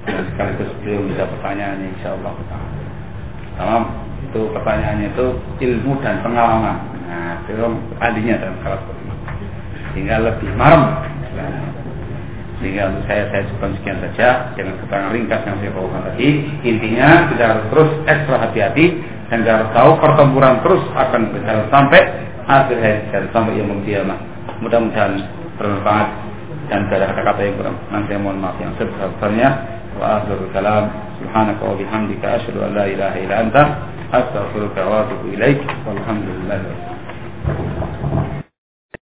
Dan sekaligus beliau bisa pertanyaannya insya Allah. Itu pertanyaannya itu ilmu dan pengalaman. Nah itu ahlinya dalam ini sehingga lebih marem sehingga untuk saya saya cukup sekian saja. Dengan keterangan ringkas yang saya bawakan tadi. Intinya kita harus terus ekstra hati-hati. Dan kita harus tahu pertempuran terus akan berjalan sampai akhir hayat sampai yang kiamat mudah-mudahan bermanfaat dan ada kata-kata yang kurang. Nanti mohon maaf yang sebesar-besarnya. Wa akhirul kalam. Subhanaka wa bihamdika asyhadu an la ilaha illa anta. Astaghfiruka wa atubu ilaik